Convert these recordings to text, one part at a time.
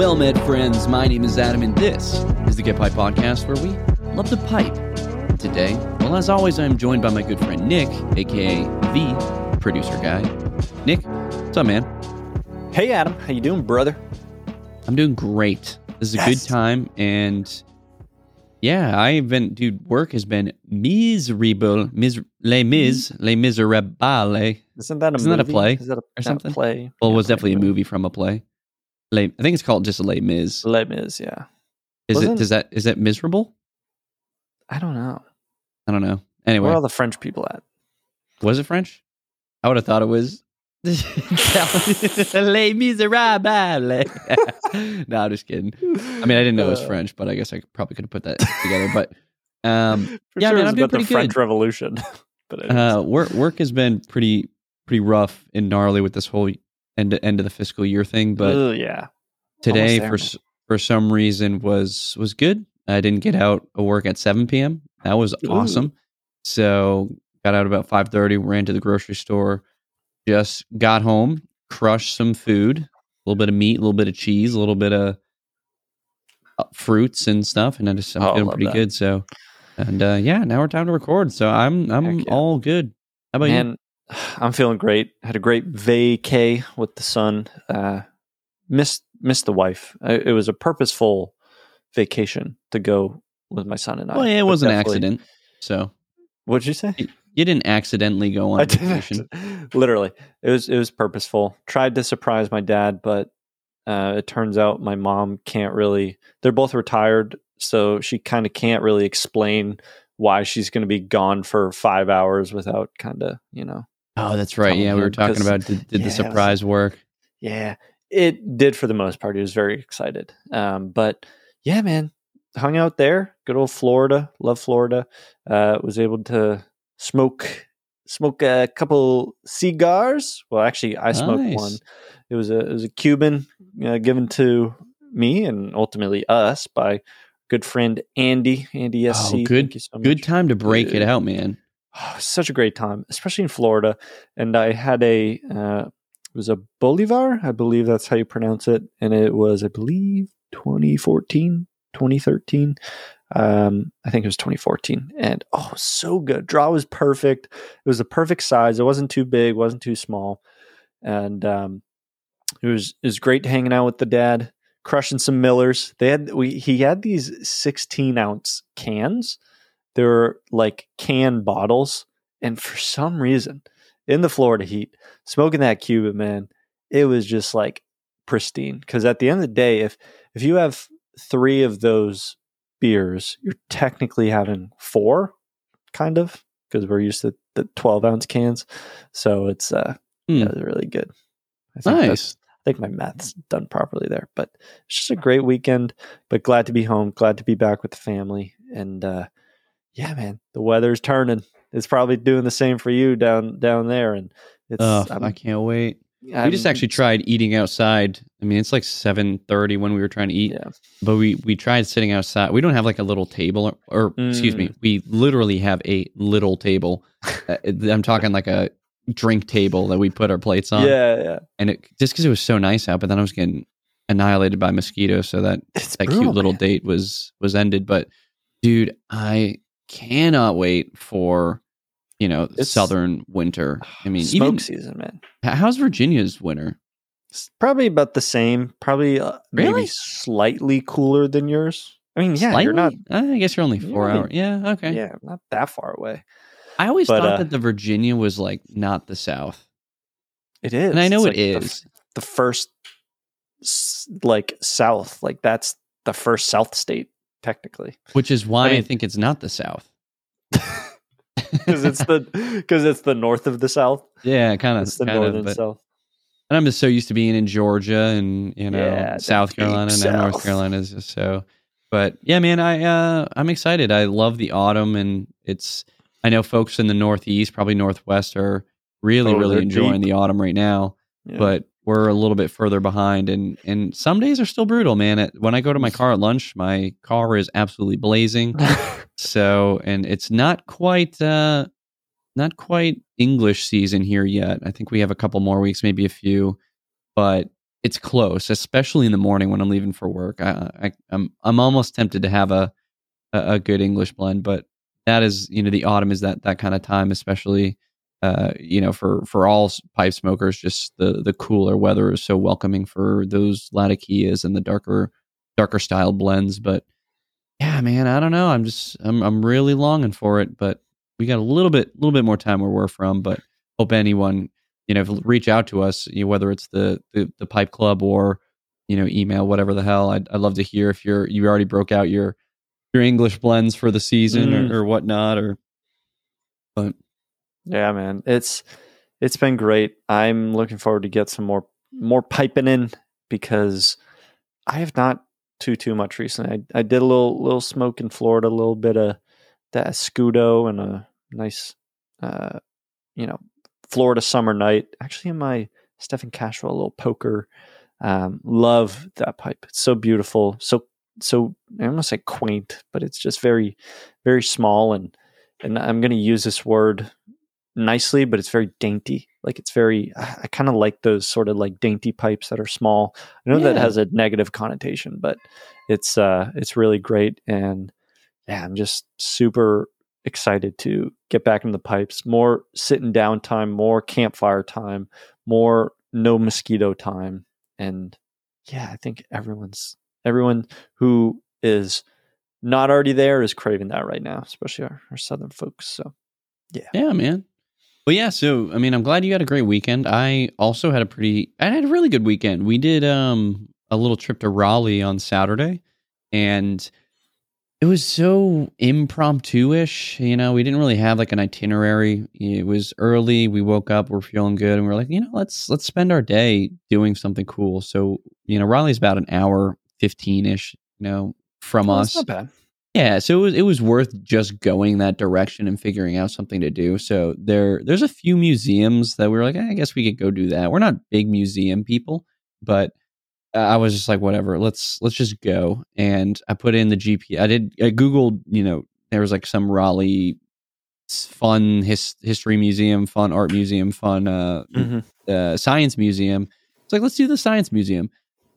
Well met, friends. My name is Adam, and this is the Get Piped Podcast, where we love to pipe. Today, well, as always, I'm joined by my good friend Nick, aka the producer guy. Nick, what's up, man? Hey Adam, how you doing, brother? I'm doing great. This is a Yes. good time, and yeah, I've been, dude. Work has been miserable, mis- les mis, mm-hmm. les miserables. Isn't that a Isn't that a play Is that a, that something? play? Well, it was definitely a movie from a play. Les, I think it's called just Les Mis. Les Mis, yeah. Is it? Wasn't- Does that? Is that miserable? I don't know. I don't know. Anyway, Where are all the French people at? Was it French? I would have thought it was Les Miserables. no, I'm just kidding. I mean, I didn't know it was Uh, French, but I guess I probably could have put that together. But um, for Yeah, sure man, I'm doing about the pretty French. Revolution. but uh, work work has been pretty pretty rough and gnarly with this whole end end of the fiscal year thing. But yeah, today, there, for for some reason, was was good. I didn't get out of work at 7 p.m. That was Ooh. awesome. So got out about 5:30. Ran to the grocery store. Just got home, crushed some food, a little bit of meat, a little bit of cheese, a little bit of uh, fruits and stuff, and I just I'm Oh, feeling pretty that. good. So, and uh, yeah, now we're time to record. So I'm I'm yeah. all good. How about you? I'm feeling great. Had a great vacay with the son. Uh, missed missed the wife. I, it was a purposeful vacation to go with my son and I. Well, yeah, it was an accident. So What'd you say? you didn't accidentally go on I didn't vacation. Literally, it was it was purposeful. Tried to surprise my dad, but uh, it turns out my mom can't really. They're both retired, so she kind of can't really explain why she's going to be gone for five hours without kind of you know. Oh, that's right. Yeah, we were talking about did, did yeah, the it was- surprise work? Yeah, it did for the most part. He was very excited. Um, but yeah, man, hung out there. Good old Florida. Love Florida. Uh, was able to smoke smoke a couple cigars. Well, actually, I smoked Nice. one. It was a it was a Cuban uh, given to me and ultimately us by good friend Andy. Andy SC. Oh, good- so Good time to break it out, man. Such a great time, especially in Florida. And I had a uh, it was a Bolivar, I believe that's how you pronounce it, and it was I believe 2014, 2013. Um, I think it was 2014, and oh, so good. Draw was perfect. It was the perfect size. It wasn't too big, wasn't too small, and um, it was it was great hanging out with the dad, crushing some Millers. They had we he had these 16 ounce cans they were like can bottles. And for some reason, in the Florida heat, smoking that Cuban, man, it was just like pristine. Because at the end of the day, if if you have three of those beers, you're technically having four, kind of, because we're used to the 12 ounce cans. So it's uh, yeah, it was really good. I think Nice. I think my math's done properly there. But it's just a great weekend. But glad to be home. Glad to be back with the family. And uh, yeah, man, the weather's turning. It's probably doing the same for you down down there. And it's Oh, I'm- can't wait. we I'm- just actually tried eating outside. I mean, it's like seven thirty when we were trying to eat, yeah. but we we tried sitting outside. We don't have like a little table, or, or excuse Mm. me, we literally have a little table. Uh, I'm talking like a drink table that we put our plates on. yeah, yeah. and it just because it was so nice out, but then I was getting annihilated by mosquitoes, so that It's that brutal, cute little man. date was was ended. But dude, I cannot wait for you know It's- southern winter. I mean, smoke even season, man. how's Virginia's winter? It's probably about the same. Probably uh, Really? maybe slightly cooler than yours. I mean, yeah, Slightly? you're not. I guess you're only you're four only- hours. Yeah, okay. Yeah, not that far away. I always But, thought uh, that the Virginia was like not the South, It is, and I know It's it like the is. the first like south like that's the first south state technically which is why I, mean- think it's not the South. because it's the because it's the north of the south yeah, kind of, it's the kind northern of. But, south and I'm just so used to being in Georgia and you know Yeah, South Carolina and North Carolina is just so. But yeah, man, I uh, I'm excited. I love the autumn, and it's. I know folks in the Northeast, probably Northwest, are really Oh, really enjoying deep. the autumn right now. Yeah. But we're a little bit further behind, and and some days are still brutal, man. When I go to my car at lunch, my car is absolutely blazing. So, and it's not quite uh not quite English season here yet. I think we have a couple more weeks, maybe a few. But it's close, especially in the morning when I'm leaving for work. I, I I'm I'm almost tempted to have a, a a good English blend, but that is you know the autumn is that that kind of time, especially uh, you know for for all pipe smokers. Just the the cooler weather is so welcoming for those Latakias and the darker darker style blends. But yeah, man, I don't know. I'm just I'm I'm really longing for it, but we got a little bit little bit more time where we're from. But hope anyone you know reach out to us, you know, whether it's the, the the pipe club or you know email whatever the hell. I'd I'd love to hear if you're you already broke out your your English blends for the season Mm. or, or whatnot or but Yeah, man. It's it's been great. I'm looking forward to get some more more piping in because I have not too too much recently. I, I did a little little smoke in Florida, a little bit of that Scudo and a nice uh you know, Florida summer night. Actually in my Stephen Cashwell a little poker. Um, love that pipe. It's so beautiful. So so I don't want to say quaint, but it's just very, very small and and I'm gonna use this word nicely, but it's very dainty. Like it's very, I kind of like those sort of like dainty pipes that are small. I know that has a negative connotation, but it's uh it's really great. And yeah, I'm just super excited to get back in the pipes. More sitting down time, more campfire time, more no mosquito time, and yeah, I think everyone's everyone who is not already there is craving that right now, especially our, our southern folks. So yeah, Yeah, man. Well, yeah. So, I mean, I'm glad you had a great weekend. I also had a pretty, I had a really good weekend. We did um a little trip to Raleigh on Saturday, and it was so impromptu-ish. You know, we didn't really have like an itinerary. It was early. We woke up, we're feeling good, and we're like, you know, let's let's spend our day doing something cool. So, you know, Raleigh's about an hour, fifteen-ish, you know, from Oh, us. not bad. Yeah, so it was it was worth just going that direction and figuring out something to do. So there there's a few museums that we were like, "Eh, I guess we could go do that. We're not big museum people, but I was just like, whatever, let's let's just go. And I put in the GP. I did I googled, you know, there was like some Raleigh fun his, history museum, fun art museum, fun uh, Mhm. uh, science museum. It's like let's do the science museum.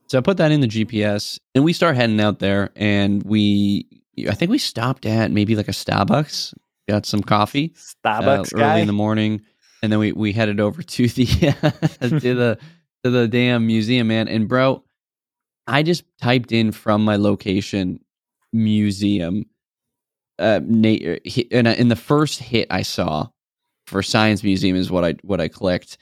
So I put that in the GPS, and we start heading out there, and we I think we stopped at maybe like a Starbucks, got some coffee uh, Starbucks early guy. in the morning, and then we we headed over to the to the to the damn museum, man. And bro, I just typed in from my location museum. Uh, na- hit- and in the first hit I saw for science museum is what I what I clicked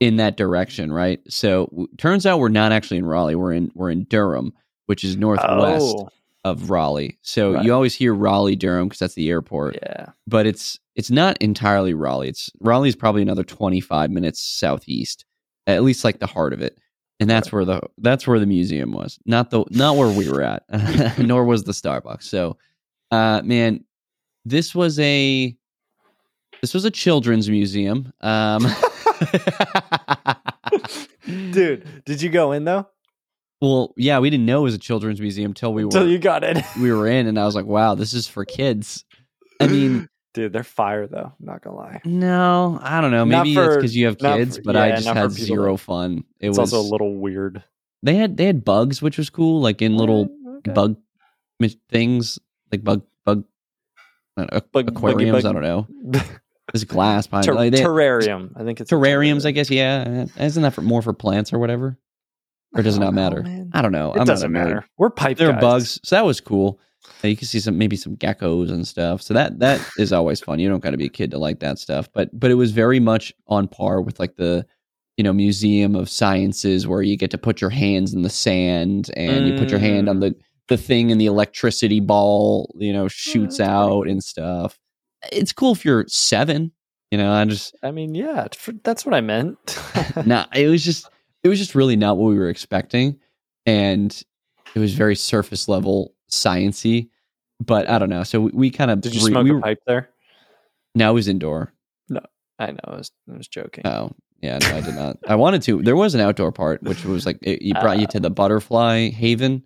in that direction, right? So w- turns out we're not actually in Raleigh. We're in we're in Durham, which is northwest oh, of Raleigh. So Right. you always hear Raleigh Durham because that's the airport yeah. but it's it's not entirely Raleigh. It's Raleigh is probably another 25 minutes southeast, at least like the heart of it. And that's where the that's where the museum was. Not the not where we were at, nor was the Starbucks. So uh man, this was a this was a children's museum. Um Dude, did you go in though? Well, yeah, we didn't know it was a children's museum till we Until were you got in. we were in and I was like, wow, this is for kids. I mean, dude, they're fire though. I'm not gonna lie. No, I don't know. Maybe it's because you have kids, for- but I just had zero fun. It It's was also a little weird. they had they had bugs, which was cool, like in little Okay. bug things, like bug bug aqu- Bug- buggy aquariums. bug- I don't know. There's glass behind. Ter- like, terrarium. I think it's terrariums, I guess. Yeah, isn't that for, more for plants or whatever? Or does it not don't know, matter? man. I don't know. It I'm doesn't a nerd. matter. We're pipe There are bugs, so that was cool. Uh, You can see some maybe some geckos and stuff. So that that is always fun. You don't got to be a kid to like that stuff. But but it was very much on par with like the you know museum of sciences where you get to put your hands in the sand and you put your hand on Mm. the the thing and the electricity ball you know shoots that's out cool. and stuff. It's cool if you're seven. You know, I just I mean, yeah, for, that's what I meant. nah, it was just it was just really not what we were expecting, and it was very surface level sciency. But I don't know. So we, we kind of Did you smoke we a pipe there? No, it was indoor. No, I know. I was, I was joking. Oh, yeah, no, I did not. I wanted to. There was an outdoor part, which was like it, it brought you to the butterfly haven,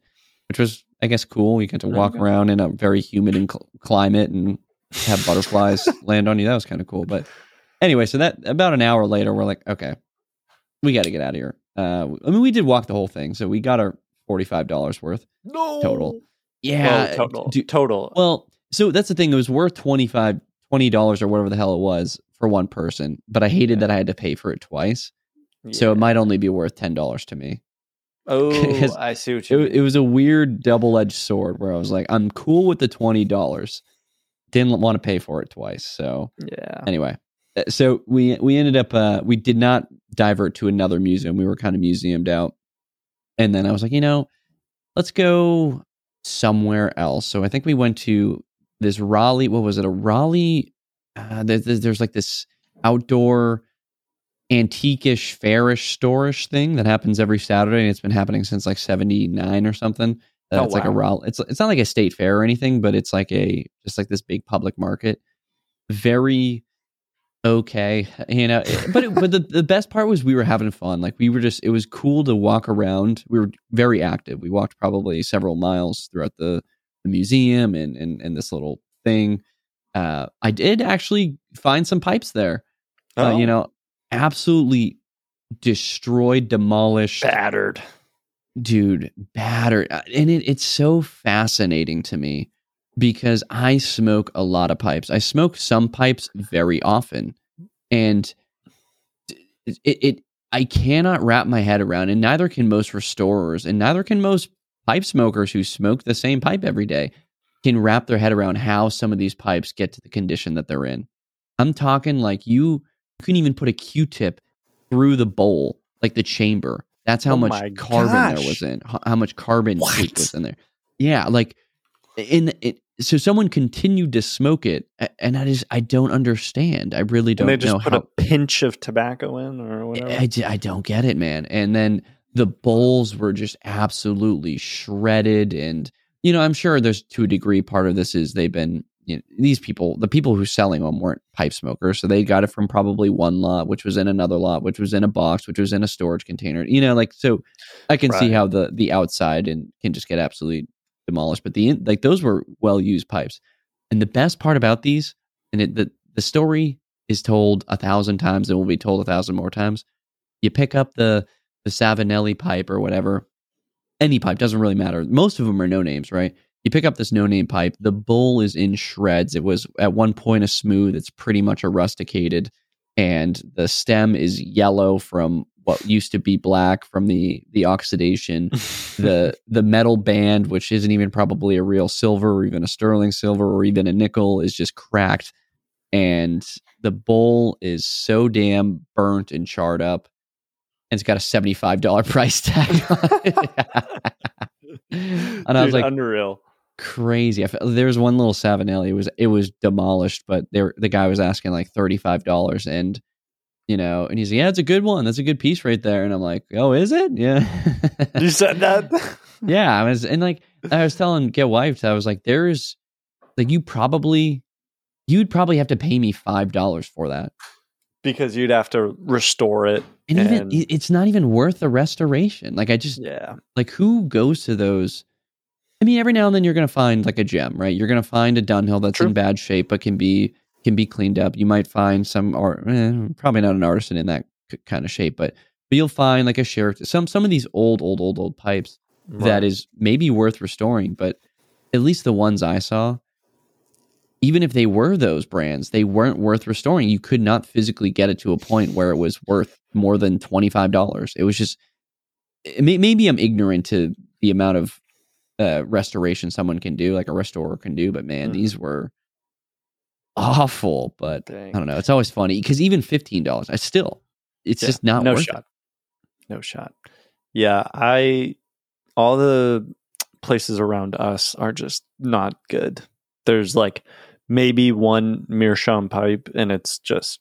which was I guess cool. You got to walk Okay. around in a very humid and cl- climate and have butterflies land on you. That was kind of cool. But anyway, so that about an hour later, we're like, okay, we got to get out of here. Uh, I mean, we did walk the whole thing, so we got our forty five dollars worth No total. Yeah, Well, total. dude, total. well, so that's the thing. It was worth 25 dollars or whatever the hell it was for one person, but I hated Yeah. that I had to pay for it twice. So it might only be worth ten dollars to me. Oh, 'cause I see what It, you wa- mean. it was a weird double edged sword where I was like, I'm cool with the twenty dollars, didn't want to pay for it twice. So yeah. anyway, uh, so we we ended up uh, we did not divert to another museum. We were kind of museumed out, and then I was like, you know, let's go somewhere else. So I think we went to this Raleigh. What was it? A Raleigh? Uh, there, there's, there's like this outdoor antiquish, fairish, storish thing that happens every Saturday, and it's been happening since like '79 or something. Uh, Oh, it's like a wow. Raleigh. It's it's not like a state fair or anything, but it's like a just like this big public market. Very okay, you know. But it, but the the best part was we were having fun. Like we were just it was cool to walk around. We were very active. We walked probably several miles throughout the, the museum and, and and this little thing. Uh, I did actually find some pipes there. Uh, Oh, you know, absolutely destroyed, demolished, battered. dude, battered. Uh, And it, it's so fascinating to me because I smoke a lot of pipes. I smoke some pipes very often, and it, it I cannot wrap my head around, and neither can most restorers, and neither can most pipe smokers who smoke the same pipe every day can wrap their head around how some of these pipes get to the condition that they're in. I'm talking like you, you couldn't even put a Q-tip through the bowl, like the chamber. That's how Oh much carbon there was in, how much carbon was in there. Yeah, like in it. So someone continued to smoke it, and I just I don't understand. I really don't And they just know put how. a pinch of tobacco in or whatever. I, I, I don't get it, man. And then the bowls were just absolutely shredded. And, you know, I'm sure there's to a degree part of this is they've been, you know, these people, the people who selling them weren't pipe smokers. So they got it from probably one lot, which was in another lot, which was in a box, which was in a storage container. You know, like, so I can see how the, the outside and can just get absolutely demolished. But the, like, those were well used pipes. And the best part about these, and it, the, the story is told a thousand times and will be told a thousand more times. You pick up the the Savinelli pipe or whatever, any pipe doesn't really matter. Most of them are no names, right? You pick up this no name pipe. The bowl is in shreds. It was at one point a smooth. It's pretty much a rusticated, and the stem is yellow from what used to be black from the the oxidation the the metal band, which isn't even probably a real silver or even a sterling silver or even a nickel, is just cracked, and the bowl is so damn burnt and charred up, and it's got a seventy five dollar price tag. on it. and I was like, unreal. crazy. Felt, there was one little Savinelli. It was it was demolished, but there the guy was asking like thirty five dollars, and you know, and he's like, yeah, it's a good one. That's a good piece right there. And I'm like, oh, is it? Yeah. You said that? yeah, I was and like I was telling Get Wife, I was like, there's like you probably you'd probably have to pay me five dollars for that. because you'd have to restore it. And, even And- it- it's not even worth the restoration. Like I just Yeah. like who goes to those I mean, every now and then you're gonna find like a gem, right? You're gonna find a Dunhill that's True. in bad shape but can be can be cleaned up. You might find some or eh, probably not an artisan in that kind of shape, but but you'll find like a sheriff some some of these old old old old pipes that is maybe worth restoring, but at least the ones I saw, even if they were those brands, they weren't worth restoring. You could not physically get it to a point where it was worth more than twenty five dollars. It was just it may, maybe I'm ignorant to the amount of uh, restoration someone can do, like a restorer can do, but man, Mhm. these were awful. But Dang. I don't know. It's always funny because even fifteen dollars, I still, it's Yeah, just not no worth shot. it. No shot. Yeah, I all the places around us are just not good. There's like maybe one Meerschaum pipe and it's just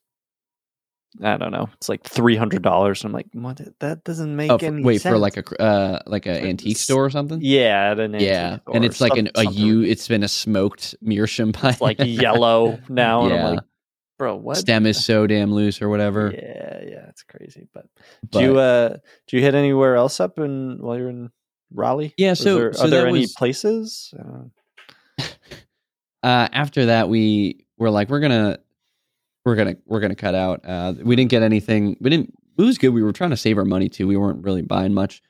I don't know. It's like three hundred dollars. I'm like, what? That doesn't make Oh, for- any wait sense. for like a uh, like an antique store or something. yeah, at an antique Yeah, and it's like an a U. It's been a smoked meerschaum pie. It's like yellow now, and Yeah. I'm like, bro, what? Stem is so damn loose or whatever. Yeah, yeah, it's crazy. But, But do you uh do you hit anywhere else up in while you're in Raleigh? Yeah, so- there, so are there any was- places? Uh, uh, after that, we were like, we're gonna, we're gonna, we're gonna cut out. Uh, we didn't get anything. We didn't. it was good. We were trying to save our money too. We weren't really buying much.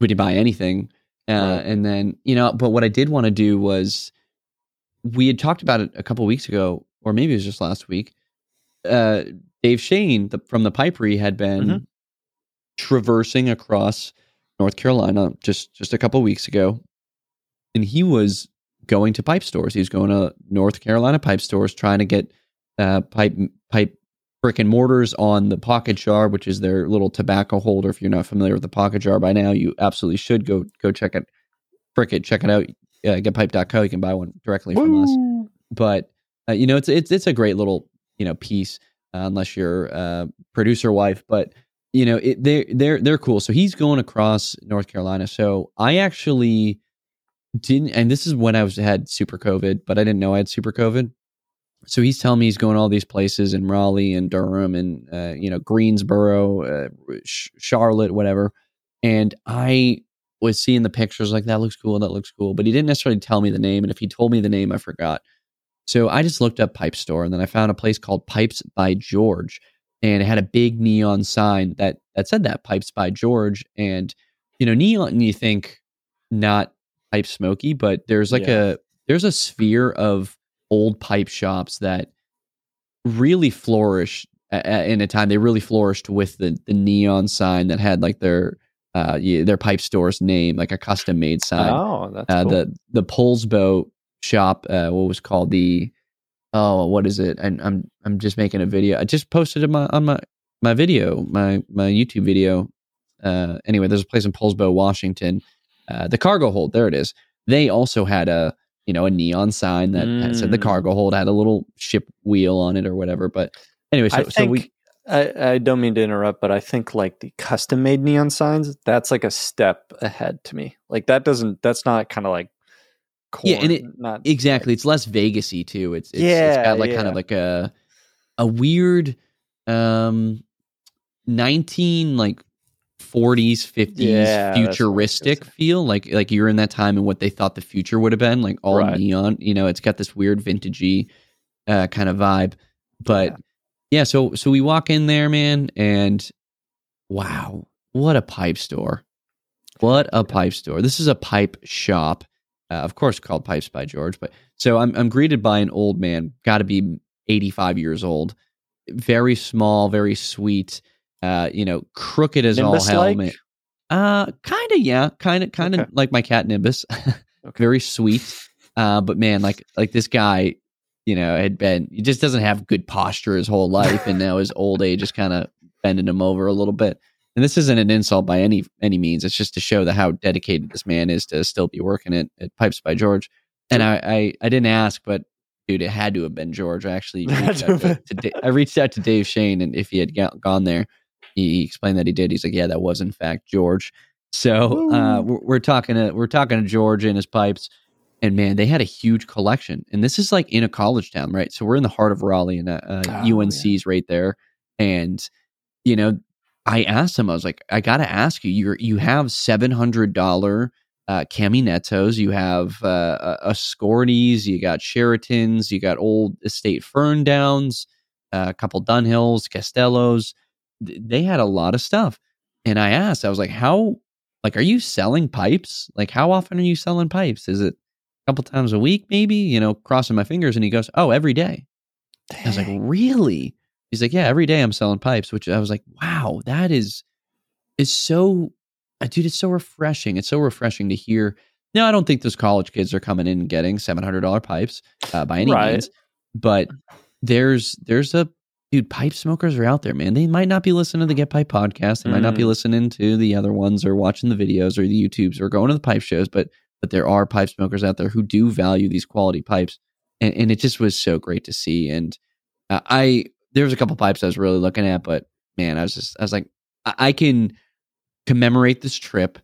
We didn't buy anything. Uh, Right. And then you know, but what I did want to do was, we had talked about it a couple weeks ago, or maybe it was just last week. Uh, Dave Shane the, from the Pipery had been Mhm. traversing across North Carolina just just a couple weeks ago, and he was going to pipe stores. He was going to North Carolina pipe stores, trying to get uh, pipe pipe brick and mortars on the pocket jar, which is their little tobacco holder. If you're not familiar with the pocket jar by now, you absolutely should go go check it, brick it, check it out. Uh, getpiped.co. You can buy one directly from us but uh, you know it's it's it's a great little you know piece uh, unless you're uh, producer wife but you know it, they they're they're cool so he's going across north carolina so i actually didn't and this is when i was had super covid but i didn't know i had super covid so he's telling me he's going to all these places in raleigh and durham and uh, you know greensboro uh, Sh- charlotte whatever. And i was seeing the pictures like that looks cool that looks cool. But he didn't necessarily tell me the name and if he told me the name i forgot. So I just looked up pipe store and then I found a place called Pipes by George and it had a big neon sign that that said that Pipes by George. And you know neon you think not pipe smoky but there's like Yeah. a there's a sphere of old pipe shops that really flourish a- a- in a time they really flourished with the the neon sign that had like their uh their pipe store's name like a custom made sign Oh, that's uh, cool. the the Poulsbo shop. Uh, what was called the oh, what is it? And I'm I'm just making a video. I just posted it my on my my video, my my YouTube video. Uh, anyway, there's a place in Poulsbo, Washington. Uh, the cargo hold, there it is. They also had a you know a neon sign that had said the Mm. cargo hold had a little ship wheel on it or whatever. But anyway, so, I so we I, I don't mean to interrupt, but I think like the custom made neon signs, that's like a step ahead to me. Like that doesn't that's not kind of like corn, Yeah, and it- not exactly it's less vegasy too it's it's, it's Yeah, got like kind of like a a weird um 19 like 40s 50s Yeah, that's what I was gonna futuristic feel like like you're in that time and what they thought the future would have been like all Right. neon you know it's got this weird vintagey uh kind of vibe. But Yeah. yeah so so we walk in there man and wow what a pipe store. What a pipe store. This is a pipe shop uh, of course called pipes by george but so i'm, I'm greeted by an old man got to be 85 years old. Very small very sweet uh you know crooked as all hell man uh kind of yeah kind of kind of Okay. like my cat nimbus. Okay. very sweet uh but man like like this guy you know had been he just doesn't have good posture his whole life and now his old age is kind of bending him over a little bit. And this isn't an insult by any any means it's just to show the how dedicated this man is to still be working at, at pipes by george. And I, I i didn't ask but dude it had to have been george. I actually reached to out to, Da- i reached out to dave shane and if he had gone there he, explained that he did he's like yeah that was in fact george so uh, we're, we're talking to we're talking to george and his pipes and man, they had a huge collection. And this is like in a college town, right? So we're in the heart of Raleigh, and uh, uh, Oh, UNC's right there. And you know, I asked him, I was like, I got to ask you, you you have seven hundred dollar uh, Caminettos, you have uh, a, a you got Sheratons, you got old estate Ferndowns, uh, a couple Dunhills, Castellos. Th- They had a lot of stuff. And I asked, I was like, how, like, are you selling pipes? Like, how often are you selling pipes? Is it a couple times a week, maybe? You know, crossing my fingers. And he goes, oh, every day. I was like, really? He's like, yeah, every day I'm selling pipes, which I was like, wow, that is is so, uh, dude, it's so refreshing. It's so refreshing to hear. Now, I don't think those college kids are coming in and getting seven hundred dollar pipes uh, by any Right. means, but there's there's a dude. Pipe smokers are out there, man. They might not be listening to the Get Piped podcast. They might not be Mm. listening to the other ones or watching the videos or the YouTubes or going to the pipe shows, but but there are pipe smokers out there who do value these quality pipes, and, and it just was so great to see. And uh, I there was a couple pipes I was really looking at, but man, I was just I was like, I, I can commemorate this trip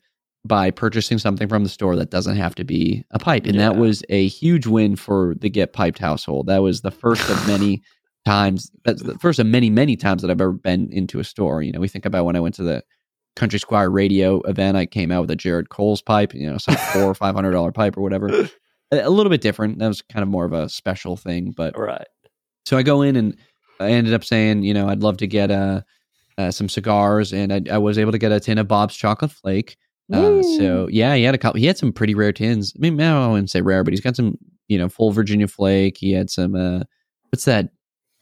by purchasing something from the store that doesn't have to be a pipe, and that was a huge win for the Get Piped household. That was the first of many times. That's the first of many many times that I've ever been into a store. You know, we think about when I went to the Country Squire Radio event. I came out with a Jared Coles pipe, you know, some four or five hundred dollar pipe or whatever. A, little bit different. That was kind of more of a special thing, but right. so I go in and I ended up saying, you know, I'd love to get a uh, some cigars, and I, I was able to get a tin of Bob's Chocolate Flake. Uh, so yeah, he had a couple. He had some pretty rare tins. I mean, I wouldn't say rare, but he's got some, you know, full Virginia Flake. He had some. uh What's that?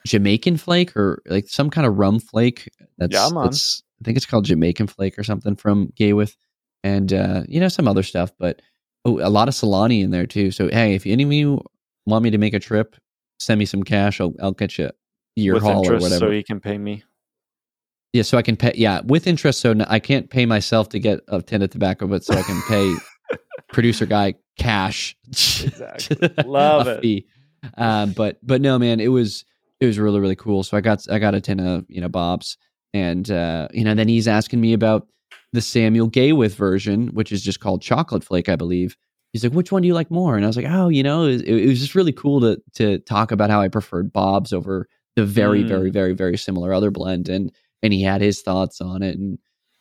Jamaican Flake or like some kind of rum flake. That's, Yeah, that's I think it's called Jamaican Flake or something from Gawith, and uh, you know some other stuff. But oh, a lot of Solani in there too. So hey, if any of you want me to make a trip, send me some cash. I'll I'll get you your with haul or whatever. so he can pay me. Yeah, so I can pay. Yeah, with interest. So I can't pay myself to get a tin of tobacco, but so I can pay producer guy cash. Exactly. Love it. Um, but but no, man, it was it was really really cool. So I got I got a tin of you know Bob's, and uh, you know then he's asking me about the Samuel Gawith version, which is just called Chocolate Flake, I believe. He's like, which one do you like more? And I was like, oh, you know, it, it was just really cool to to talk about how I preferred Bob's over the very Mm. very very very similar other blend, and and he had his thoughts on it. And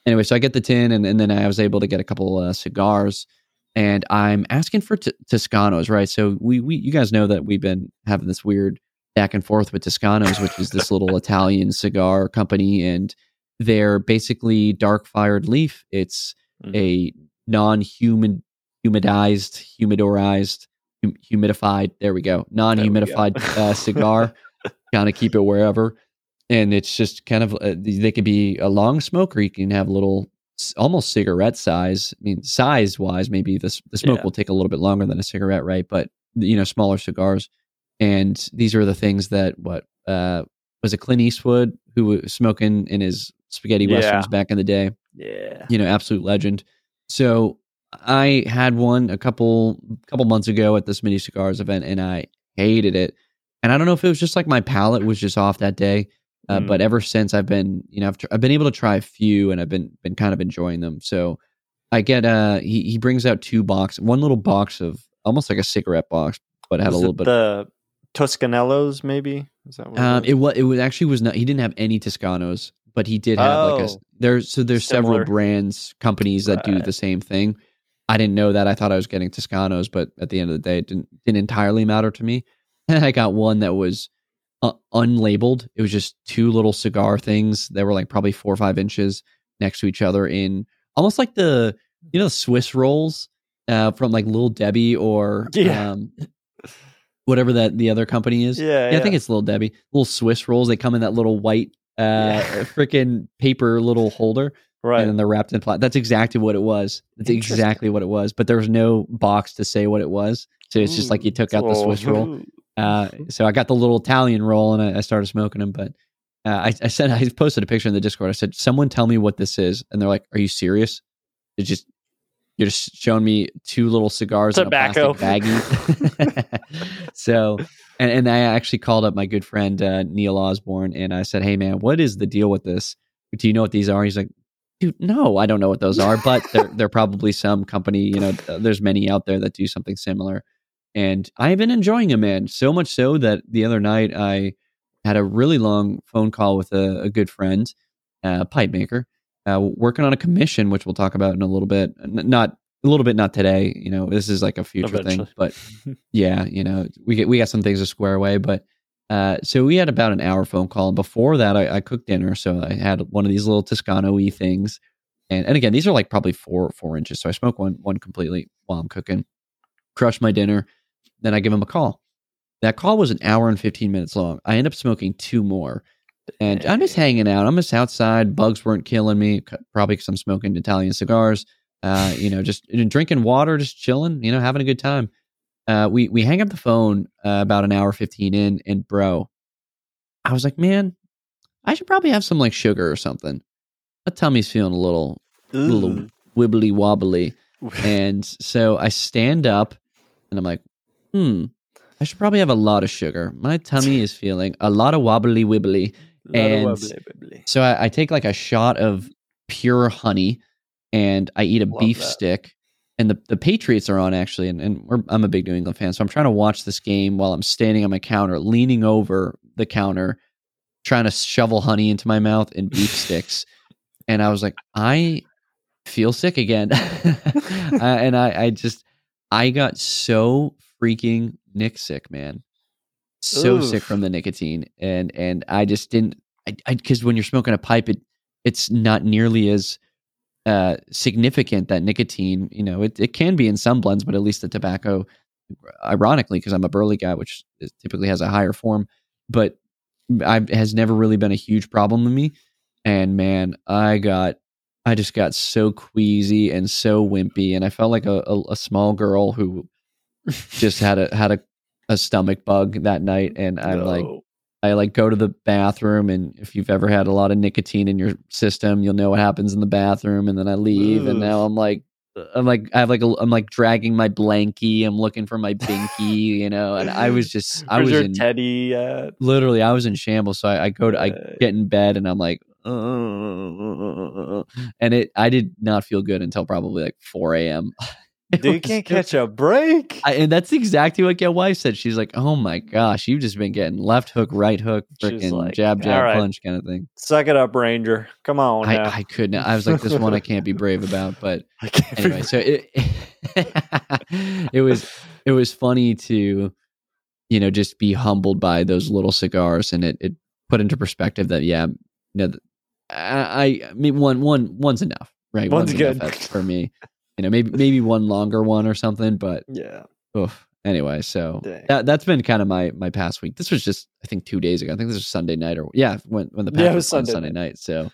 anyway, so I get the tin, and, and then I was able to get a couple uh, cigars, and I'm asking for t- Toscanos, right? So we we you guys know that we've been having this weird back and forth with Toscanos, which is this little Italian cigar company, and they're basically dark fired leaf. It's Mhm. a non-humid, humidized, humidorized, hum- humidified. There we go, non-humidified uh, cigar. kind of keep it wherever, and it's just kind of uh, they could be a long smoke, or you can have little, almost cigarette size. I mean, size wise, maybe the the smoke Yeah. will take a little bit longer than a cigarette, right? But you know, smaller cigars, and these are the things that what uh, was it Clint Eastwood who was smoking in his spaghetti Yeah. westerns back in the day Yeah. you know, absolute legend. So I had one a couple couple months ago at this mini cigars event, and I hated it. And I don't know if it was just like my palate was just off that day, uh, Mm. but ever since I've been, you know, I've, tr- I've been able to try a few, and I've been been kind of enjoying them. So I get uh he he brings out two box, one little box of almost like a cigarette box, but had Was a little it bit. the Toscanellos, maybe. Is that what Um, it was? it was actually was not. He didn't have any Toscanos, but he did have like a. Oh. There's so there's several brands companies that do the same thing. I didn't know that. I thought I was getting Toscanos, but at the end of the day, it didn't didn't entirely matter to me. And I got one that was uh, unlabeled. It was just two little cigar things that were like probably four or five inches next to each other in almost like the you know the Swiss rolls uh, from like Little Debbie or Yeah. um, whatever that the other company is. yeah, Yeah, I think it's Little Debbie. Little Swiss rolls. They come in that little white, uh, Yeah. freaking paper little holder, right. and then they're wrapped in plastic. That's exactly what it was. That's exactly what it was. But there was no box to say what it was. So it's just like you took out the Swiss roll. Uh, so I got the little Italian roll, and I, I started smoking them. But uh, I, I said I posted a picture in the Discord. I said, "Someone tell me what this is," and they're like, "Are you serious? It's just." You're just showing me two little cigars Tobacco. in a plastic baggie. so and, and I actually called up my good friend uh, Neil Osborne and I said, "Hey man, what is the deal with this? Do you know what these are?" He's like, "Dude, no, I don't know what those are, but they're they're probably some company. You know, there's many out there that do something similar." And I've been enjoying them, man. So much so that the other night I had a really long phone call with a, a good friend, uh, pipe maker, uh, working on a commission, which we'll talk about in a little bit. Not a little bit, not today. You know, this is like a future thing, but yeah, you know, we get we got some things to square away, but uh, so we had about an hour phone call, and before that, I, I cooked dinner. So I had one of these little Toscano y things, and and again, these are like probably four four inches. So I smoke one one completely while I'm cooking, crush my dinner, then I give him a call. That call was an hour and fifteen minutes long. I end up smoking two more, and I'm just hanging out. I'm just outside. Bugs weren't killing me, probably because I'm smoking Italian cigars. Uh, you know, just drinking water, just chilling. You know, having a good time uh, we we hang up the phone uh, about an hour 15 in and bro i was like man i should probably have some like sugar or something my tummy's feeling a little little wibbly wobbly and so i stand up and i'm like hmm i should probably have a lot of sugar my tummy is feeling a lot of wobbly wibbly And- so I, I take like a shot of pure honey and I eat a Love beef that. stick. And the, the Patriots are on actually, and, and we're, I'm a big New England fan, so I'm trying to watch this game while I'm standing on my counter, leaning over the counter, trying to shovel honey into my mouth and beef sticks. And I was like, I feel sick again, and I, I just I got so freaking nick sick, man, so sick from the nicotine, and and I just didn't I because when you're smoking a pipe, it it's not nearly as uh, significant that nicotine. You know, it it can be in some blends, but at least the tobacco, ironically, because I'm a burley guy, which is, typically has a higher form, but I has never really been a huge problem with me. And man, I got I just got so queasy and so wimpy, and I felt like a, a, a small girl who just had a had a, a stomach bug that night. And I'm like, I like go to the bathroom, and if you've ever had a lot of nicotine in your system, you'll know what happens in the bathroom. And then I leave, and now I'm like, I'm like, I have like, a, I'm like dragging my blankie. I'm looking for my binky, you know. And I was just, I was your in teddy at? literally, I was in shambles. So I, I go to, I get in bed, and I'm like, "Uh," and it, I did not feel good until probably like 4 a.m. Dude, you can't catch a break. I, and that's exactly what your Wife said. She's like, "Oh my gosh, you've just been getting left hook, right hook, freaking like, jab, jab, "All right. punch kind of thing." Suck it up, Ranger. Come on. I, I couldn't. I was like, "This one I can't be brave about." But anyway, so it it was it was funny to you know just be humbled by those little cigars, and it it put into perspective that yeah, you know, I, I mean one one one's enough, right? One's enough good. for me. You know, maybe maybe one longer one or something, but yeah. oof. Anyway, so Dang. that that's been kind of my my past week. This was just I think two days ago. I think this was Sunday night or yeah, when when the Yeah, it was Sunday Sunday night. So,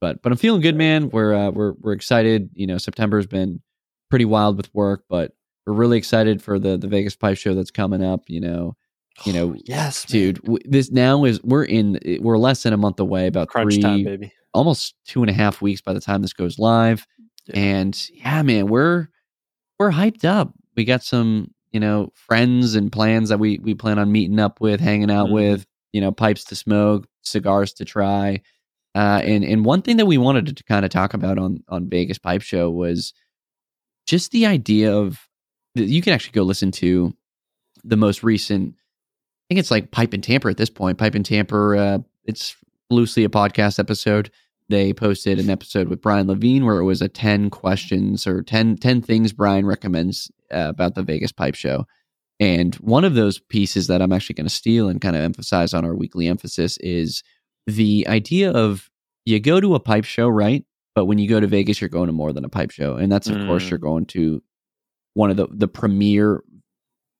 but but I'm feeling good, man. We're uh, we're we're excited. You know, September's been pretty wild with work, but we're really excited for the the Vegas Pipe Show that's coming up. You know, you know, yes, dude, w- this now is we're in we're less than a month away, about Crunch three, time, baby. almost two and a half weeks by the time this goes live. Yeah. And yeah, man, we're we're hyped up. We got some, you know, friends and plans that we we plan on meeting up with, hanging out Mhm. with, you know, pipes to smoke, cigars to try. Uh, and and one thing that we wanted to kind of talk about on on Vegas Pipe Show was just the idea of you can actually go listen to the most recent. I think it's like Pipe and Tamper at this point. Pipe and Tamper. Uh, it's loosely a podcast episode. They posted an episode with Brian Levine where it was a 10 questions or 10, 10 things Brian recommends uh, about the Vegas Pipe Show. And one of those pieces that I'm actually going to steal and kind of emphasize on our weekly emphasis is the idea of you go to a pipe show, right? But when you go to Vegas, you're going to more than a pipe show. And that's, of course, Mm. you're going to one of the, the premier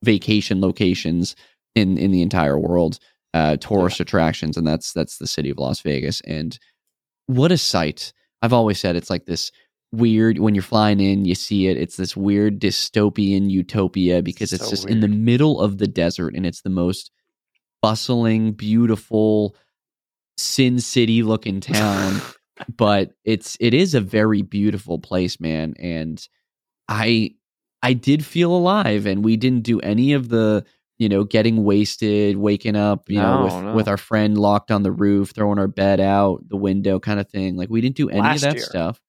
vacation locations in, in the entire world, uh, tourist attractions. And that's, that's the city of Las Vegas. And what a sight. I've always said it's like this weird when you're flying in, you see it. It's this weird dystopian utopia because it's So just in the middle of the desert and it's the most bustling, beautiful, Sin City looking town. but it's it is a very beautiful place, man. And I I did feel alive and we didn't do any of the you know, getting wasted, waking up, you know, with, oh, no. with our friend locked on the roof, throwing our bed out the window kind of thing. Like we didn't do any Last of that year. stuff.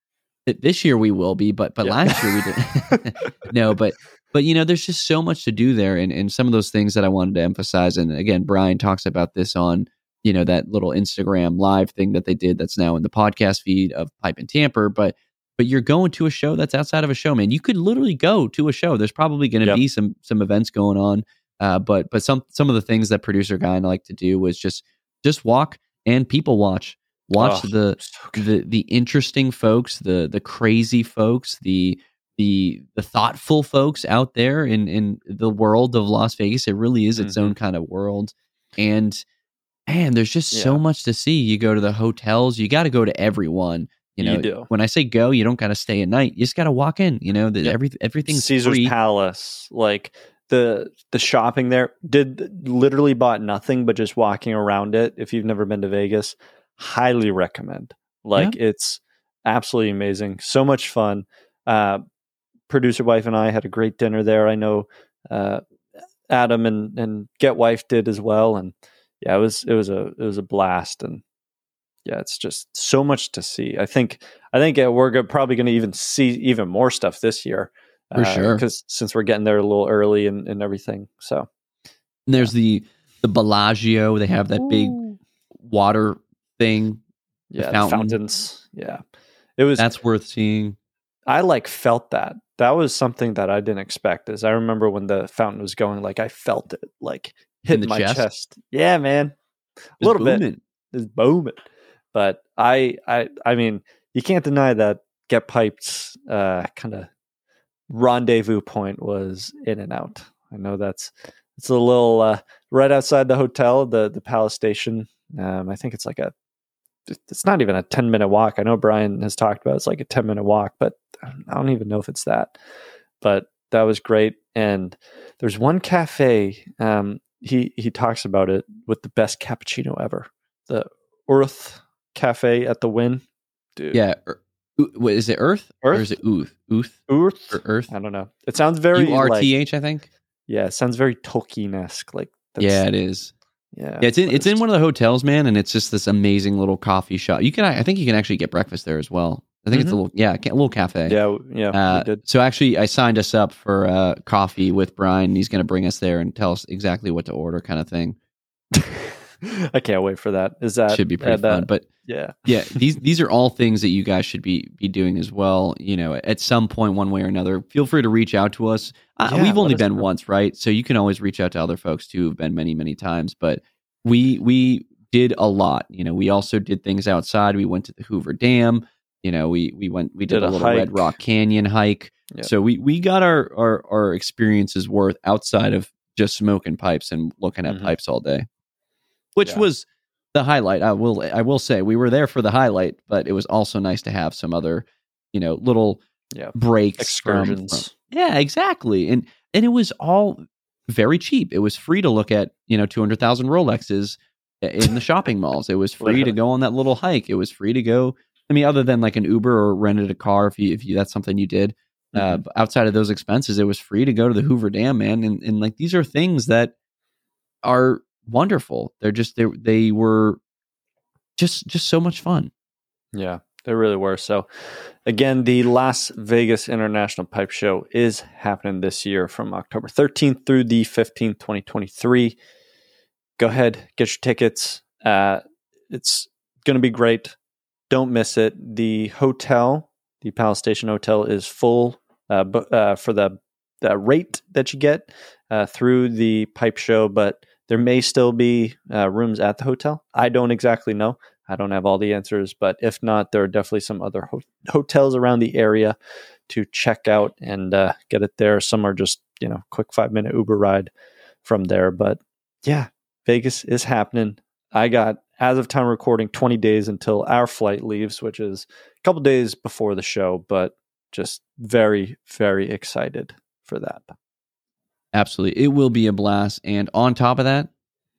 This year we will be, but but Yeah. last year we didn't. no, but but you know, there's just so much to do there and, and some of those things that I wanted to emphasize. And again, Brian talks about this on, you know, that little Instagram live thing that they did that's now in the podcast feed of Pipe and Tamper. But but you're going to a show that's outside of a show, man. You could literally go to a show. There's probably gonna Yep. be some some events going on. Uh, but but some some of the things that producer guy and I like to do was just just walk and people watch. Watch Oh, the so the the interesting folks, the the crazy folks, the the the thoughtful folks out there in in the world of Las Vegas. It really is its Mhm. own kind of world, and man, there's just so much to see. You go to the hotels, you got to go to everyone. You You know, do. when I say go, you don't got to stay at night. You just got to walk in. You know, that Yep. every everything's Caesar's free. Palace, like the the shopping there, did literally bought nothing but just walking around it. If you've never been to Vegas, highly recommend. Like it's absolutely amazing, so much fun. Uh, producer wife and I had a great dinner there. I know uh, Adam and and Get Wife did as well, and yeah, it was it was a it was a blast and. Yeah, it's just so much to see. I think I think uh, we're probably going to even see even more stuff this year For sure. because since we're getting there a little early and, and everything. So And there's the the Bellagio. They have that big water thing. yeah, the fountain. fountains. Yeah, it was. That's worth seeing. I like felt that. That was something that I didn't expect. Is I remember when the fountain was going, like I felt it, like In hit my chest? chest. Yeah, man, a It's little bit. booming. It's booming. But I, I, I mean, you can't deny that Get Piped's uh, kind of rendezvous point was in and out. I know that's it's a little uh, right outside the hotel, the the Palace Station. Um, I think it's like a it's not even a 10 minute walk. I know Brian has talked about it's like a 10 minute walk, but I don't even know if it's that. But that was great. And there's one cafe, um, he, he talks about it with the best cappuccino ever. The Earth Cafe at the Wynn. Dude. Yeah. What is it Earth? Earth? Or is it Ooth? Ooth? Earth? Or Earth? I don't know. It sounds very U-R-T-H, like, I think. Yeah, it sounds very Tolkien-esque. Like yeah, it is. Yeah, yeah it's in it's in one of the hotels, man, and it's just this amazing little coffee shop. You can I think you can actually get breakfast there as well. I think mm-hmm. it's a little yeah, a little cafe. Yeah, yeah. Uh, so actually, I signed us up for uh, coffee with Brian. He's going to bring us there and tell us exactly what to order, kind of thing. I can't wait for that. Is that should be pretty uh, fun? That, but yeah, yeah. These these are all things that you guys should be be doing as well. You know, at some point, one way or another, feel free to reach out to us. Uh, yeah, we've only been know. once, right? So you can always reach out to other folks too who've been many many times. But we we did a lot. You know, we also did things outside. We went to the Hoover Dam. You know, we we went we did, did a, a, little hike. Red Rock Canyon hike. So we we got our, our our experiences worth outside of just smoking pipes and looking at mm-hmm. pipes all day, which yeah. was the highlight. I will I will say we were there for the highlight, but it was also nice to have some other, you know, little yeah. breaks excursions. From, from, yeah, exactly. And and it was all very cheap. It was free to look at, you know, 200,000 Rolexes in the shopping malls. It was free to go on that little hike. It was free to go I mean other than like an Uber or rented a car if you if you that's something you did. Uh, mm-hmm. Uh, outside of those expenses, it was free to go to the Hoover Dam, man. And and like these are things that are wonderful. They're just they they were just just so much fun. Yeah, they really were. So again, the Las Vegas International Pipe Show is happening this year from October 13th through the 15th, 2023. Go ahead, get your tickets. Uh, it's going to be great. Don't miss it. The hotel, the Palace Station Hotel, is full uh, but, uh, for the, the rate that you get uh, through the pipe show, but there may still be uh, rooms at the hotel. I don't exactly know. I don't have all the answers, but if not, there are definitely some other ho- hotels around the area to check out and uh, get it there. Some are just, you know, quick five minute Uber ride from there. But yeah, Vegas is happening. I got, as of time recording, 20 days until our flight leaves, which is a couple days before the show, but just very, very excited for that. Absolutely. It will be a blast. And on top of that,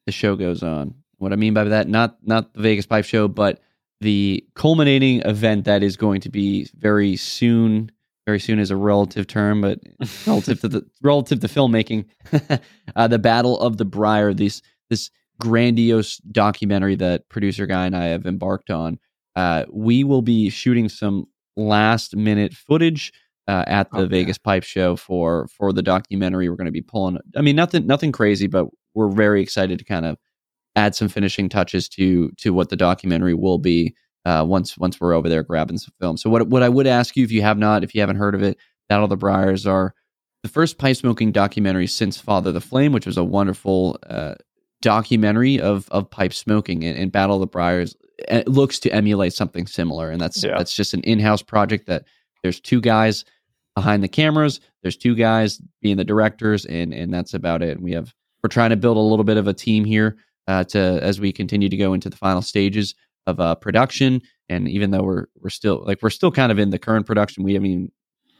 the show goes on. What I mean by that, not not the Vegas Pipe Show, but the culminating event that is going to be very soon. Very soon is a relative term, but relative to the relative to filmmaking, uh, the Battle of the Briar. This this grandiose documentary that producer guy and I have embarked on. Uh, we will be shooting some last minute footage uh, at the Vegas Pipe Show for for the documentary. We're going to be pulling. I mean, nothing nothing crazy, but we're very excited to kind of add some finishing touches to to what the documentary will be uh, once once we're over there grabbing some film. So what what I would ask you if you have not if you haven't heard of it, Battle of the Briars are the first pipe smoking documentary since Father the Flame, which was a wonderful uh, documentary of of pipe smoking and, and Battle of the Briars. It looks to emulate something similar, and that's yeah. that's just an in house project that there's two guys behind the cameras. There's two guys being the directors, and and that's about it. We have we're trying to build a little bit of a team here uh, to as we continue to go into the final stages of uh, production. And even though we're we're still like we're still kind of in the current production, we I mean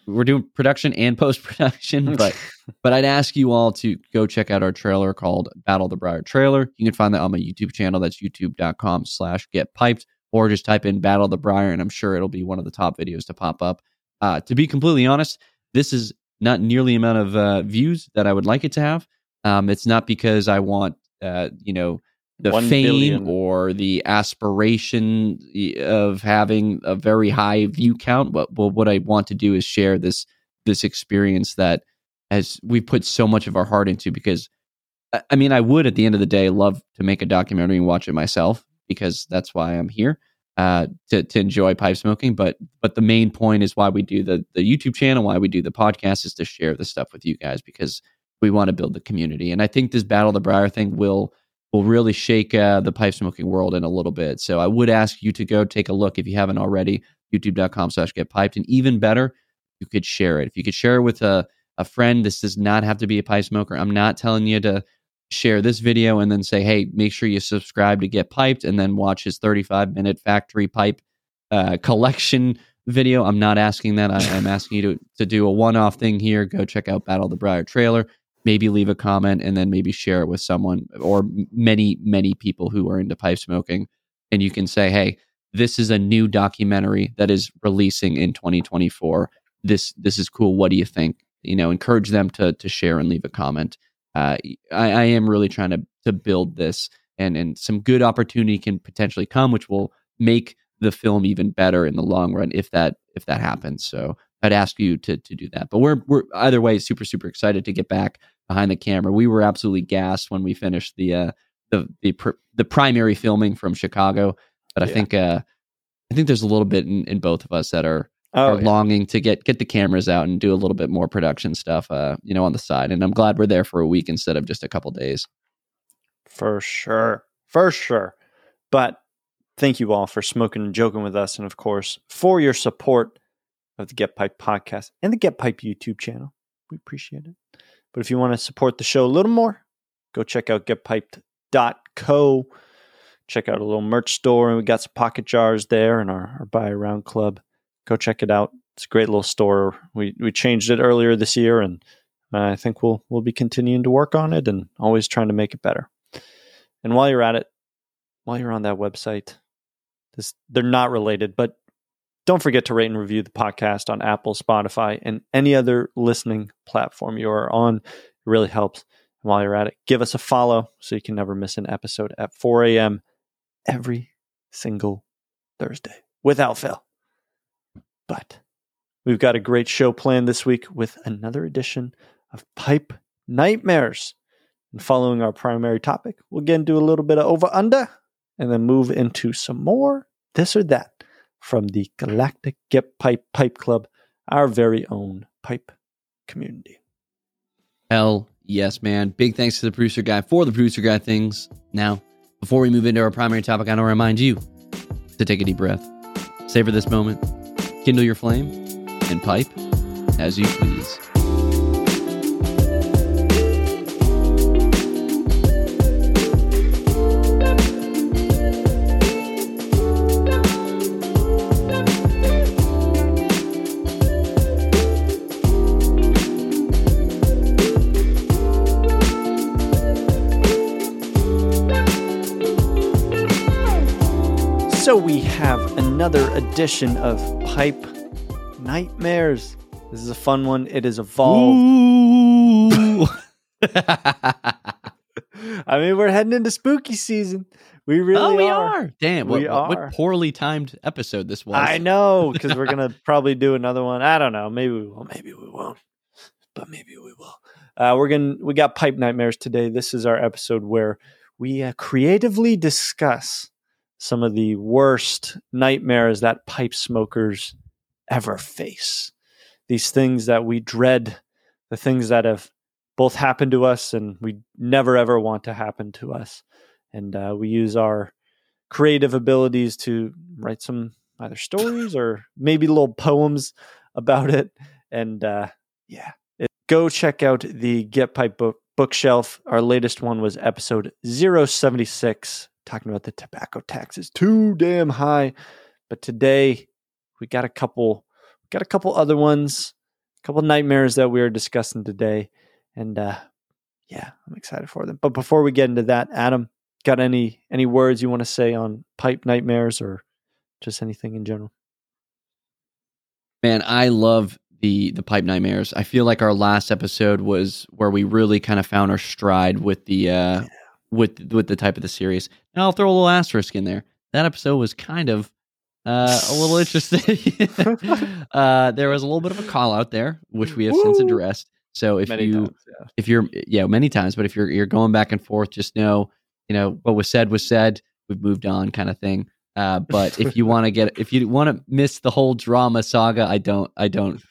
we're doing production and post production. But but I'd ask you all to go check out our trailer called Battle the Briar trailer. You can find that on my YouTube channel. That's youtube.com slash get piped. Or just type in Battle the Briar, and I'm sure it'll be one of the top videos to pop up. Uh, to be completely honest, this is not nearly the amount of uh, views that I would like it to have. Um, it's not because I want, uh, you know, the fame billion. or the aspiration of having a very high view count. But, but what I want to do is share this this experience that as we put so much of our heart into. Because I mean, I would at the end of the day love to make a documentary and watch it myself because that's why I'm here uh, to to enjoy pipe smoking. But but the main point is why we do the the YouTube channel, why we do the podcast, is to share the stuff with you guys because we want to build the community. And I think this battle the briar thing will will really shake uh, the pipe smoking world in a little bit. So I would ask you to go take a look if you haven't already, youtube.com slash get piped. And even better, you could share it. If you could share it with a, a friend, this does not have to be a pipe smoker. I'm not telling you to share this video and then say, hey, make sure you subscribe to get piped and then watch his 35 minute factory pipe uh, collection video. I'm not asking that. I, am asking you to, to do a one off thing here. Go check out Battle the Briar trailer. Maybe leave a comment and then maybe share it with someone or many, many people who are into pipe smoking. And you can say, hey, this is a new documentary that is releasing in 2024. This this is cool. What do you think? You know, encourage them to to share and leave a comment. Uh, I, I am really trying to to build this, and and some good opportunity can potentially come, which will make the film even better in the long run if that if that happens. So I'd ask you to to do that. But we're we're either way super super excited to get back behind the camera. We were absolutely gassed when we finished the uh the the pr- the primary filming from Chicago, but I think uh I think there's a little bit in, in both of us that are oh, are yeah. longing to get get the cameras out and do a little bit more production stuff uh you know on the side. And I'm glad we're there for a week instead of just a couple days. For sure. For sure. But Thank you all for smoking and joking with us, and of course, for your support of the Get Piped podcast and the Get Piped YouTube channel. We appreciate it. But if you want to support the show a little more, go check out getpiped.co. Check out a little merch store, and we got some pocket jars there and our, our Buy a Round Club. Go check it out. It's a great little store. We we changed it earlier this year, and I think we'll we'll be continuing to work on it and always trying to make it better. And while you're at it, while you're on that website, this, they're not related, but don't forget to rate and review the podcast on Apple, Spotify, and any other listening platform you are on. It really helps. And while you're at it, give us a follow so you can never miss an episode at 4 a.m. every single Thursday without fail. But we've got a great show planned this week with another edition of Pipe Nightmares. And following our primary topic, we'll again do a little bit of over under and then move into some more this or that from the Galactic Get Piped Pipe Club, our very own pipe community. Hell yes, man. Big thanks to the producer guy for the producer guy things. Now, before we move into our primary topic, I want to remind you to take a deep breath, savor this moment, kindle your flame, and pipe as you please. Another edition of Pipe Nightmares. This is a fun one. It is evolved. I mean, we're heading into spooky season. We really oh, we are. are. Damn, we what, are. what poorly timed episode this was. I know, because we're gonna probably do another one. I don't know. Maybe we will. Maybe we won't. But maybe we will. Uh, we're gonna. We got pipe nightmares today. This is our episode where we uh, creatively discuss some of the worst nightmares that pipe smokers ever face. These things that we dread, the things that have both happened to us and we never ever want to happen to us. And uh, we use our creative abilities to write some either stories or maybe little poems about it. And uh, yeah, it, go check out the Get Piped book bookshelf. Our latest one was episode 076 talking about the tobacco tax is too damn high. But today we got a couple got a couple other ones, a couple nightmares that we are discussing today. And uh yeah, I'm excited for them. But before we get into that, Adam, got any any words you want to say on pipe nightmares or just anything in general? Man, I love the the pipe nightmares. I feel like our last episode was where we really kind of found our stride with the uh with with the type of the series. And I'll throw a little asterisk in there. That episode was kind of uh, a little interesting. uh, there was a little bit of a call out there, which we have Woo! since addressed. So if many you times, yeah. if you're yeah many times, but if you're you're going back and forth, just know you know what was said was said. We've moved on, kind of thing. Uh, but if you want to get if you want to miss the whole drama saga, I don't I don't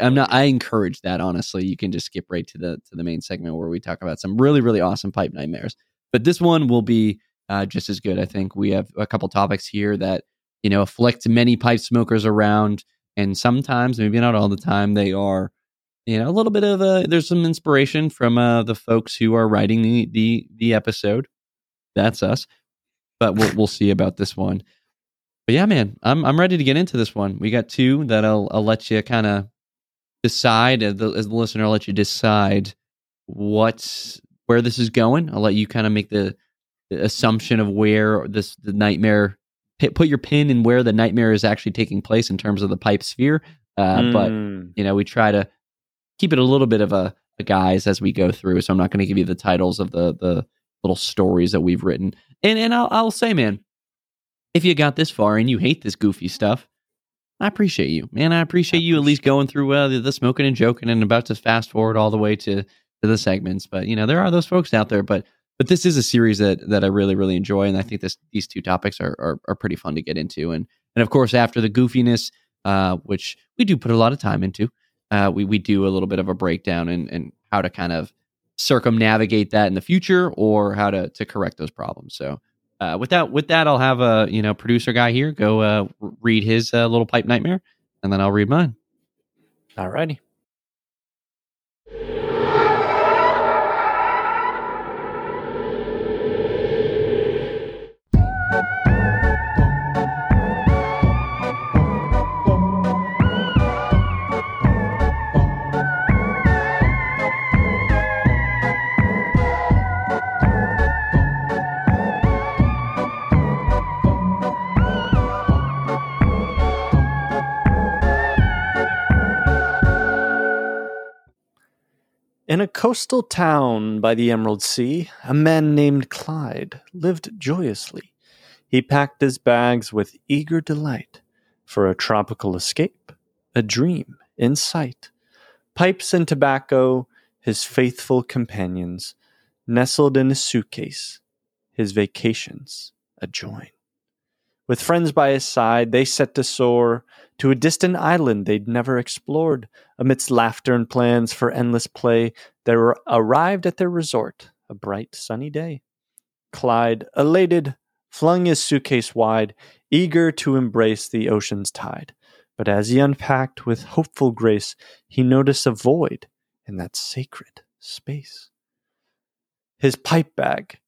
I'm not. I encourage that. Honestly, you can just skip right to the to the main segment where we talk about some really really awesome pipe nightmares. But this one will be uh, just as good. I think we have a couple topics here that you know afflict many pipe smokers around, and sometimes, maybe not all the time, they are you know a little bit of a there's some inspiration from uh, the folks who are writing the the the episode. That's us, but we'll we'll see about this one. But yeah, man, I'm I'm ready to get into this one. We got two that I'll I'll let you kind of decide as the, as the listener. I'll let you decide what where this is going. I'll let you kind of make the, the assumption of where this the nightmare put your pin in where the nightmare is actually taking place in terms of the pipe sphere. Uh, mm. But you know, we try to keep it a little bit of a, a guise as we go through. So I'm not going to give you the titles of the the little stories that we've written. And and I'll, I'll say, man, if you got this far and you hate this goofy stuff, I appreciate you, man. I appreciate you at least going through uh, the, the smoking and joking and about to fast forward all the way to to the segments. But you know, there are those folks out there. But but this is a series that that I really really enjoy, and I think this these two topics are are, are pretty fun to get into. And and of course, after the goofiness, uh, which we do put a lot of time into, uh, we we do a little bit of a breakdown and and how to kind of circumnavigate that in the future or how to to correct those problems. So. Uh, with that, with that, I'll have a you know producer guy here go uh, read his uh, little pipe nightmare, and then I'll read mine. All righty. In a coastal town by the Emerald Sea, a man named Clyde lived joyously. He packed his bags with eager delight for a tropical escape, a dream in sight. Pipes and tobacco, his faithful companions, nestled in his suitcase, his vacations a join. With friends by his side, they set to soar to a distant island they'd never explored. Amidst laughter and plans for endless play, they arrived at their resort a bright sunny day. Clyde, elated, flung his suitcase wide, eager to embrace the ocean's tide. But as he unpacked with hopeful grace, he noticed a void in that sacred space. His pipe bag,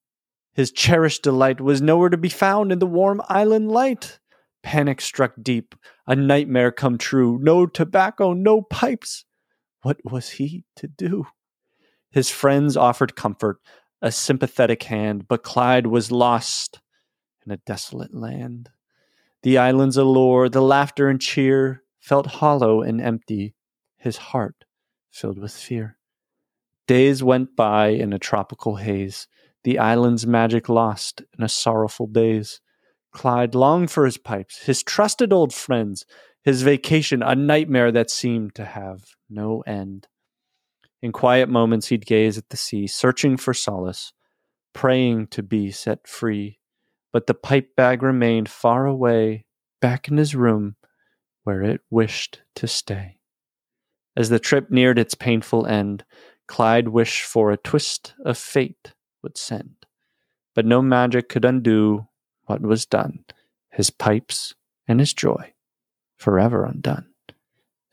his cherished delight was nowhere to be found in the warm island light. Panic struck deep, a nightmare come true. No tobacco, no pipes. What was he to do? His friends offered comfort, a sympathetic hand, but Clyde was lost in a desolate land. The island's allure, the laughter and cheer felt hollow and empty, his heart filled with fear. Days went by in a tropical haze the island's magic lost in a sorrowful daze. Clyde longed for his pipes, his trusted old friends, his vacation, a nightmare that seemed to have no end. In quiet moments, he'd gaze at the sea, searching for solace, praying to be set free. But the pipe bag remained far away, back in his room, where it wished to stay. As the trip neared its painful end, Clyde wished for a twist of fate would send. But no magic could undo what was done, his pipes and his joy, forever undone.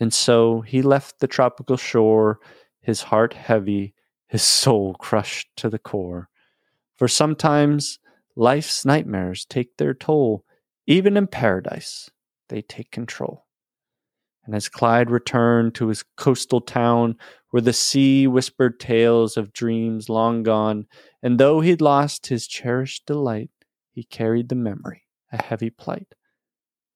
And so he left the tropical shore, his heart heavy, his soul crushed to the core. For sometimes life's nightmares take their toll, even in paradise, they take control. And as Clyde returned to his coastal town, where the sea whispered tales of dreams long gone, and though he'd lost his cherished delight, he carried the memory, a heavy plight.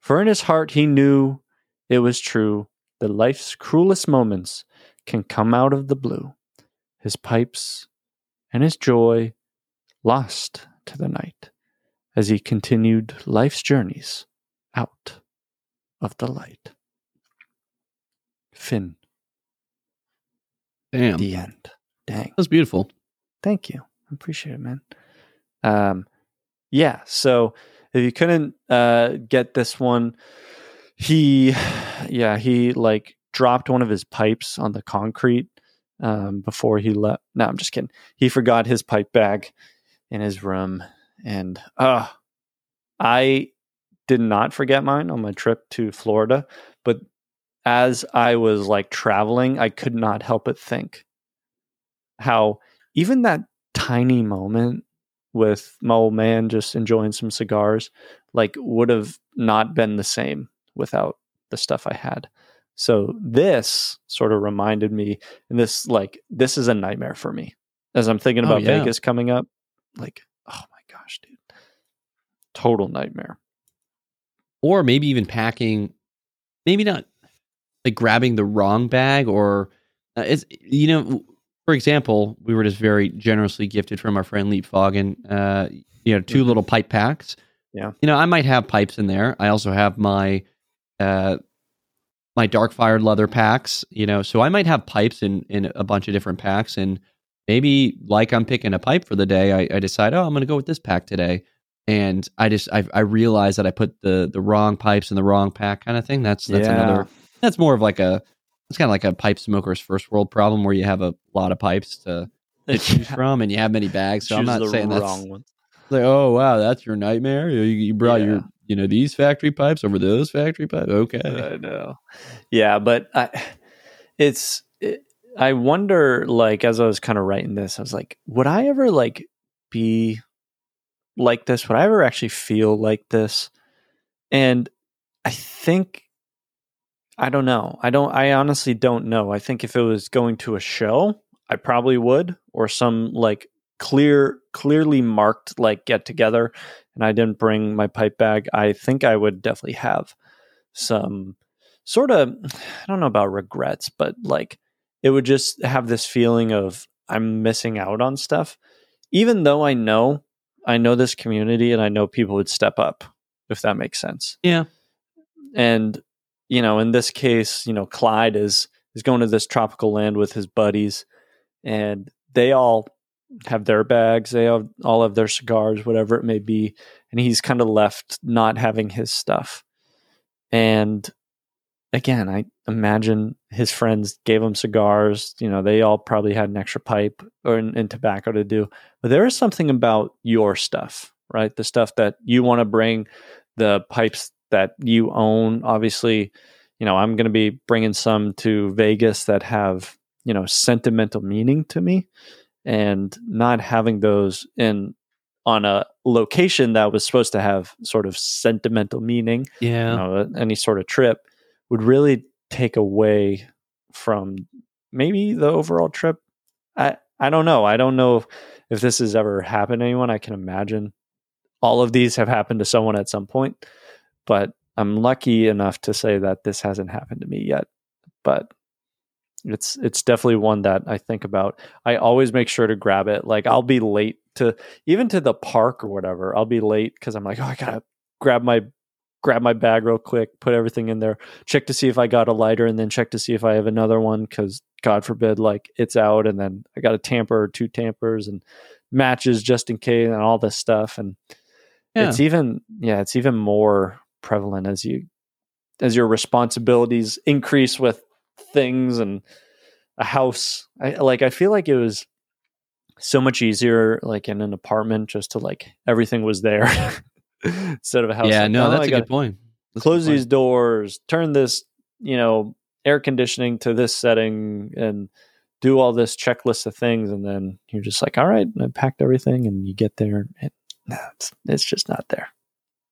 For in his heart he knew it was true that life's cruelest moments can come out of the blue. His pipes and his joy lost to the night as he continued life's journeys out of the light. Finn. Damn. The end. Dang. That's beautiful. Thank you. I appreciate it, man. Um, yeah. So if you couldn't uh, get this one, he, yeah, he like dropped one of his pipes on the concrete um, before he left. No, I'm just kidding. He forgot his pipe bag in his room, and uh, I did not forget mine on my trip to Florida, but as I was like traveling, I could not help but think how even that tiny moment with my old man just enjoying some cigars, like would have not been the same without the stuff I had. So this sort of reminded me, and this like this is a nightmare for me as I'm thinking Oh, about yeah. Vegas coming up. Like, oh my gosh, dude, total nightmare. or maybe even packing maybe not like grabbing the wrong bag or uh, it's you know for example we were just very generously gifted from our friend leap Foggin, uh you know 2 Mhm. little pipe packs Yeah. you know i might have pipes in there i also have my uh my dark fired leather packs you know so i might have pipes in in a bunch of different packs and maybe like i'm picking a pipe for the day i, I decide oh i'm going to go with this pack today and I just I, I realized that I put the the wrong pipes in the wrong pack kind of thing. That's that's Yeah. another that's more of like a it's kind of like a pipe smoker's first world problem where you have a lot of pipes to, to choose from and you have many bags. So I'm not saying that's wrong one. like oh wow that's your nightmare. You, you brought Yeah. your you know these factory pipes over those factory pipes. Okay, I know. Yeah, but I, it's. It, I wonder, like, as I was kind of writing this, I was like, would I ever like be like this? Would I ever actually feel like this? And I think I don't know. I don't. I honestly don't know. I think if it was going to a show, I probably would, or some like clear, clearly marked like get together, and I didn't bring my pipe bag. I think I would definitely have some sort of I don't know about regrets, but like it would just have this feeling of I'm missing out on stuff, even though I know I know this community and I know people would step up if that makes sense. Yeah. And you know, in this case, you know, Clyde is is going to this tropical land with his buddies, and they all have their bags. They have, all have their cigars, whatever it may be, and he's kind of left not having his stuff. And again, I imagine his friends gave him cigars. You know, they all probably had an extra pipe or and, tobacco to do. But there is something about your stuff, right? The stuff that you want to bring, the pipes that you own. Obviously, you know, I'm going to be bringing some to Vegas that have, you know, sentimental meaning to me and not having those in on a location that was supposed to have sort of sentimental meaning yeah. you know, any sort of trip would really take away from maybe the overall trip. I I don't know. I don't know if this has ever happened to anyone. I can imagine all of these have happened to someone at some point, but I'm lucky enough to say that this hasn't happened to me yet. But it's it's definitely one that I think about. I always make sure to grab it. Like I'll be late to even to the park or whatever. I'll be late because I'm like, oh, I gotta grab my grab my bag real quick, put everything in there, check to see if I got a lighter, and then check to see if I have another one because God forbid, like it's out, and then I got a tamper or two tampers and matches just in case, and all this stuff. And Yeah. it's even yeah, it's even more prevalent as you as your responsibilities increase with things and a house. I like I feel like it was so much easier like in an apartment just to like everything was there instead of a house. yeah, like, no, "Oh, that's I a good point. That's Close good these point. doors, turn this, you know, air conditioning to this setting and do all this checklist of things and then you're just like, all right, I packed everything and you get there and no, it's, it's just not there.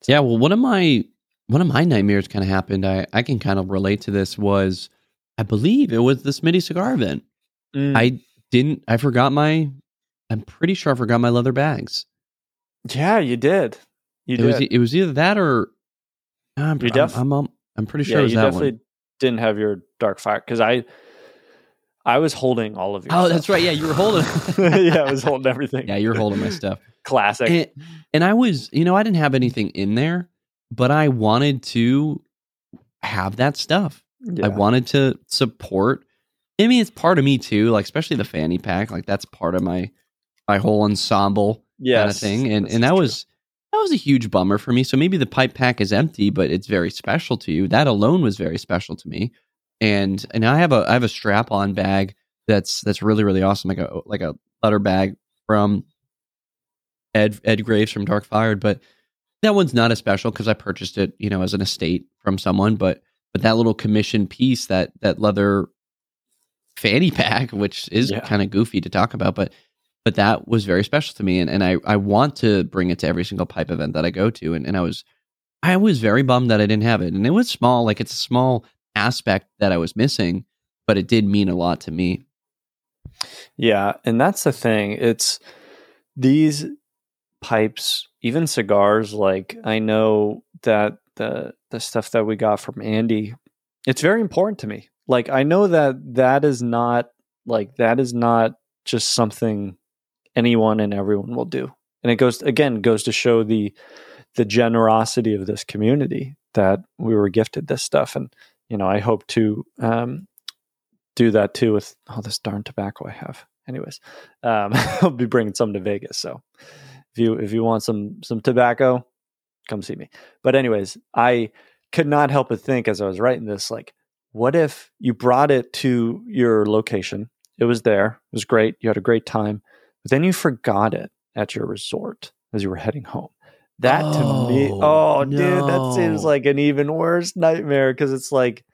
Yeah, well, one of my one of my nightmares kind of happened. I I can kind of relate to this. Was I believe it was the Smitty cigar event. Mm. I didn't. I forgot my. I'm pretty sure I forgot my leather bags. yeah, you did. You it did. was. It was either that or. I'm, You def- I'm, I'm, I'm pretty sure yeah, it was you definitely one. didn't have your dark fire because I I was holding all of your Oh, stuff. that's right. Yeah, you were holding. yeah, I was holding everything. yeah, you're holding my stuff. Classic. And, and I was, you know, I didn't have anything in there, but I wanted to have that stuff. yeah. I wanted to support. I mean, it's part of me too. Like especially the fanny pack. Like that's part of my my whole ensemble kind of thing. And and that true. was that was a huge bummer for me. So maybe the pipe pack is empty, but it's very special to you. That alone was very special to me. And and I have a I have a strap on bag that's that's really really awesome. Like a like a leather bag from Ed Ed Graves from Dark Fired, but that one's not as special because I purchased it, you know, as an estate from someone. But but that little commission piece, that that leather fanny pack, which is Yeah. kind of goofy to talk about, but but that was very special to me, and and I I want to bring it to every single pipe event that I go to, and and I was I was very bummed that I didn't have it, and it was small, like it's a small aspect that I was missing, but it did mean a lot to me. Yeah, and that's the thing. It's these pipes, even cigars. Like I know that the the stuff that we got from Andy, it's very important to me. Like I know that that is not like that is not just something anyone and everyone will do. And it goes again goes to show the the generosity of this community that we were gifted this stuff and you know I hope to um do that too with all this darn tobacco I have. Anyways, um, I'll be bringing some to Vegas. So if you if you want some some tobacco, come see me. But anyways, I could not help but think as I was writing this, like, what if you brought it to your location? It was there. It was great. You had a great time, but then you forgot it at your resort as you were heading home. That to me, Oh, oh, dude, that seems like an even worse nightmare because it's like,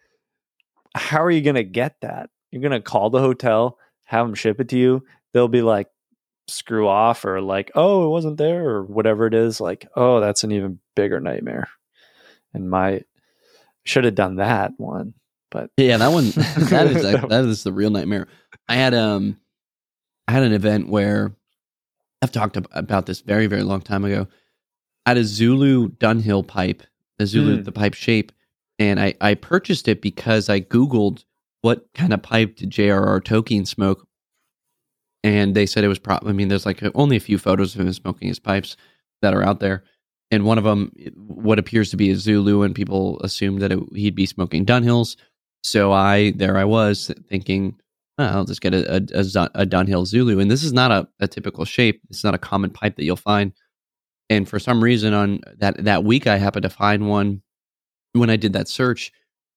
how are you going to get that? You're going to call the hotel, have them ship it to you. They'll be like, screw off or like, oh, it wasn't there or whatever it is. Like, oh, that's an even bigger nightmare. And my, should have done that one, but Yeah, that one that is that is the real nightmare. I had um I had an event where I've talked about this very very long time ago. I had a Zulu Dunhill pipe, the Zulu Hmm. the pipe shape, and I I purchased it because I googled what kind of pipe did J.R.R. Tolkien smoke, and they said it was probably. I mean, there's like only a few photos of him smoking his pipes that are out there, and one of them, what appears to be a Zulu, and people assumed that it, he'd be smoking Dunhills. So I, there I was thinking, oh, I'll just get a, a, a, a Dunhill Zulu, and this is not a, a typical shape. It's not a common pipe that you'll find. And for some reason, on that that week, I happened to find one when I did that search,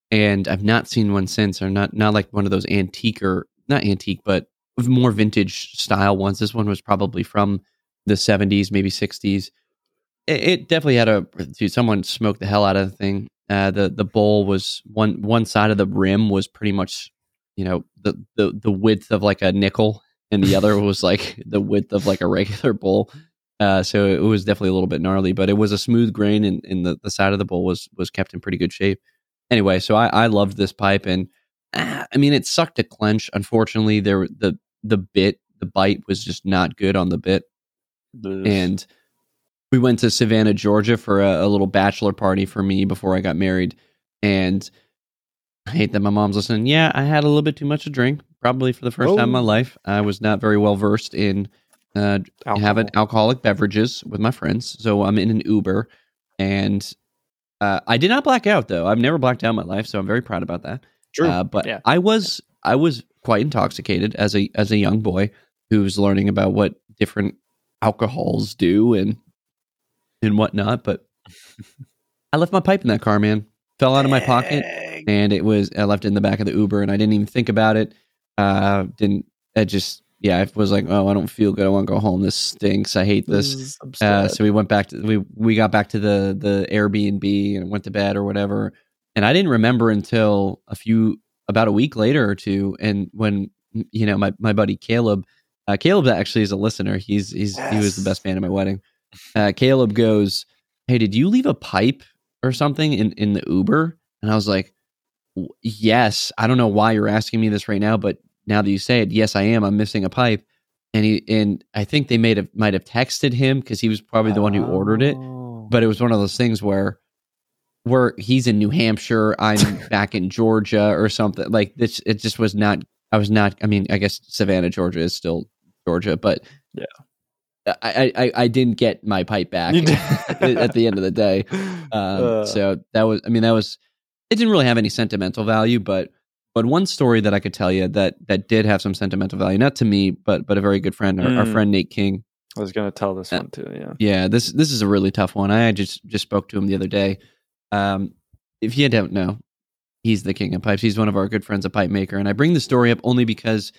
and I've not seen one since, or not not like one of those antique or not antique, but more vintage style ones. This one was probably from the 70s, maybe 60s. It, it definitely had a dude, someone smoked the hell out of the thing. Uh, the the bowl was one one side of the rim was pretty much, you know, the the the width of like a nickel, and the other was like the width of like a regular bowl. Uh, so it was definitely a little bit gnarly, but it was a smooth grain, and, and the, the side of the bowl was was kept in pretty good shape. Anyway, so I, I loved this pipe, and ah, I mean it sucked to clench. Unfortunately, there the the bit the bite was just not good on the bit, and we went to Savannah, Georgia for a, a little bachelor party for me before I got married. And I hate that my mom's listening. Yeah, I had a little bit too much to drink, probably for the first time in my Oh. life. I was not very well versed in uh, having alcoholic beverages with my friends. So I'm in an Uber, and uh, I did not black out though. I've never blacked out in my life, so I'm very proud about that. True. Uh, but Yeah. I was I was quite intoxicated as a as a young boy who was learning about what different alcohols do and and whatnot. But I left my pipe in that car, man. Fell out of my pocket, and it was I left it in the back of the Uber, and I didn't even think about it. Uh, didn't I just yeah? I was like, oh, I don't feel good. I want to go home. This stinks. I hate this. is Uh, so we went back to we we got back to the the Airbnb and went to bed or whatever. And I didn't remember until a few about a week later or two. And when you know my my buddy Caleb, uh, Caleb actually is a listener. He's he's he was the best man at my wedding. Uh, Caleb goes, "Hey, did you leave a pipe or something in in the Uber?" And I was like, "Yes." I don't know why you're asking me this right now, but now that you say it, yes, I am. I'm missing a pipe. And he and I think they might have might have texted him because he was probably the one who ordered it. Oh. But it was one of those things where where he's in New Hampshire, I'm back in Georgia or something. Like this, it just was not. I was not. I mean, I guess Savannah, Georgia, is still Georgia, but Yeah. I I, I didn't get my pipe back at the end of the day. Um, Uh, so that was. I mean, that was. It didn't really have any sentimental value, but but one story that I could tell you that that did have some sentimental value, not to me, but but a very good friend, our, our Mm. friend Nate King. I was gonna tell this Uh, one too. Yeah. Yeah, this this is a really tough one. I just just spoke to him the other day. Um, if you don't know, he's the king of pipes. He's one of our good friends, a pipe maker, and I bring the story up only because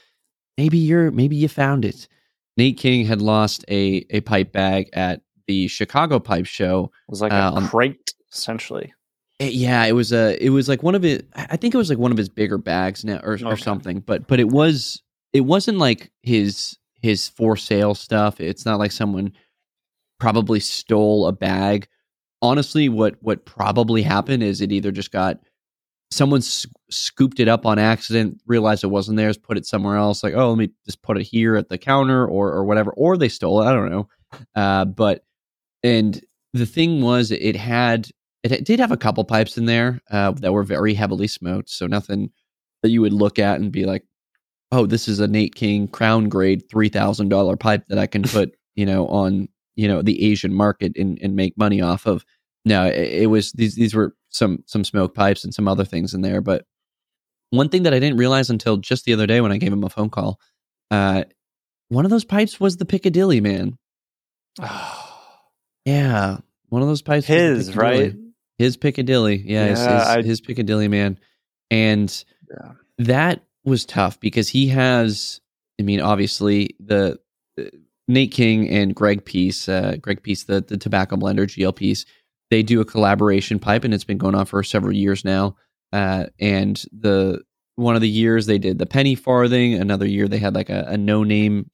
maybe you're maybe you found it. Nate King had lost a a pipe bag at the Chicago Pipe Show. It was like Uh, a crate, essentially. It- yeah, it was a it was like one of it. I think it was like one of his bigger bags now or, or something. But but it was it wasn't like his his for sale stuff. It's not like someone probably stole a bag. Honestly, what what probably happened is it either just got someone s- scooped it up on accident, realized it wasn't theirs, put it somewhere else. Like, oh, let me just put it here at the counter or or whatever, or they stole it. I don't know. Uh, but and the thing was, it had it did have a couple pipes in there uh, that were very heavily smoked, so nothing that you would look at and be like, oh, this is a Nate King Crown grade three thousand dollar pipe that I can put you know on you know the Asian market and, and make money off of. No, it, it was these these were some some smoke pipes and some other things in there. But one thing that I didn't realize until just the other day when I gave him a phone call, uh, one of those pipes was the Piccadilly man. Yeah, one of those pipes. His, right? His Piccadilly, yeah, his, Yeah, his, I- his Piccadilly man, and Yeah. that was tough because he has. I mean, obviously the Nate King and Greg Pease, uh, Greg Pease, the the tobacco blender GL Pease, they do a collaboration pipe, and it's been going on for several years now. Uh, and the one of the years they did the penny farthing, another year they had like a, a no name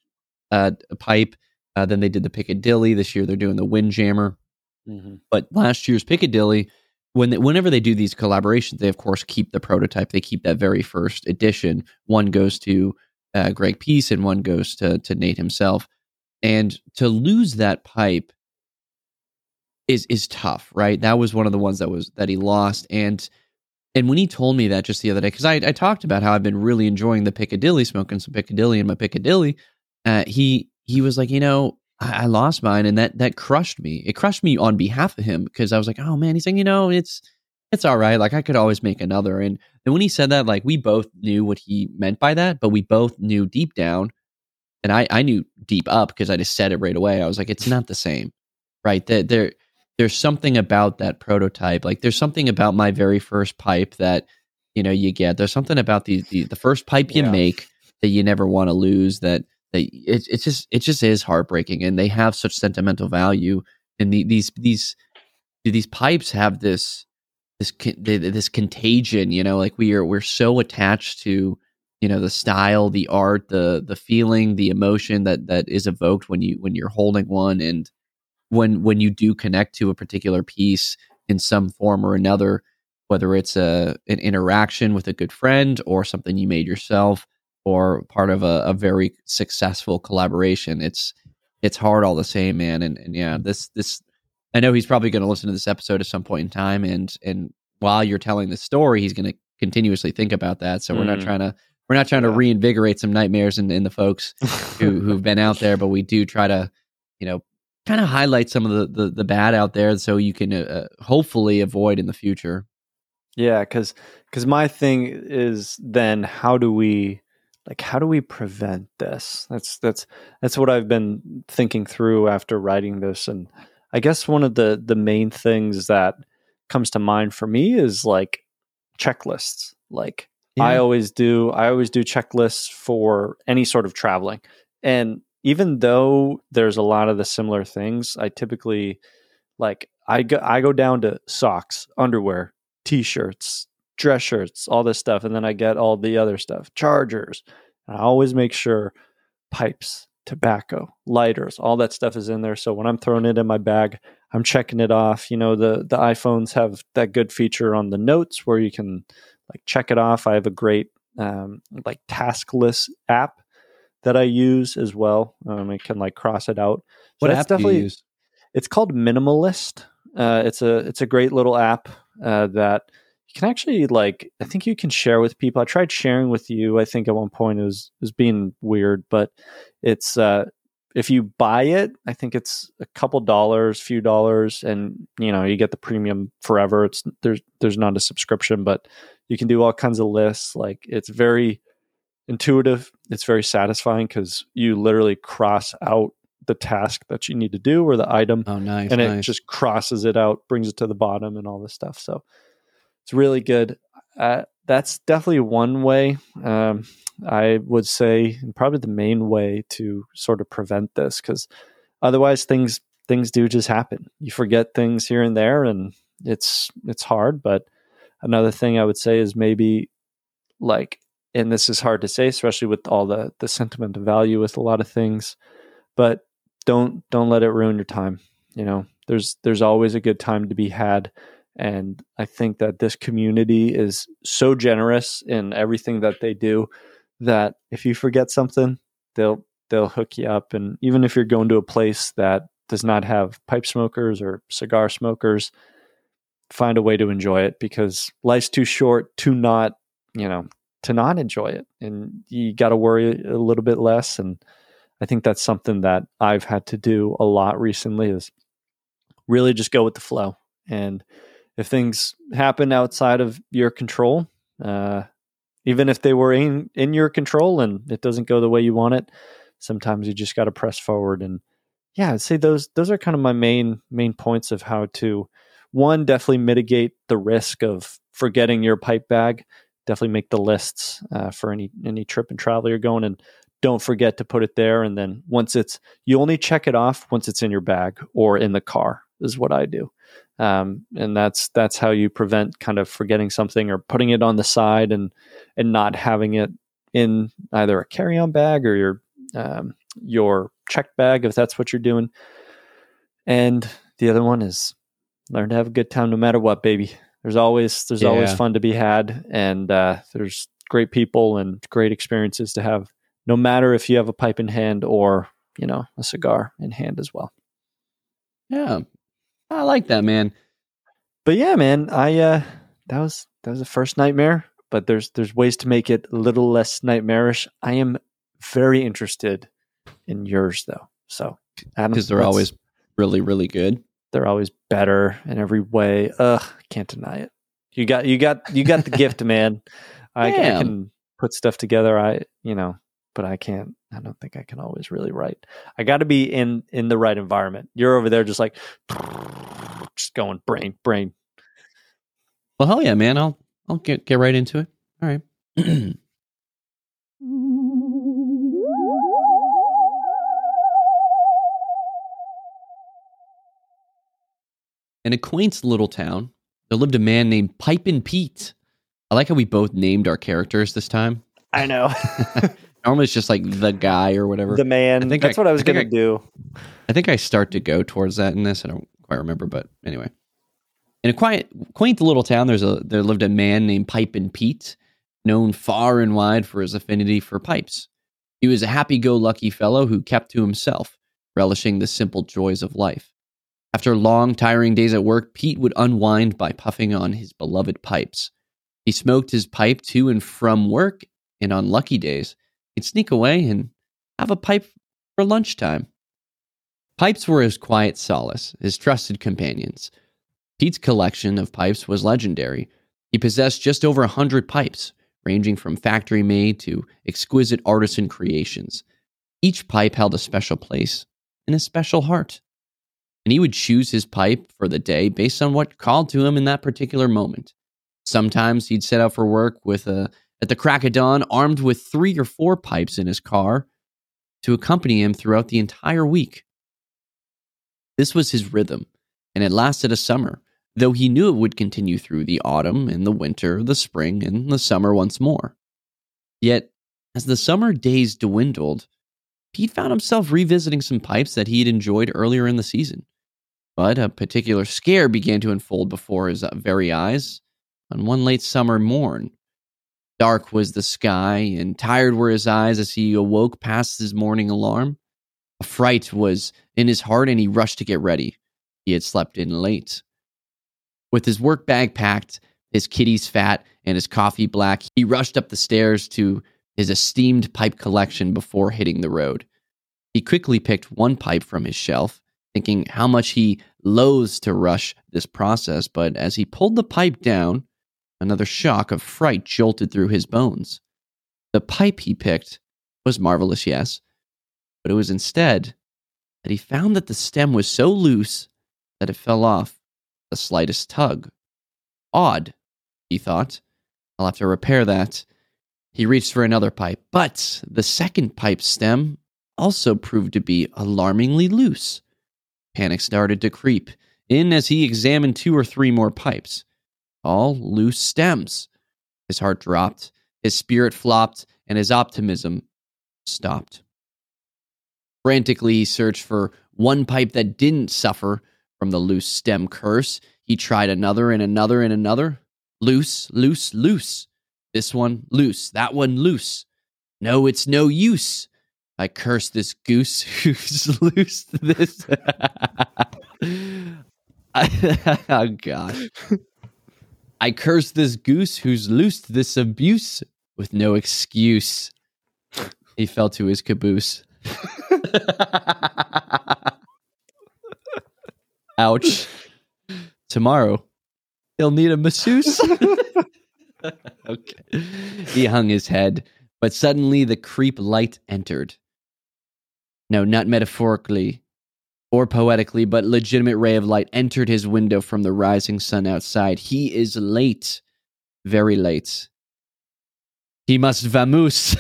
uh, pipe. Uh, then they did the Piccadilly. This year they're doing the Windjammer. Mhm. But last year's Piccadilly, when they, whenever they do these collaborations, they of course keep the prototype. They keep that very first edition. One goes to uh, Greg Pease and one goes to to Nate himself. And to lose that pipe is is tough, right? That was one of the ones that was that he lost. And and when he told me that just the other day, because I, I talked about how I've been really enjoying the Piccadilly, smoking some Piccadilly in my Piccadilly, uh, he he was like, you know, I, I lost mine, and that that crushed me. It crushed me on behalf of him because I was like, oh man, he's saying, you know, it's it's all right. Like I could always make another. And and when he said that, like we both knew what he meant by that, but we both knew deep down, and I I knew deep up because I just said it right away. I was like, it's not the same, right? That there there's something about that prototype. Like there's something about my very first pipe that you know you get. There's something about the the, the first pipe you Yeah. make that you never want to lose. That that it it just it just is heartbreaking, and they have such sentimental value. And the, these these these pipes have this this this contagion. You know, like we are we're so attached to you know the style, the art, the the feeling, the emotion that that is evoked when you when you're holding one and when when you do connect to a particular piece in some form or another whether it's a an interaction with a good friend or something you made yourself or part of a, a very successful collaboration it's it's hard all the same man and, and yeah this this i know he's probably going to listen to this episode at some point in time and and while you're telling the story he's going to continuously think about that so we're not Mm. trying to we're not trying to Yeah. reinvigorate some nightmares in, in the folks who who've been out there, but we do try to, you know, kind of highlight some of the, the the bad out there, so you can uh, hopefully avoid in the future. Yeah, because because my thing is then how do we like how do we prevent this? That's that's that's what I've been thinking through after writing this, and I guess one of the the main things that comes to mind for me is like checklists. Like I always do. I always do checklists for any sort of traveling, and even though there's a lot of the similar things, I typically like I go I go down to socks, underwear, t-shirts, dress shirts, all this stuff, and then I get all the other stuff, chargers. And I always make sure pipes, tobacco, lighters, all that stuff is in there. So when I'm throwing it in my bag, I'm checking it off. You know, the the iPhones have that good feature on the notes where you can like check it off. I have a great um, like task list app that I use as well. Um, I can like cross it out. So What app do you definitely- use? it's called Minimalist. Uh, it's a it's a great little app uh, that you can actually like. I think you can share with people. I tried sharing with you. I think at one point it was it was being weird, but it's uh, if you buy it, I think it's a couple dollars, few dollars, and you know you get the premium forever. It's there's there's not a subscription, but you can do all kinds of lists. Like it's very intuitive. It's very satisfying because you literally cross out the task that you need to do or the item Oh, nice, and nice. it just crosses it out, brings it to the bottom, and all this stuff. So it's really good. Uh, that's definitely one way. Um, I would say, and probably the main way to sort of prevent this, because otherwise things things do just happen. You forget things here and there, and it's it's hard. But another thing I would say is maybe like, and this is hard to say, especially with all the the sentiment of value with a lot of things, but don't don't let it ruin your time. You know, there's there's always a good time to be had. And I think that this community is so generous in everything that they do that if you forget something, they'll they'll hook you up. And even if you're going to a place that does not have pipe smokers or cigar smokers, find a way to enjoy it because life's too short to not, you know, to not enjoy it. And you got to worry a little bit less. And I think that's something that I've had to do a lot recently is really just go with the flow. And if things happen outside of your control, uh, even if they were in, in your control and it doesn't go the way you want it, sometimes you just got to press forward and yeah, I'd say those those are kind of my main main points of how to one definitely mitigate the risk of forgetting your pipe bag. Definitely make the lists uh, for any any trip and travel you're going, and don't forget to put it there. And then once it's you only check it off once it's in your bag or in the car is what I do, um, and that's that's how you prevent kind of forgetting something or putting it on the side and and not having it in either a carry on bag or your um, your check bag if that's what you're doing. And the other one is learn to have a good time no matter what, baby. There's always there's yeah. always fun to be had, and uh, there's great people and great experiences to have, no matter if you have a pipe in hand or you know a cigar in hand as well. Yeah, I like that, man. But yeah, man, I uh, that was that was the first nightmare. But there's there's ways to make it a little less nightmarish. I am very interested in yours though. So because they're always really really good. They're always better in every way. Ugh, can't deny it. You got you got you got the gift, man. I, I, can put stuff together. I you know, but I can't. I don't think I can always really write. I got to be in in the right environment. You're over there just like just going brain brain. Well, hell yeah, man! I'll I'll get get right into it. All right. In a quaint little town, there lived a man named Pipin' Pete. I like how we both named our characters this time. I know. Normally it's just like the guy or whatever. The man. I think That's I, what I was going to do. I think I start to go towards that in this. I don't quite remember, but anyway. In a quiet, quaint little town, there's a there lived a man named Pipin' Pete, known far and wide for his affinity for pipes. He was a happy-go-lucky fellow who kept to himself, relishing the simple joys of life. After long, tiring days at work, Pete would unwind by puffing on his beloved pipes. He smoked his pipe to and from work, and on lucky days, he'd sneak away and have a pipe for lunchtime. Pipes were his quiet solace, his trusted companions. Pete's collection of pipes was legendary. He possessed just over a hundred pipes, ranging from factory made to exquisite artisan creations. Each pipe held a special place and a special heart and he would choose his pipe for the day based on what called to him in that particular moment. Sometimes he'd set out for work with a at the crack of dawn, armed with three or four pipes in his car to accompany him throughout the entire week. This was his rhythm, and it lasted a summer, though he knew it would continue through the autumn and the winter, the spring, and the summer once more. Yet, as the summer days dwindled, Pete found himself revisiting some pipes that he had enjoyed earlier in the season. But a particular scare began to unfold before his uh, very eyes on one late summer morn. Dark was the sky, and tired were his eyes as he awoke past his morning alarm. A fright was in his heart, and he rushed to get ready. He had slept in late. With his work bag packed, his kitties fat, and his coffee black, he rushed up the stairs to his esteemed pipe collection before hitting the road. He quickly picked one pipe from his shelf thinking how much he loathes to rush this process, but as he pulled the pipe down, another shock of fright jolted through his bones. The pipe he picked was marvelous, yes, but it was instead that he found that the stem was so loose that it fell off the slightest tug. Odd, he thought. I'll have to repair that. He reached for another pipe, but the second pipe stem also proved to be alarmingly loose. Panic started to creep in as he examined two or three more pipes, all loose stems. His heart dropped, his spirit flopped, and his optimism stopped. Frantically, he searched for one pipe that didn't suffer from the loose stem curse. He tried another and another and another. Loose, loose, loose. This one loose, that one loose. No, it's no use. I curse this goose who's loosed this. oh, gosh. I curse this goose who's loosed this abuse with no excuse. He fell to his caboose. Ouch. Tomorrow, he'll need a masseuse. okay. He hung his head, but suddenly the creep light entered. No, not metaphorically or poetically, but legitimate ray of light entered his window from the rising sun outside. He is late, very late. He must vamoose.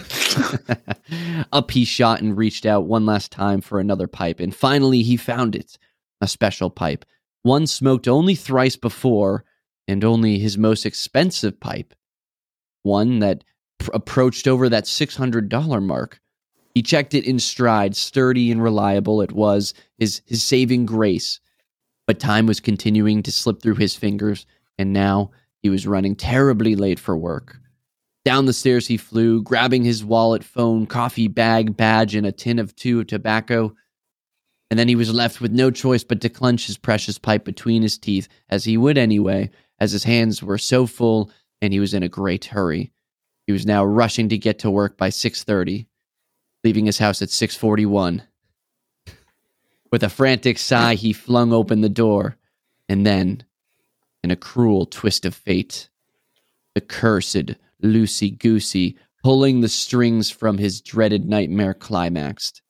Up he shot and reached out one last time for another pipe, and finally he found it a special pipe, one smoked only thrice before, and only his most expensive pipe, one that pr- approached over that $600 mark. He checked it in stride, sturdy and reliable it was, his, his saving grace. But time was continuing to slip through his fingers, and now he was running terribly late for work. Down the stairs he flew, grabbing his wallet, phone, coffee bag, badge, and a tin of two of tobacco. And then he was left with no choice but to clench his precious pipe between his teeth, as he would anyway, as his hands were so full and he was in a great hurry. He was now rushing to get to work by 6:30, leaving his house at 6:41. With a frantic sigh, he flung open the door, and then, in a cruel twist of fate, the cursed loosey goosey pulling the strings from his dreaded nightmare climaxed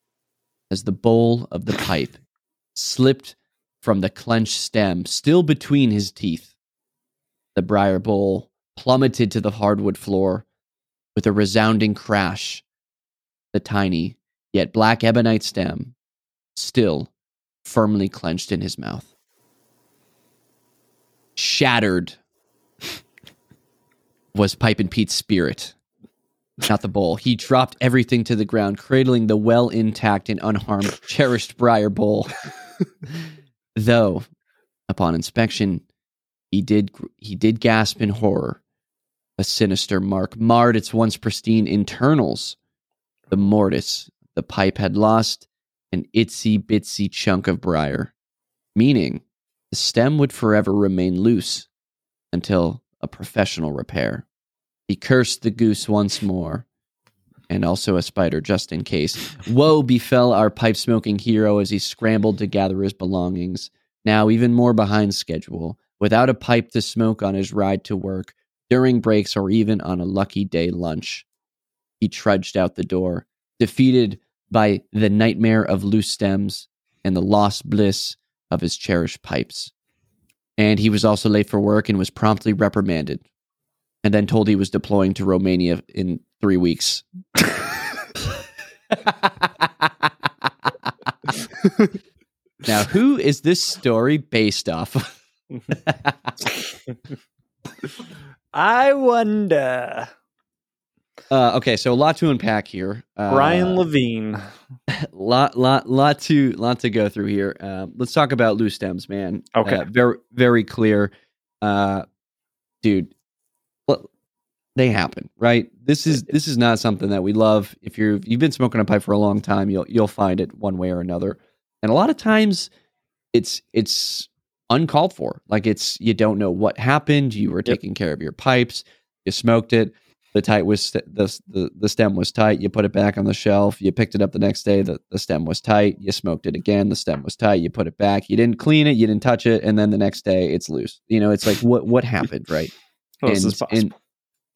as the bowl of the pipe slipped from the clenched stem still between his teeth. The briar bowl plummeted to the hardwood floor with a resounding crash. The tiny, yet black ebonite stem still firmly clenched in his mouth. Shattered was Pipin' Pete's spirit, not the bowl. He dropped everything to the ground, cradling the well intact and unharmed, cherished briar bowl. Though, upon inspection, he did he did gasp in horror. A sinister mark marred its once pristine internals. The mortise the pipe had lost an itsy bitsy chunk of briar, meaning the stem would forever remain loose until a professional repair. He cursed the goose once more, and also a spider just in case. Woe befell our pipe smoking hero as he scrambled to gather his belongings, now even more behind schedule, without a pipe to smoke on his ride to work, during breaks, or even on a lucky day lunch. He trudged out the door, defeated by the nightmare of loose stems and the lost bliss of his cherished pipes. And he was also late for work and was promptly reprimanded and then told he was deploying to Romania in three weeks. now, who is this story based off? I wonder. Uh, okay, so a lot to unpack here. Uh, Brian Levine. lot, lot, lot to, lot to go through here. Uh, let's talk about loose stems, man. Okay. Uh, very, very clear. Uh, dude, well, they happen, right? This is this is not something that we love. If you're you've been smoking a pipe for a long time, you'll you'll find it one way or another. And a lot of times, it's it's uncalled for. Like it's you don't know what happened. You were Yep. taking care of your pipes. You smoked it. The tight was the, the the stem was tight. You put it back on the shelf. You picked it up the next day. The the stem was tight. You smoked it again. The stem was tight. You put it back. You didn't clean it. You didn't touch it. And then the next day, it's loose. You know, it's like what what happened, right? Is this and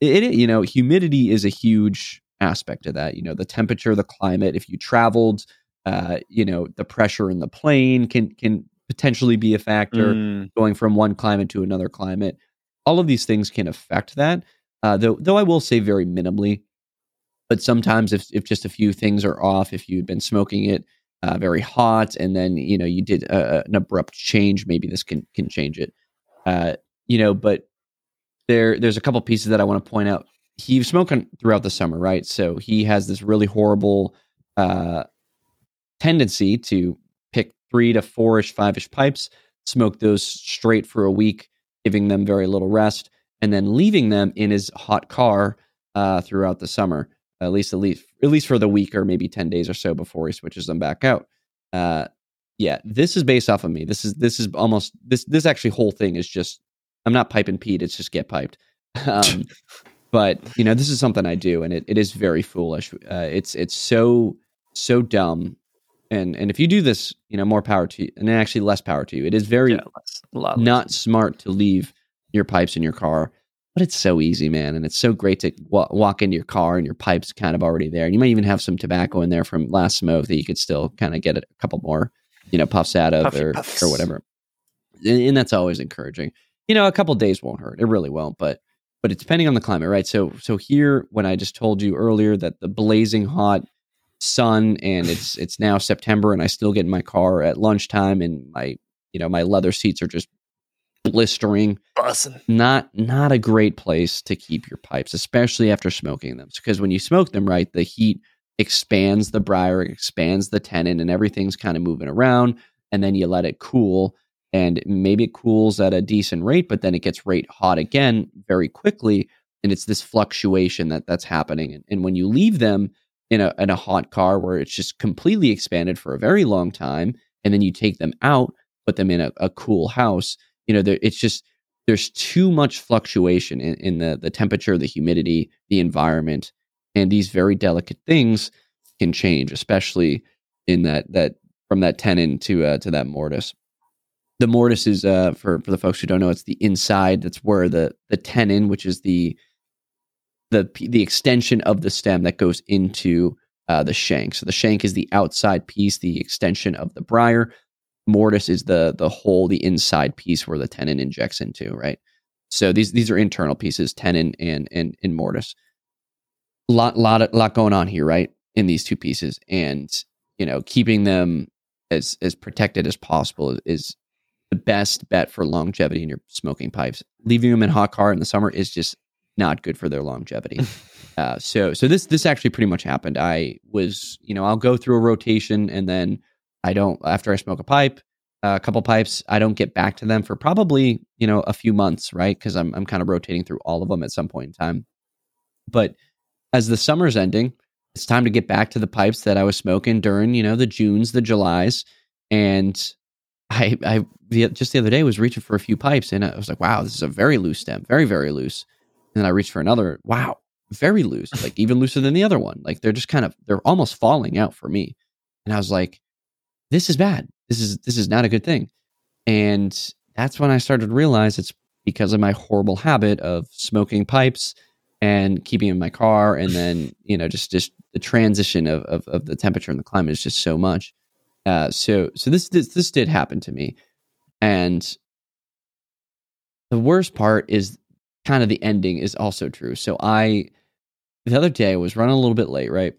it, it you know humidity is a huge aspect of that you know the temperature the climate if you traveled uh you know the pressure in the plane can can potentially be a factor Mm, going from one climate to another climate all of these things can affect that Uh, though, though I will say very minimally. But sometimes, if if just a few things are off, if you've been smoking it uh, very hot, and then you know you did a, an abrupt change, maybe this can can change it. Uh, you know, but there there's a couple pieces that I want to point out. He's smoking throughout the summer, right? So he has this really horrible uh, tendency to pick three to four ish, five ish pipes, smoke those straight for a week, giving them very little rest, and then leaving them in his hot car uh, throughout the summer, at least at least at least for the week or maybe ten days or so before he switches them back out. Uh, yeah, this is based off of me. This is this is almost this this actually whole thing is just I'm not piping Pete. It's just get piped. Um, but you know, this is something I do, and it, it is very foolish. Uh, it's it's so so dumb, and and if you do this, you know, more power to you, and actually less power to you. It is very Yeah, less- not smart to leave your pipes in your car, but it's so easy, man, and it's so great to wa- walk into your car and your pipes kind of already there. And you might even have some tobacco in there from last smoke that you could still kind of get a couple more, you know, puffs out of Puffy or puffs. or whatever. And, and that's always encouraging. You know, a couple days won't hurt. It really won't, but but it's depending on the climate, right? So so here, when I just told you earlier that the blazing hot sun and it's it's now September and I still get in my car at lunchtime and my you know my leather seats are just blistering Bussin'. not not a great place to keep your pipes, especially after smoking them. Because when you smoke them, right, the heat expands the briar, expands the tenon, and everything's kind of moving around. And then you let it cool, and maybe it cools at a decent rate, but then it gets rate hot again very quickly, and it's this fluctuation that that's happening. And, and when you leave them in a in a hot car where it's just completely expanded for a very long time, and then you take them out, put them in a, a cool house, you know, there, it's just there's too much fluctuation in, in the the temperature, the humidity, the environment, and these very delicate things can change, especially in that that from that tenon to uh, to that mortise. The mortise is uh, for for the folks who don't know, it's the inside. That's where the the tenon, which is the the the extension of the stem that goes into uh, the shank. So the shank is the outside piece, the extension of the briar. Mortise is the the whole, the inside piece where the tenon injects into. Right. So these these are internal pieces, tenon and and and mortise. Lot lot a lot going on here, right? In these two pieces, and you know, keeping them as as protected as possible is the best bet for longevity in your smoking pipes. Leaving them in hot car in the summer is just not good for their longevity. uh, so so this this actually pretty much happened. I was you know I'll go through a rotation and then I don't after I smoke a pipe, uh, a couple pipes, I don't get back to them for probably you know a few months, right? Because I'm I'm kind of rotating through all of them at some point in time. But as the summer's ending, it's time to get back to the pipes that I was smoking during you know the Junes, the Julys, and I I the, just the other day was reaching for a few pipes and I was like, wow, this is a very loose stem, very very loose. And then I reached for another, wow, very loose, like even looser than the other one. Like they're just kind of they're almost falling out for me. And I was like, this is bad. This is this is not a good thing. And that's when I started to realize it's because of my horrible habit of smoking pipes and keeping in my car and then, you know, just just the transition of of, of the temperature and the climate is just so much. Uh, so so this, this this did happen to me. And the worst part is kind of the ending is also true. So I the other day I was running a little bit late, right?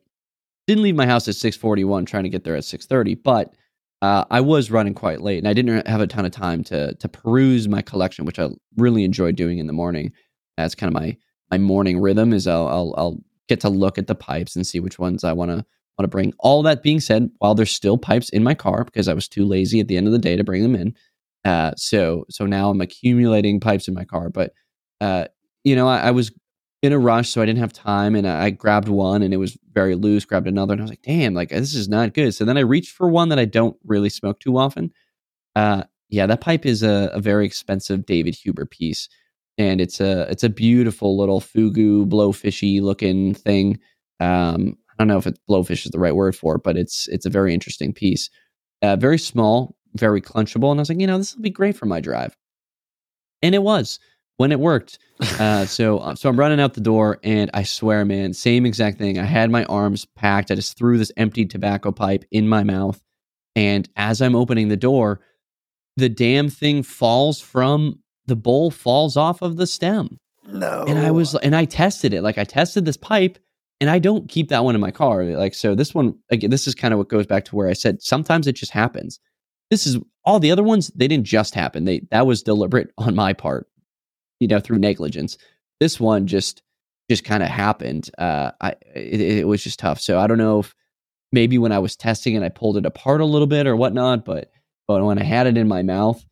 Didn't leave my house at 641 trying to get there at 630, but uh, I was running quite late and I didn't have a ton of time to to peruse my collection, which I really enjoy doing in the morning. That's kind of my my morning rhythm is I'll I'll, I'll get to look at the pipes and see which ones I want to want to bring. All that being said, while there's still pipes in my car because I was too lazy at the end of the day to bring them in, uh, so so now I'm accumulating pipes in my car. But uh, you know, I, I was in a rush, so I didn't have time, and I, grabbed one, and it was very loose. Grabbed another, and I was like, "Damn, like this is not good." So then I reached for one that I don't really smoke too often. Uh, yeah, that pipe is a, a very expensive David Huber piece, and it's a it's a beautiful little fugu blowfishy looking thing. Um, I don't know if it's blowfish is the right word for it, but it's it's a very interesting piece. Uh, very small, very clenchable, and I was like, you know, this will be great for my drive, and it was when it worked. Uh, so uh, so I'm running out the door, and I swear, man, same exact thing. I had my arms packed. I just threw this empty tobacco pipe in my mouth, and as I'm opening the door, the damn thing falls from the bowl, falls off of the stem. No. and I was and I tested it. Like I tested this pipe, and I don't keep that one in my car. Like so, this one again. This is kind of what goes back to where I said sometimes it just happens. This is all the other ones. They didn't just happen. They that was deliberate on my part, you know, through negligence. This one just just kind of happened. Uh, I it, it was just tough. So I don't know if maybe when I was testing it, I pulled it apart a little bit or whatnot. But but when I had it in my mouth,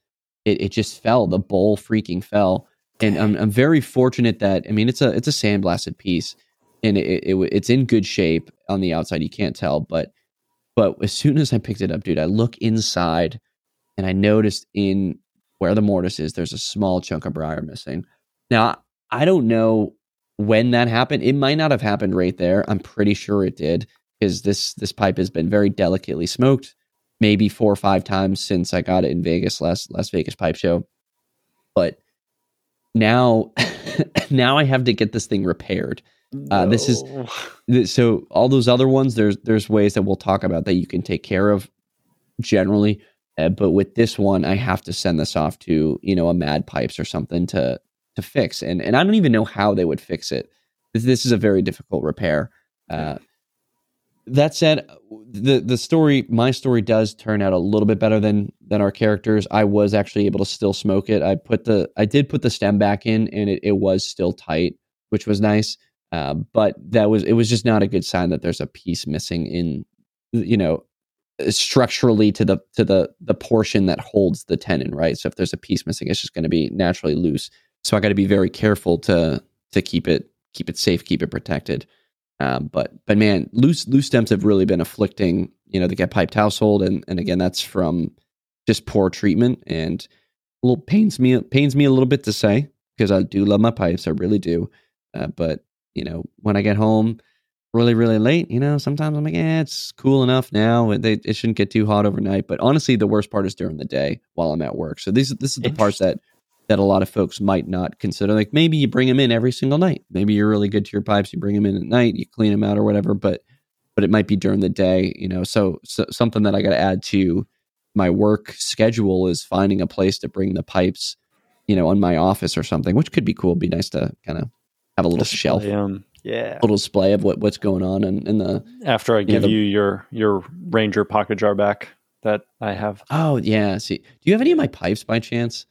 it, it just fell. The bowl freaking fell and I'm, I'm very fortunate that I mean it's a it's a sandblasted piece, and it, it it's in good shape on the outside. You can't tell, but but as soon as I picked it up, dude, I look inside, and I noticed in where the mortise is, there's a small chunk of briar missing. Now I don't know when that happened. It might not have happened right there. I'm pretty sure it did because this this pipe has been very delicately smoked, maybe four or five times since I got it in Vegas last Las Vegas pipe show, but now now I have to get this thing repaired. Uh, this is-. So all those other ones, there's there's ways that we'll talk about that you can take care of generally. Uh, but with this one, I have to send this off to you know a Mad Pipes or something to to fix, and and I don't even know how they would fix it. This, this is a very difficult repair. Uh, that said, the the story, my story, does turn out a little bit better than than our characters. I was actually able to still smoke it. I put the I did put the stem back in, and it, it was still tight, which was nice. Uh, but that was it was just not a good sign that there's a piece missing in you know structurally to the to the the portion that holds the tenon right? So if there's a piece missing it's just going to be naturally loose. So i got to be very careful to to keep it keep it safe keep it protected. Um, but but man loose loose stems have really been afflicting you know the get piped household. And and again that's from just poor treatment. And a little pains me pains me a little bit to say because i do love my pipes i really do. Uh, but you know, when I get home really, really late, you know, sometimes I'm like, eh, it's cool enough now. It, they, it shouldn't get too hot overnight. But honestly, the worst part is during the day while I'm at work. So this, this is the part that that a lot of folks might not consider. Like maybe you bring them in every single night. Maybe you're really good to your pipes. You bring them in at night, you clean them out or whatever. But but it might be during the day, you know. So, so something that I got to add to my work schedule is finding a place to bring the pipes, you know, on my office or something, which could be cool. It'd Be nice to kind of have a little shelf 'em. Yeah. little display of what what's going on in, in the After I give the- you your your Ranger pocket jar back that I have. oh yeah see do you have any of my pipes by chance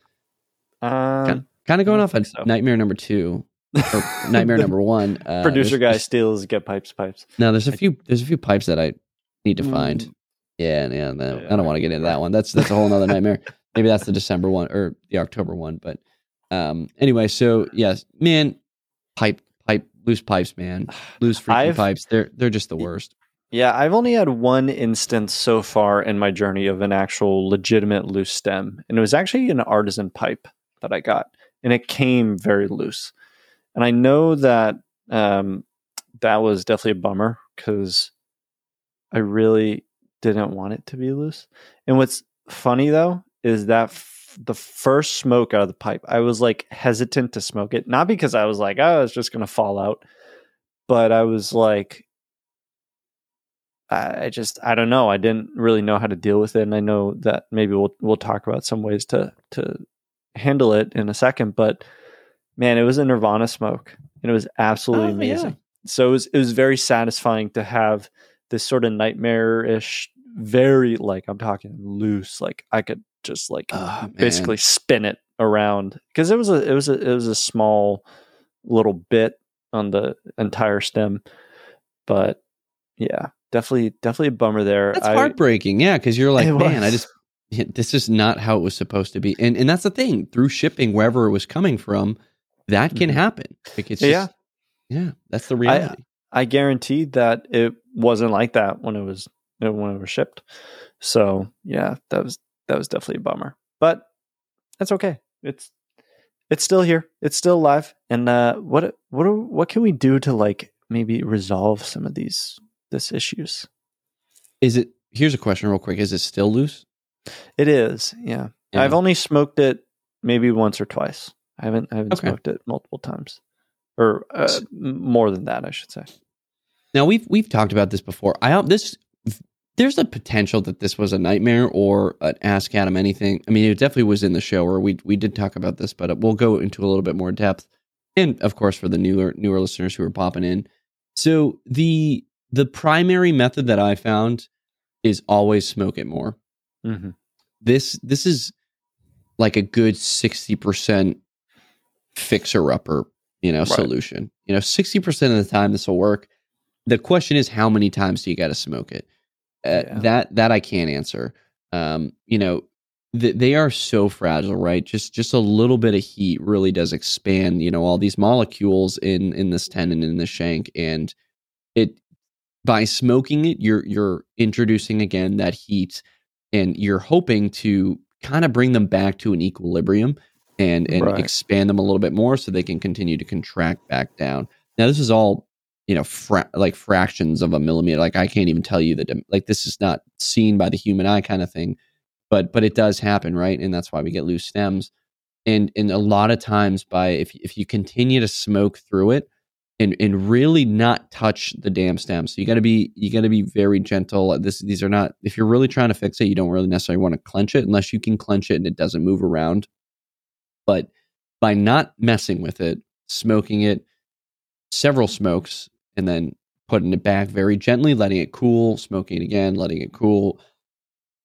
Um, kind of going off on so. nightmare number two or nightmare number one uh, producer guy steals get pipes pipes. no there's a few there's a few pipes that i need to find Mm. yeah yeah, no, i don't want to get into that one that's that's a whole nother nightmare maybe that's the december one or the october one but um anyway so yes man pipe pipe loose pipes man loose freaking I've- pipes they're they're just the worst Yeah, I've only had one instance so far in my journey of an actual legitimate loose stem, and it was actually an artisan pipe that I got, and it came very loose. And I know that um, that was definitely a bummer because I really didn't want it to be loose. And what's funny though is that the first smoke out of the pipe, I was like hesitant to smoke it, not because I was like, oh, it's just gonna fall out, but I was like. I just I don't know. I didn't really know how to deal with it, and I know that maybe we'll we'll talk about some ways to to handle it in a second. But man, it was a Nirvana smoke, and it was absolutely Oh, yeah. amazing. So it was it was very satisfying to have this sort of nightmare-ish, very like I'm talking loose, like I could just like Oh, basically spin it around because it was a it was a it was a small little bit on the entire stem, but yeah, definitely definitely a bummer there. That's I- heartbreaking, yeah, because you're like, man, I just this is not how it was supposed to be, and and that's the thing. Through shipping, wherever it was coming from, that can Mhm. happen. Like it's Yeah. just, yeah, that's the reality. I guaranteed that it wasn't like that when it was when it was shipped. So yeah, that was that was definitely a bummer. But that's okay. It's it's still here. It's still alive. And uh, what what are, what can we do to like maybe resolve some of these this issues? Is it? Here's a question, real quick. Is it still loose? It is. Yeah. Yeah. I've only smoked it maybe once or twice. I haven't I haven't Okay. smoked it multiple times, or uh, more than that, I should say. Now we've we've talked about this before. I this there's a potential that this was a nightmare or an ask Adam anything. I mean, it definitely was in the show, or we we did talk about this, but we'll go into a little bit more depth. and of course for the newer newer listeners who are popping in. So the the primary method that I found is always smoke it more. Mm-hmm. This this is like a good sixty percent fixer upper, you know, Right. solution. You know, sixty percent of the time this will work. The question is, how many times do you got to smoke it? Uh, Yeah. That that I can't answer. Um, you know, th- they are so fragile, right? Just just a little bit of heat really does expand, you know, all these molecules in in this tenon in the shank, and it by smoking it, you're you're introducing again that heat, and you're hoping to kind of bring them back to an equilibrium and and Right. expand them a little bit more so they can continue to contract back down. Now this is all you know fra- like fractions of a millimeter. Like I can't even tell you that like this is not seen by the human eye kind of thing, but but it does happen, right? And that's why we get loose stems. And and a lot of times by if if you continue to smoke through it and and really not touch the damn stem. So you got to be you got to be very gentle. Uh, this these are not if you're really trying to fix it, you don't really necessarily want to clench it unless you can clench it and it doesn't move around. But by not messing with it, smoking it several smokes and then putting it back very gently, letting it cool, smoking it again, letting it cool.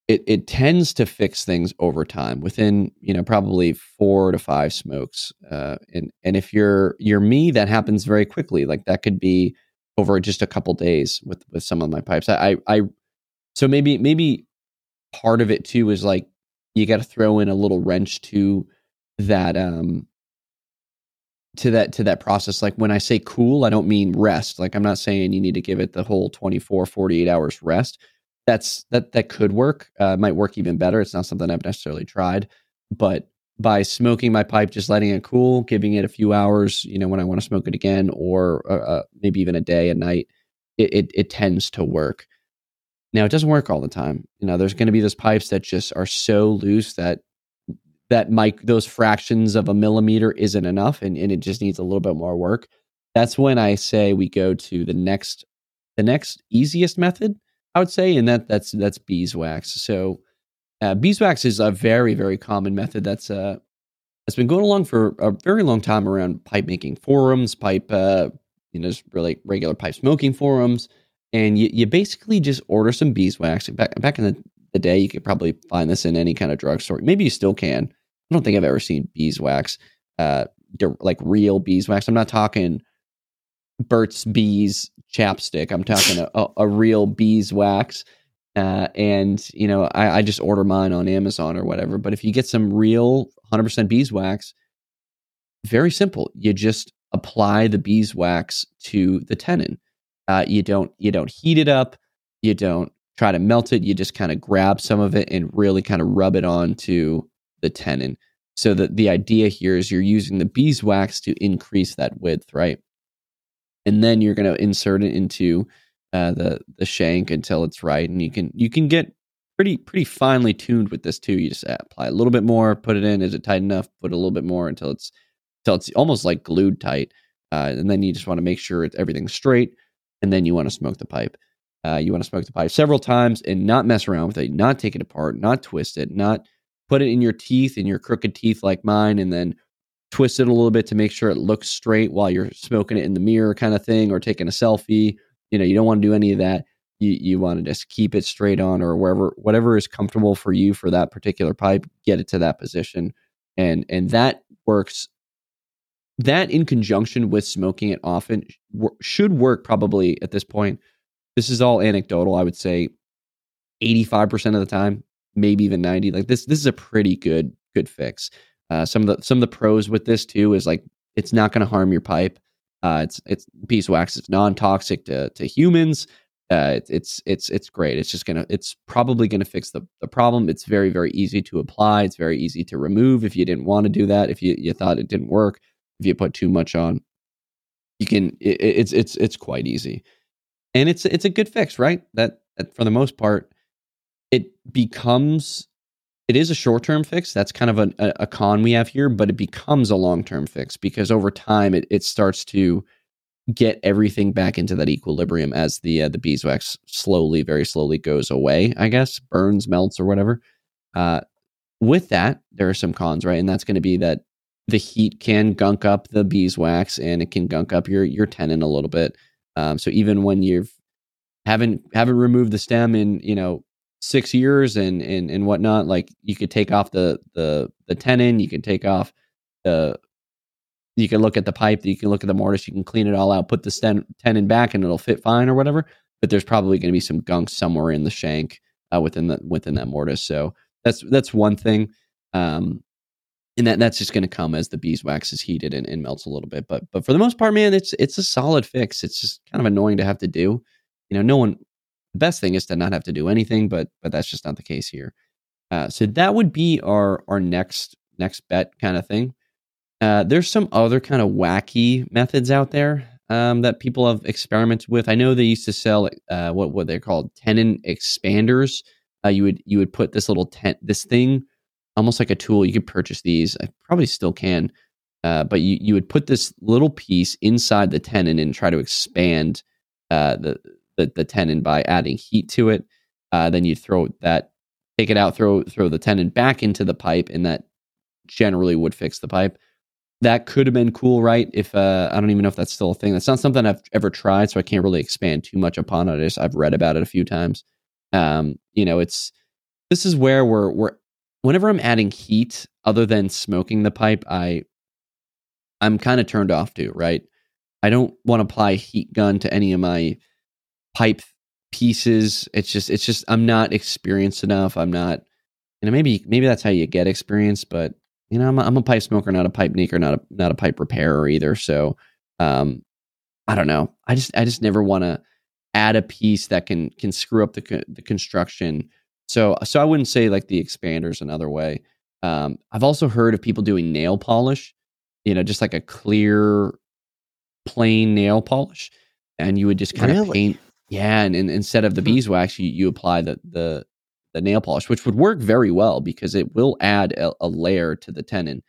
It it tends to fix things over time within you know probably four to five smokes. Uh, and and if you're you're me, that happens very quickly. Like that could be over just a couple days with with some of my pipes. I I, I so maybe maybe part of it too is like you got to throw in a little wrench to that um to that to that process. Like when i say cool i don't mean rest. Like i'm not saying you need to give it the whole 24 48 hours rest. That's that that could work. Uh, might work even better. It's not something i've necessarily tried. But by smoking my pipe just letting it cool giving it a few hours you know when i want to smoke it again or uh, uh, maybe even a day a night it, it it tends to work. Now it doesn't work all the time. You know there's going to be those pipes that just are so loose that that mic those fractions of a millimeter isn't enough and, and it just needs a little bit more work. That's when i say we go to the next the next easiest method i would say and that that's that's beeswax. So uh, beeswax is a very very common method that's uh that's been going along for a very long time around pipe making forums pipe uh you know just really regular pipe smoking forums and you, you basically just order some beeswax. Back back in the the day. You could probably find this in any kind of drugstore. Maybe you still can. I don't think I've ever seen beeswax, uh, like real beeswax. I'm not talking Burt's Bees chapstick. I'm talking a, a, a real beeswax. Uh, and you know, I, I just order mine on Amazon or whatever. But if you get some real 100% beeswax, very simple. You just apply the beeswax to the tenon. Uh, you don't you don't heat it up. You don't try to melt it. You just kind of grab some of it and really kind of rub it onto the tenon. So that the idea here is you're using the beeswax to increase that width, right? And then you're going to insert it into uh, the the shank until it's right, and you can you can get pretty pretty finely tuned with this too. You just apply a little bit more, put it in. Is it tight enough? Put a little bit more until it's until it's almost like glued tight, uh, and then you just want to make sure it's everything's straight, and then you want to smoke the pipe. Uh, you want to smoke the pipe several times and not mess around with it, not take it apart, not twist it, not put it in your teeth, in your crooked teeth like mine, and then twist it a little bit to make sure it looks straight while you're smoking it in the mirror, kind of thing, or taking a selfie. You know, you don't want to do any of that. You you want to just keep it straight on, or wherever whatever is comfortable for you for that particular pipe. Get it to that position, and and that works. That in conjunction with smoking it often should work probably at this point this is all anecdotal. I would say 85% of the time, maybe even 90. Like this, this is a pretty good, good fix. Uh, some of the, some of the pros with this too is like, it's not going to harm your pipe. Uh, it's, it's beeswax. It's non-toxic to, to humans. Uh, it's, it's, it's, it's great. It's just going to, it's probably going to fix the, the problem. It's very, very easy to apply. It's very easy to remove if you didn't want to do that. If you, you thought it didn't work, if you put too much on, you can, it, it's, it's, it's quite easy and it's it's a good fix, right? That, that for the most part, it becomes it is a short term fix. That's kind of a, a, con we have here, but it becomes a long term fix because over time it it starts to get everything back into that equilibrium as the uh, the beeswax slowly, very slowly goes away. I guess burns, melts, or whatever. Uh, with that, there are some cons, right? And that's going to be that the heat can gunk up the beeswax and it can gunk up your your tenon a little bit. Um, so even when you've haven't haven't removed the stem in you know six years and and and whatnot, like you could take off the the the tenon, you can take off the you can look at the pipe, you can look at the mortise, you can clean it all out, put the stem, tenon back, and it'll fit fine or whatever. But there's probably going to be some gunk somewhere in the shank uh, within the within that mortise. So that's that's one thing. Um, and that that's just going to come as the beeswax is heated and, and, melts a little bit. But but for the most part, man, it's it's a solid fix. It's just kind of annoying to have to do. You know, no one. The best thing is to not have to do anything, but but that's just not the case here. Uh, so that would be our our next next bet kind of thing. Uh, there's some other kind of wacky methods out there um, that people have experimented with. I know they used to sell uh, what what they're called tenon expanders. Uh, you would you would put this little tent this thing almost like a tool. You could purchase these. I probably still can. Uh, but you, you would put this little piece inside the tenon and try to expand uh, the, the, the tenon by adding heat to it. Uh, then you throw that, take it out, throw throw the tenon back into the pipe, and that generally would fix the pipe. That could have been cool, right? If uh, I don't even know if that's still a thing. That's not something I've ever tried, so I can't really expand too much upon it. I just I've read about it a few times. Um, you know, it's this is where we're we're whenever I'm adding heat other than smoking the pipe, I I'm kind of turned off to, right? I don't want to apply heat gun to any of my pipe pieces. It's just it's just I'm not experienced enough. I'm not you know maybe maybe that's how you get experience, but you know I'm a, I'm a pipe smoker, not a pipe maker, not a not a pipe repairer either. So um I don't know. I just I just never want to add a piece that can can screw up the the construction so, so I wouldn't say like the expanders another way. Um, I've also heard of people doing nail polish, you know, just like a clear, plain nail polish, and you would just kind really? of paint. Yeah, and, and instead of the mm-hmm. beeswax, you, you apply the the the nail polish, which would work very well because it will add a, a layer to the tenon.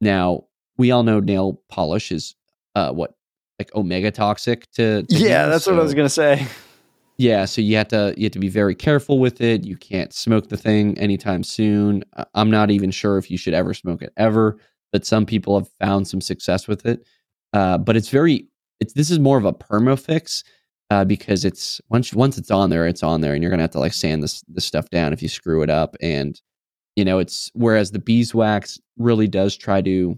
Now, we all know nail polish is uh, what like omega toxic to, to yeah that's so, what i was gonna say yeah, so you have to you have to be very careful with it. You can't smoke the thing anytime soon. I'm not even sure if you should ever smoke it ever, but some people have found some success with it. Uh, but it's very it's this is more of a perma fix uh, because it's once once it's on there, it's on there, and you're gonna have to like sand this this stuff down if you screw it up. And you know, it's whereas the beeswax really does try to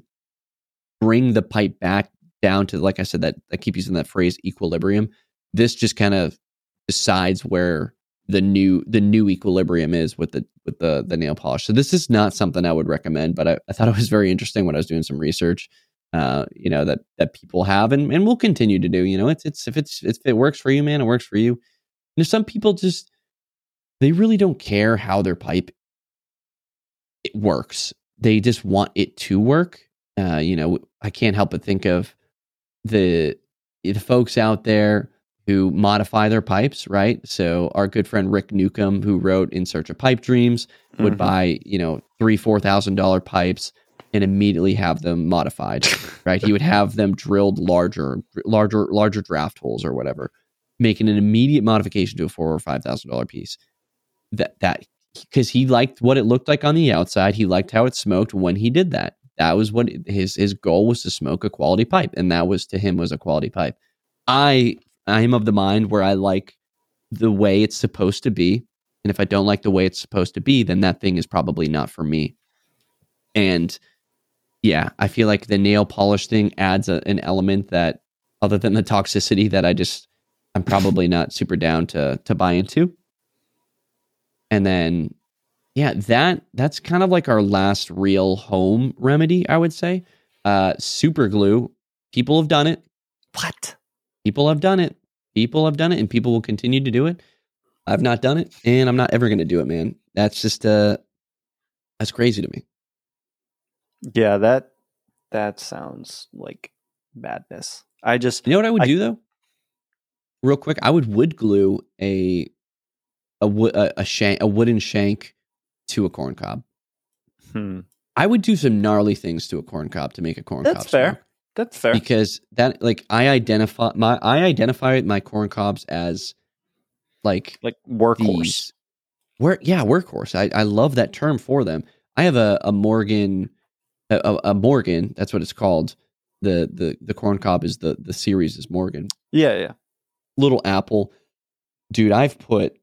bring the pipe back down to like I said that I keep using that phrase equilibrium. This just kind of decides where the new the new equilibrium is with the with the the nail polish. So this is not something I would recommend, but I, I thought it was very interesting when I was doing some research. Uh, you know that that people have and and will continue to do. You know, it's it's if it's if it works for you, man, it works for you. And some people just they really don't care how their pipe it works. They just want it to work. Uh, you know, I can't help but think of the the folks out there who modify their pipes, right? So our good friend Rick Newcomb, who wrote In Search of Pipe Dreams, would mm-hmm. buy, you know, three, four thousand dollar pipes and immediately have them modified, right? he would have them drilled larger, larger, larger draft holes or whatever, making an immediate modification to a four or five thousand dollar piece. That that because he liked what it looked like on the outside, he liked how it smoked when he did that. That was what his his goal was to smoke a quality pipe, and that was to him was a quality pipe. I I am of the mind where I like the way it's supposed to be. And if I don't like the way it's supposed to be, then that thing is probably not for me. And yeah, I feel like the nail polish thing adds a, an element that, other than the toxicity, that I just I'm probably not super down to to buy into. And then, yeah, that that's kind of like our last real home remedy, I would say. Uh, super glue. People have done it. What? People have done it. People have done it, and people will continue to do it. I've not done it, and I'm not ever going to do it, man. That's just uh, that's crazy to me. Yeah, that that sounds like madness. I just you know what I would I, do though. Real quick, I would wood glue a a wood a, a shank a wooden shank to a corn cob. Hmm. I would do some gnarly things to a corn cob to make a corn That's cob. That's fair. Smoke. That's fair. Because that like I identify my I identify my corn cobs as like like workhorse. Where yeah, workhorse. I, I love that term for them. I have a, a Morgan a, a, a Morgan. That's what it's called. The the the corn cob is the the series is Morgan. Yeah, yeah. Little apple, dude. I've put.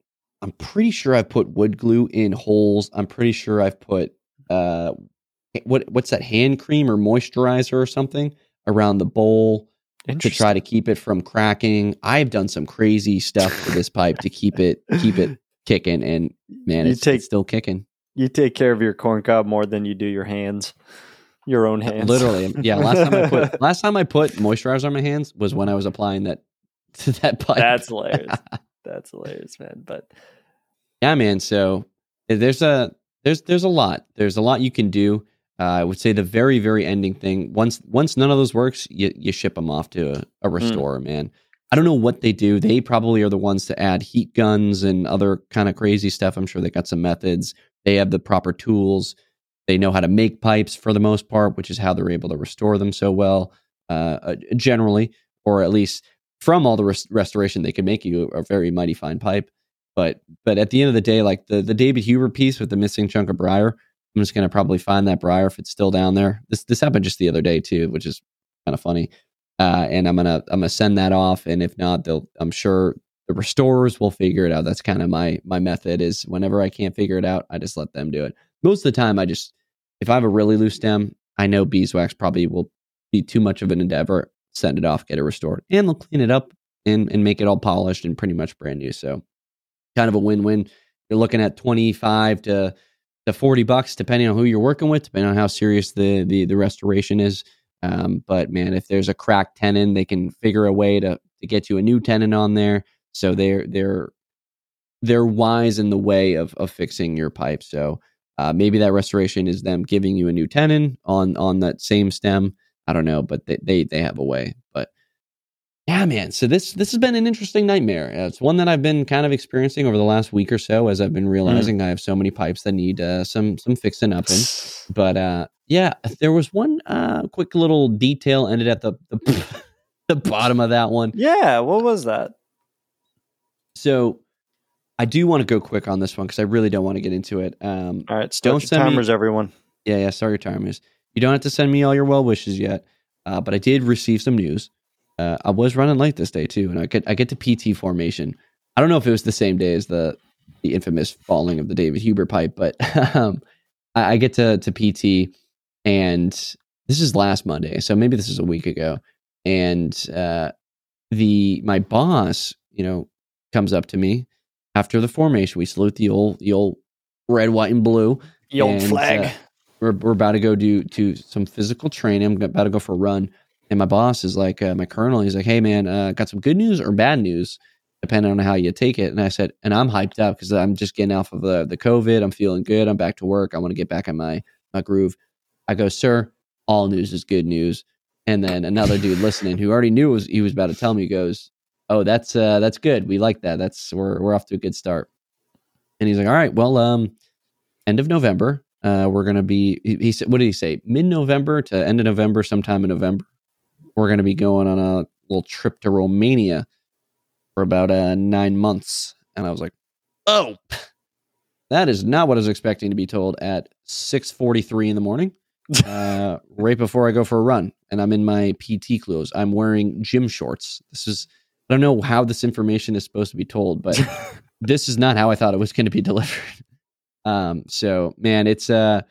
I'm pretty sure I've put wood glue in holes. I'm pretty sure I've put uh, what what's that hand cream or moisturizer or something around the bowl to try to keep it from cracking. I've done some crazy stuff to this pipe to keep it keep it kicking, and man, it's, take- it's still kicking. You take care of your corn cob more than you do your hands, your own hands. Literally, yeah. Last time I put last time I put moisturizer on my hands was when I was applying that to that pipe. That's hilarious. That's hilarious, man. But yeah, man. So eh, there's a there's there's a lot. There's a lot you can do. Uh, I would say the very very ending thing. Once once none of those works, you you ship them off to a, a restorer, man. I don't know what they do. They probably are the ones to add heat guns and other kind of crazy stuff. I'm sure they got some methods. They have the proper tools. They know how to make pipes for the most part, which is how they're able to restore them so well, uh, uh, generally, or at least from all the res- restoration they can make you a very mighty fine pipe. But but at the end of the day, like the the David Huber piece with the missing chunk of briar, I'm just gonna probably find that briar if it's still down there. This this happened just the other day too, which is kind of funny. Uh, and I'm gonna I'm gonna send that off, and if not, they'll I'm sure the restorers will figure it out. That's kind of my my method is whenever I can't figure it out, I just let them do it. Most of the time, I just if I have a really loose stem, I know beeswax probably will be too much of an endeavor. Send it off, get it restored, and they'll clean it up and and make it all polished and pretty much brand new. So kind of a win-win. You're looking at 25 to to 40 bucks depending on who you're working with, depending on how serious the the, the restoration is. Um, but man, if there's a cracked tenon, they can figure a way to to get you a new tenon on there. So they're they're they're wise in the way of of fixing your pipe. So uh, maybe that restoration is them giving you a new tenon on on that same stem. I don't know, but they they, they have a way. But yeah, man. So this this has been an interesting nightmare. Uh, It's one that I've been kind of experiencing over the last week or so, as I've been realizing I have so many pipes that need uh, some some fixing up in. But uh, yeah, there was one uh, quick little detail ended at the the, the bottom of that one. yeah, what was that? So I do want to go quick on this one because I really don't want to get into it. Um, All right, start Don't your send me- timers, everyone. yeah, yeah. Sorry, timers. You don't have to send me all your well wishes yet, uh, but I did receive some news. Uh, I was running late this day too, and I get I get to PT formation. I don't know if it was the same day as the the infamous falling of the David Huber pipe, but um, I, I get to to PT, and this is last Monday, so maybe this is a week ago, and uh, the my boss, you know, comes up to me after the formation. We salute the old the old red, white, and blue The old And, flag. uh, we're, we're about to go do to some physical training. I'm about to go for a run. And my boss is like, uh, my colonel, he's like, hey, man, uh, got some good news or bad news, depending on how you take it. And I said, and I'm hyped up because I'm just getting off of the, the COVID. I'm feeling good. I'm back to work. I want to get back in my, my groove. I go, sir, all news is good news. And then another dude listening who already knew was, he was about to tell me goes, oh, that's uh, that's good. We like that. That's we're we're off to a good start. And he's like, all right, well, um, end of November, uh, we're gonna be. He, he said, what did he say? Mid November to end of November, sometime in November, we're gonna be going on a little trip to Romania for about uh, nine months. And I was like, oh, that is not what I was expecting to be told at six forty three in the morning, uh, right before I go for a run. And I'm in my PT clothes. I'm wearing gym shorts. This is. I don't know how this information is supposed to be told, but this is not how I thought it was going to be delivered. Um, so man, it's uh,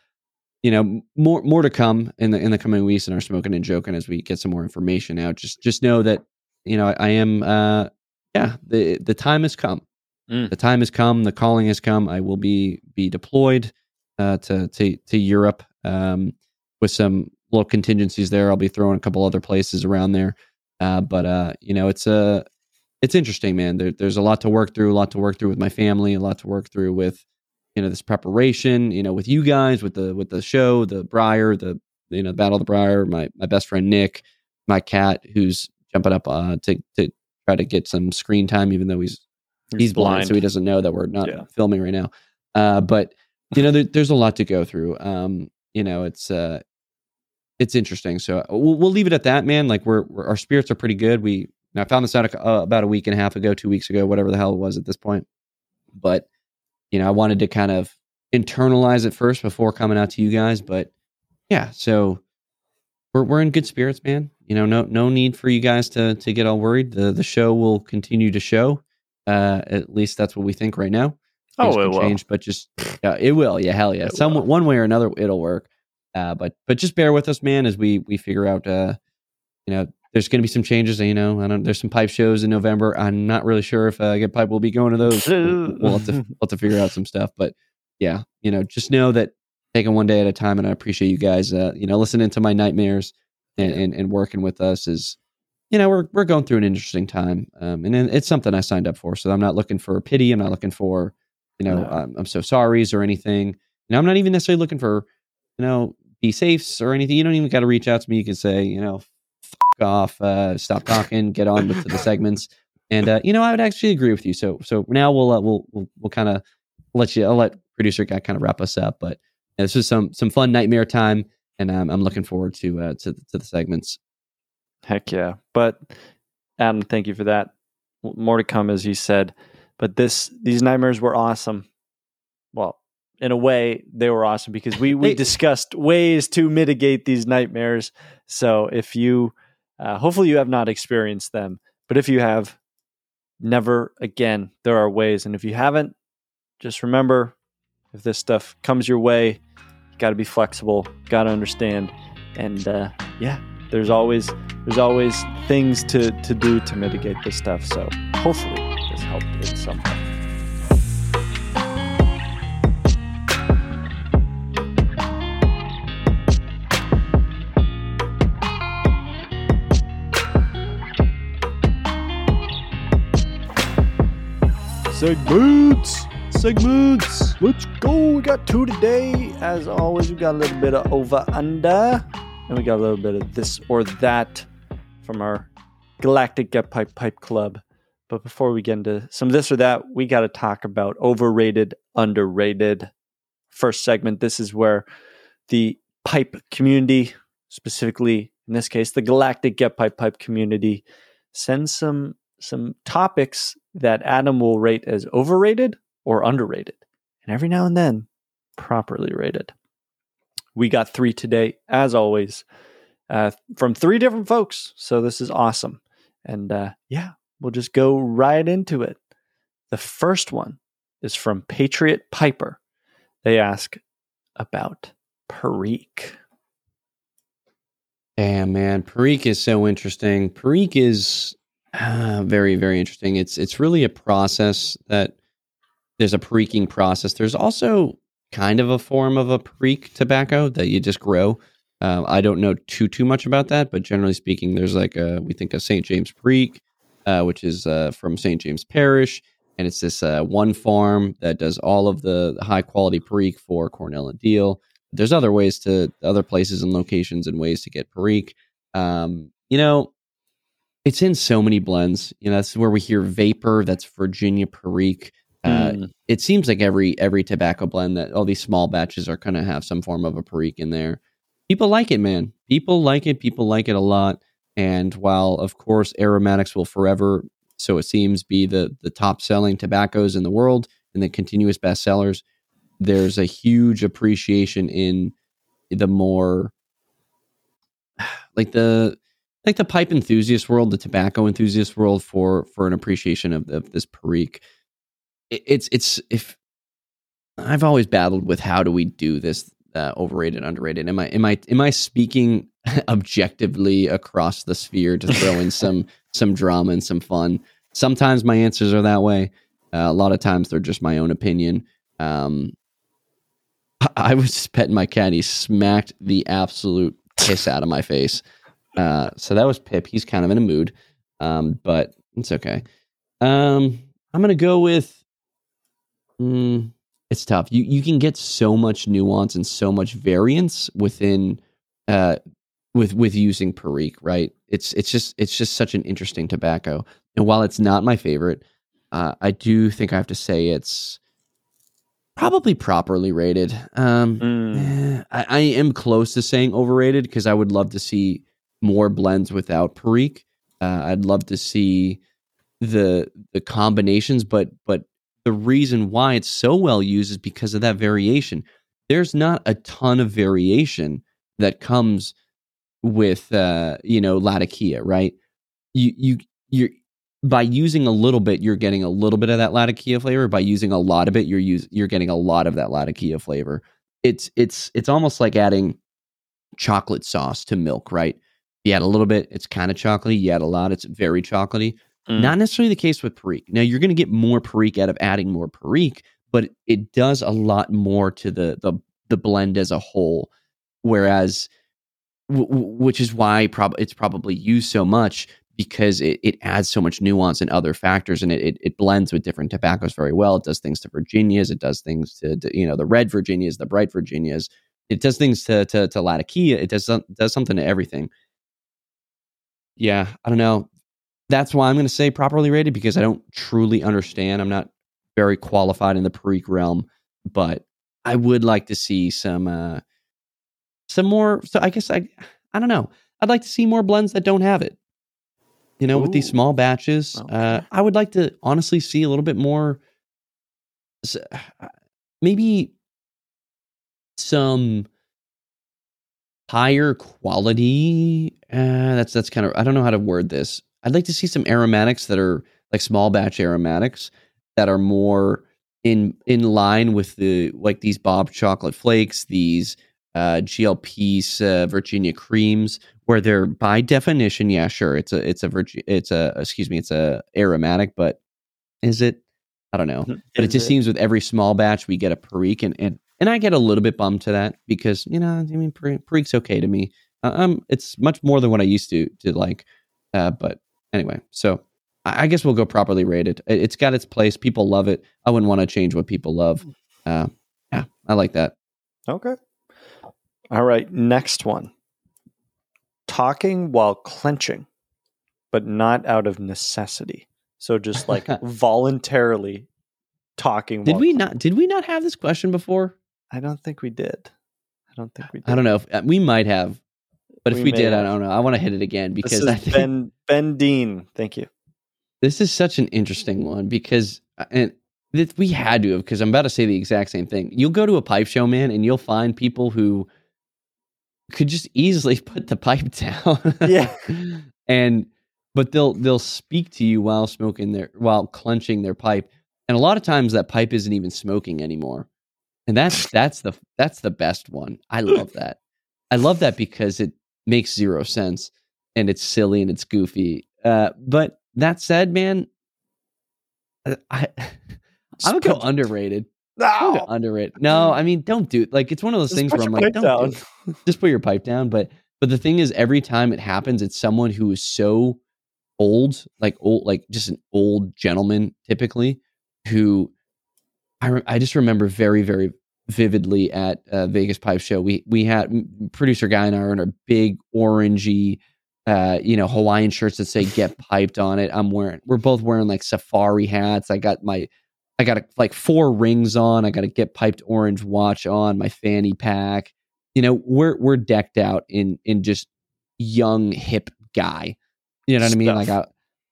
you know, more more to come in the in the coming weeks in our smoking and joking as we get some more information out. Just just know that you know I, I am uh, yeah the the time has come. Mm. The time has come. The calling has come. I will be be deployed uh, to to to Europe um, with some little contingencies there. I'll be throwing a couple other places around there. Uh, but uh, you know, it's a it's interesting, man. There, there's a lot to work through, a lot to work through with my family, a lot to work through with you know this preparation, you know, with you guys, with the with the show, the Briar, the you know, Battle of the Briar, my my best friend Nick, my cat who's jumping up uh, to to try to get some screen time, even though he's he's blind, so he doesn't know that we're not Yeah. filming right now. Uh, but you know, there, there's a lot to go through. Um, you know, it's uh, it's interesting. So we'll, we'll leave it at that, man. Like we're, we're our spirits are pretty good. We I found this out uh, about a week and a half ago, two weeks ago, whatever the hell it was at this point. But you know, I wanted to kind of internalize it first before coming out to you guys. But yeah, so we're we're in good spirits, man. You know, no no need for you guys to to get all worried. The the show will continue to show. Uh, at least that's what we think right now. Oh, it will. change, but just yeah, it will. Yeah, hell yeah. It Some will. one way or another, it'll work. Uh, but but just bear with us, man, as we we figure out. Uh, you know, there's going to be some changes. You know, I don't. There's some pipe shows in November. I'm not really sure if uh, Get Piped will be going to those. We'll, have to we'll have to figure out some stuff. But yeah, you know, just know that taking one day at a time, and I appreciate you guys. Uh, you know, listening to my nightmares and, and and working with us is, you know, we're we're going through an interesting time, um, and it's something I signed up for. So I'm not looking for pity. I'm not looking for, you know, No. um, I'm so sorry's or anything. You know, I'm not even necessarily looking for, you know, be safes or anything. You don't even got to reach out to me. You can say, you know, off, uh, stop talking, get on with the segments. And uh, you know, I would actually agree with you. So so now we'll uh, we'll we'll, we'll kind of let you. I'll let producer guy kind of wrap us up. But yeah, this was some some fun nightmare time, and um, I'm looking forward to uh, to to the segments. Heck yeah. But Adam, thank you for that. More to come, as you said. But this these nightmares were awesome. Well, in a way, they were awesome because we we discussed ways to mitigate these nightmares. So if you, uh, hopefully, you have not experienced them, but if you have, never again. There are ways, and if you haven't, just remember, if this stuff comes your way, you got to be flexible. Got to understand, and uh, yeah, there's always there's always things to to do to mitigate this stuff. So hopefully this helped in some way. Segments, segments. Let's go. We got two today. As always, we got a little bit of over under, and we got a little bit of this or that from our Galactic Get Piped Pipe Club. But before we get into some of this or that, we got to talk about overrated, underrated. First segment. This is where the pipe community, specifically in this case, the Galactic Get Piped Pipe community, sends some some topics that Adam will rate as overrated or underrated, and every now and then properly rated. We got three today, as always, uh, from three different folks. So this is awesome. And uh, yeah, we'll just go right into it. The first one is from Patriot Piper. They ask about Perique. Damn, man, Perique is so interesting. Perique is uh, very, very interesting. It's it's really a process that there's a periquing process. There's also kind of a form of a perique tobacco that you just grow. Uh, I don't know too too much about that, but generally speaking, there's like a we think of St. James Perique, uh, which is uh, from St. James Parish, and it's this uh, one farm that does all of the high quality perique for Cornell and Diehl. There's other ways to other places and locations and ways to get perique. Um, you know, it's in so many blends. You know, that's where we hear VaPer. That's Virginia Perique. Uh, Mm. It seems like every every tobacco blend that all these small batches are to have some form of a Perique in there. People like it, man. People like it. People like it a lot. And while of course aromatics will forever, so it seems, be the the top selling tobaccos in the world and the continuous bestsellers, there's a huge appreciation in the more like the like the pipe enthusiast world, the tobacco enthusiast world for for an appreciation of, of this perique. It, it's it's if I've always battled with how do we do this uh, overrated underrated. Am I am I am I speaking objectively across the sphere to throw in some some drama and some fun? Sometimes my answers are that way. Uh, a lot of times they're just my own opinion. Um, I- I was just petting my cat. He smacked the absolute piss out of my face. Uh, so that was Pip. He's kind of in a mood, um, but it's okay. Um, I'm gonna go with. Mm, it's tough. You you can get so much nuance and so much variance within, uh, with with using Perique. Right? It's it's just it's just such an interesting tobacco. And while it's not my favorite, uh, I do think I have to say it's probably properly rated. Um, Mm. Eh, I, I am close to saying overrated because I would love to see more blends without Perique. Uh, I'd love to see the the combinations, but but the reason why it's so well used is because of that variation. There's not a ton of variation that comes with uh, you know Latakia, right? You you you're by using a little bit, you're getting a little bit of that Latakia flavor. By using a lot of it, you're use, you're getting a lot of that Latakia flavor. It's it's it's almost like adding chocolate sauce to milk, right? You add a little bit, it's kind of chocolatey. You add a lot, it's very chocolatey. Mm. Not necessarily the case with Perique. Now you're going to get more Perique out of adding more Perique, but it does a lot more to the the the blend as a whole. Whereas, w- which is why prob- it's probably used so much because it, it adds so much nuance and other factors, and it, it it blends with different tobaccos very well. It does things to Virginias, it does things to, to you know the red Virginias, the bright Virginias. It does things to to, to Latakia. It does does something to everything. Yeah, I don't know. That's why I'm going to say properly rated because I don't truly understand. I'm not very qualified in the Perique realm, but I would like to see some uh some more so I guess I I don't know. I'd like to see more blends that don't have it. You know, with these small batches. Uh I would like to honestly see a little bit more uh, maybe some higher quality uh that's that's kind of I don't know how to word this. I'd like to see some aromatics that are like small batch aromatics that are more in in line with the like these Bob chocolate flakes, these uh, GLP's uh, Virginia creams, where they're by definition, yeah, sure, it's a it's a Virgi- it's a excuse me, it's a aromatic, but is it? I don't know. But it just seems with every small batch we get a Perique, and and, and I get a little bit bummed to that because you know I mean Perique's okay to me. Uh, um, it's much more than what I used to to like. Uh, but anyway, so I, I guess we'll go properly rated. It, it's got its place. People love it. I wouldn't want to change what people love. Uh, yeah, I like that. Okay. All right. Next one. Talking while clenching, but not out of necessity. So just like voluntarily talking. Did we clen- not? Did we not have this question before? I don't think we did. I don't think we did. I don't know. If, uh, we might have, but if We did, I don't know. I want to hit it again because I think Ben Ben Dean. Thank you. this is such an interesting one because uh, and that we had to have because I'm about to say the exact same thing. You'll go to a pipe show, man, and you'll find people who could just easily put the pipe down. Yeah. and but they'll they'll speak to you while smoking their while clenching their pipe. And a lot of times that pipe isn't even smoking anymore. And that's that's the that's the best one. I love that. I love that because it makes zero sense and it's silly and it's goofy. Uh, but that said, man, I, I I would go underrated. I would go No. underrated. No, I mean, don't do it. like it's one of those Just things where I'm like, don't do just put your pipe down. But but the thing is, every time it happens, it's someone who is so old, like old, like just an old gentleman, typically, who I re- I just remember very very vividly at uh, Vegas Pipe Show. We we had producer guy and I are in our big orangey. Uh, you know, Hawaiian shirts that say "Get Piped" on it. I'm wearing. We're both wearing like safari hats. I got my, I got a, like four rings on. I got a "Get Piped" orange watch on. My fanny pack. You know, we're we're decked out in in just young hip guy. You know what I mean? Like I,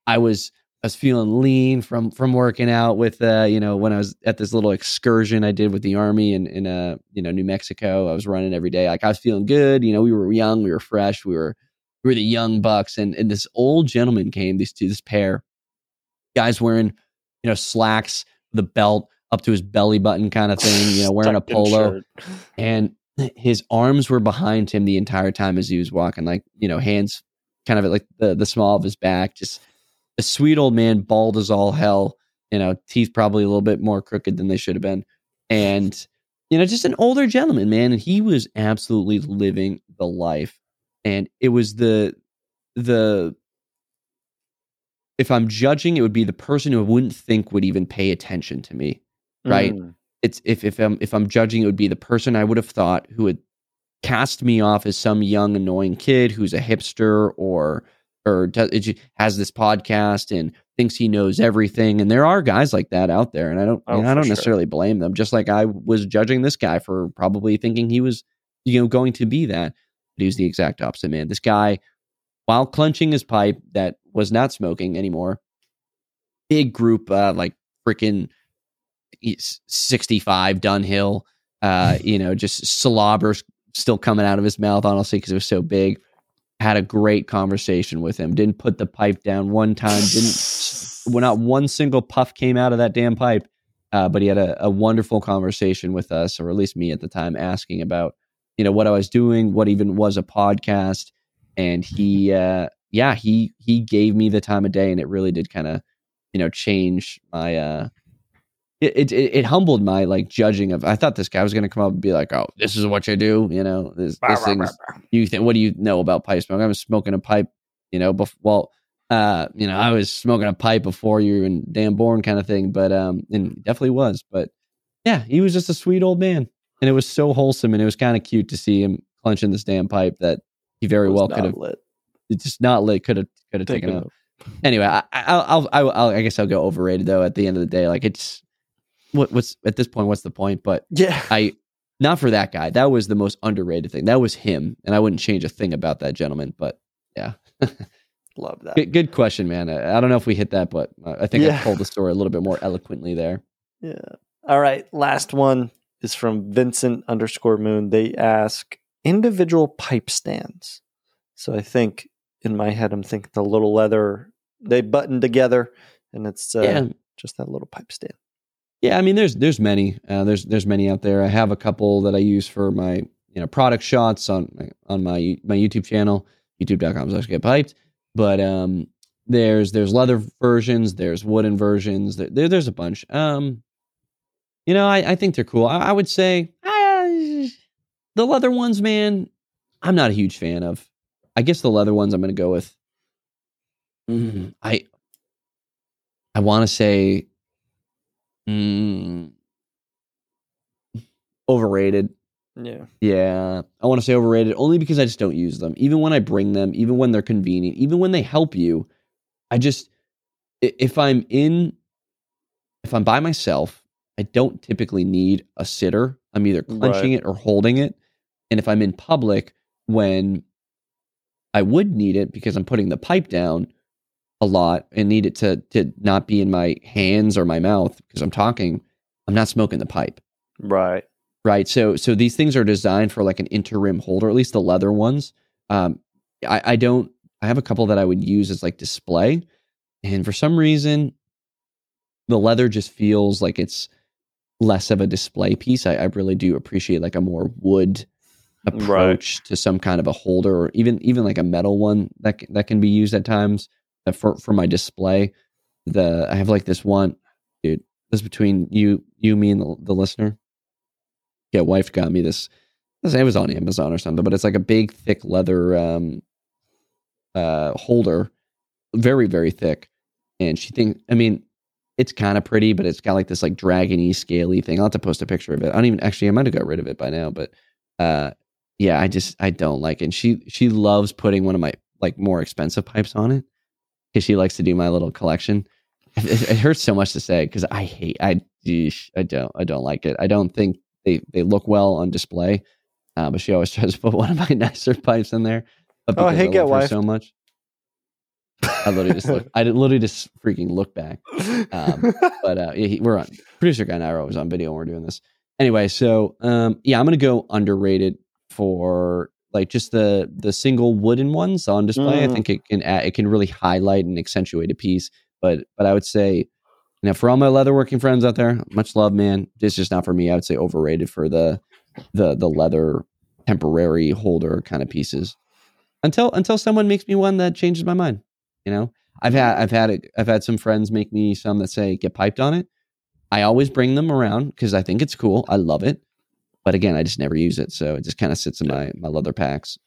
I was I was feeling lean from from working out with uh you know when I was at this little excursion I did with the army in in uh you know New Mexico. I was running every day. Like I was feeling good. You know, we were young, we were fresh, we were we were the young bucks, and and this old gentleman came. These two, this pair, guys wearing you know slacks, the belt up to his belly button kind of thing. You know, wearing a polo and his arms were behind him the entire time as he was walking, like you know, hands kind of at like the the small of his back. Just a sweet old man, bald as all hell. You know, teeth probably a little bit more crooked than they should have been, and you know, just an older gentleman, man. And he was absolutely living the life, and it was the the. If I'm judging, it would be the person who I wouldn't think would even pay attention to me right? Mm. it's if if I'm if I'm judging, it would be the person I would have thought who would cast me off as some young annoying kid who's a hipster or or has this podcast and thinks he knows everything. And there are guys like that out there, and I don't Oh, and I don't sure. necessarily blame them. Just like I was judging this guy for probably thinking he was you know going to be that, but he was the exact opposite. Man, this guy while clenching his pipe that was not smoking anymore. Big group, uh, like freaking 65 Dunhill, uh, you know, just slobbers still coming out of his mouth, honestly, because it was so big. Had a great conversation with him. Didn't put the pipe down one time. Didn't, well, not one single puff came out of that damn pipe. Uh, but he had a, a wonderful conversation with us, or at least me at the time, asking about, you know, what I was doing, what even was a podcast. And he, uh, yeah, he, he gave me the time of day and it really did kind of, you know, change my, uh, it, it, it humbled my like judging of. I thought this guy was going to come up and be like, "Oh, this is what you do," you know. This, this thing's you think. What do you know about pipe smoke? I was smoking a pipe, you know. Bef- well, uh, you know, I was smoking a pipe before you and damn born, kind of thing. But um, and definitely was. But yeah, he was just a sweet old man, and it was so wholesome, and it was kind of cute to see him clenching this damn pipe that he very well could have. It's just not lit. Could have could have taken out. Anyway, I, I'll, I'll, I'll, I guess I'll go overrated though. At the end of the day, like it's what, what's at this point, what's the point? But yeah, I not for that guy. That was the most underrated thing. That was him, and I wouldn't change a thing about that gentleman. But yeah, love that. Good, good, question, man. I, I, don't know if we hit that, but I think yeah. I told the story a little bit more eloquently there. Yeah. All right. Last one is from Vincent underscore Moon. They ask individual pipe stands. So I think in my head, I'm thinking the little leather they button together, and it's uh, yeah. just that little pipe stand. Yeah, I mean, there's there's many uh, there's there's many out there. I have a couple that I use for my you know product shots on on my my YouTube channel, youtube.com slash get piped. But um, there's there's leather versions, there's wooden versions. There, there there's a bunch. Um, you know, I, I think they're cool. I, I would say uh, the leather ones, man. I'm not a huge fan of. I guess the leather ones I'm going to go with. Mm, I I want to say Mm, overrated. Yeah. Yeah. I want to say overrated only because I just don't use them. Even when I bring them, even when they're convenient, even when they help you, I just, if I'm in, if I'm by myself, I don't typically need a sitter. I'm either clenching right. it or holding it. And if I'm in public, when I would need it because I'm putting the pipe down, a lot and need it to to not be in my hands or my mouth because I'm talking, I'm not smoking the pipe. Right. Right. So so these things are designed for like an interim holder, at least the leather ones. Um, I, I don't. I have a couple that I would use as like display, and for some reason, the leather just feels like it's less of a display piece. I, I really do appreciate like a more wood approach right. to some kind of a holder, or even even like a metal one that that can be used at times for for my display. The I have like this one, dude. This between you, you, me, and the, the listener. Yeah, wife got me this. This it was on Amazon or something, but it's like a big, thick leather um, uh, holder, very, very thick. And she thinks, I mean, it's kind of pretty, but it's got like this like dragony, scaly thing. I'll have to post a picture of it. I don't even actually. I might have got rid of it by now, but uh, yeah, I just I don't like it. And she she loves putting one of my like more expensive pipes on it because she likes to do my little collection. It, it hurts so much to say because I hate I I don't I don't like it. I don't think they they look well on display. Uh, but she always tries to put one of my nicer pipes in there. But oh, hey, I get wife. so much. I literally just look. I literally just freaking look back. Um, but uh, he, we're on producer guy and I are always on video when we're doing this. Anyway, so um, yeah, I'm gonna go underrated for like just the the single wooden ones on display. Mm. I think it can add, it can really highlight and accentuate a piece. But but I would say, you know, for all my leatherworking friends out there, much love, man. It's just not for me. I would say overrated for the the the leather temporary holder kind of pieces. Until until someone makes me one that changes my mind. You know, I've had I've had it, I've had some friends make me some that say get piped on it. I always bring them around because I think it's cool. I love it. But again, I just never use it, so it just kind of sits in my my leather packs.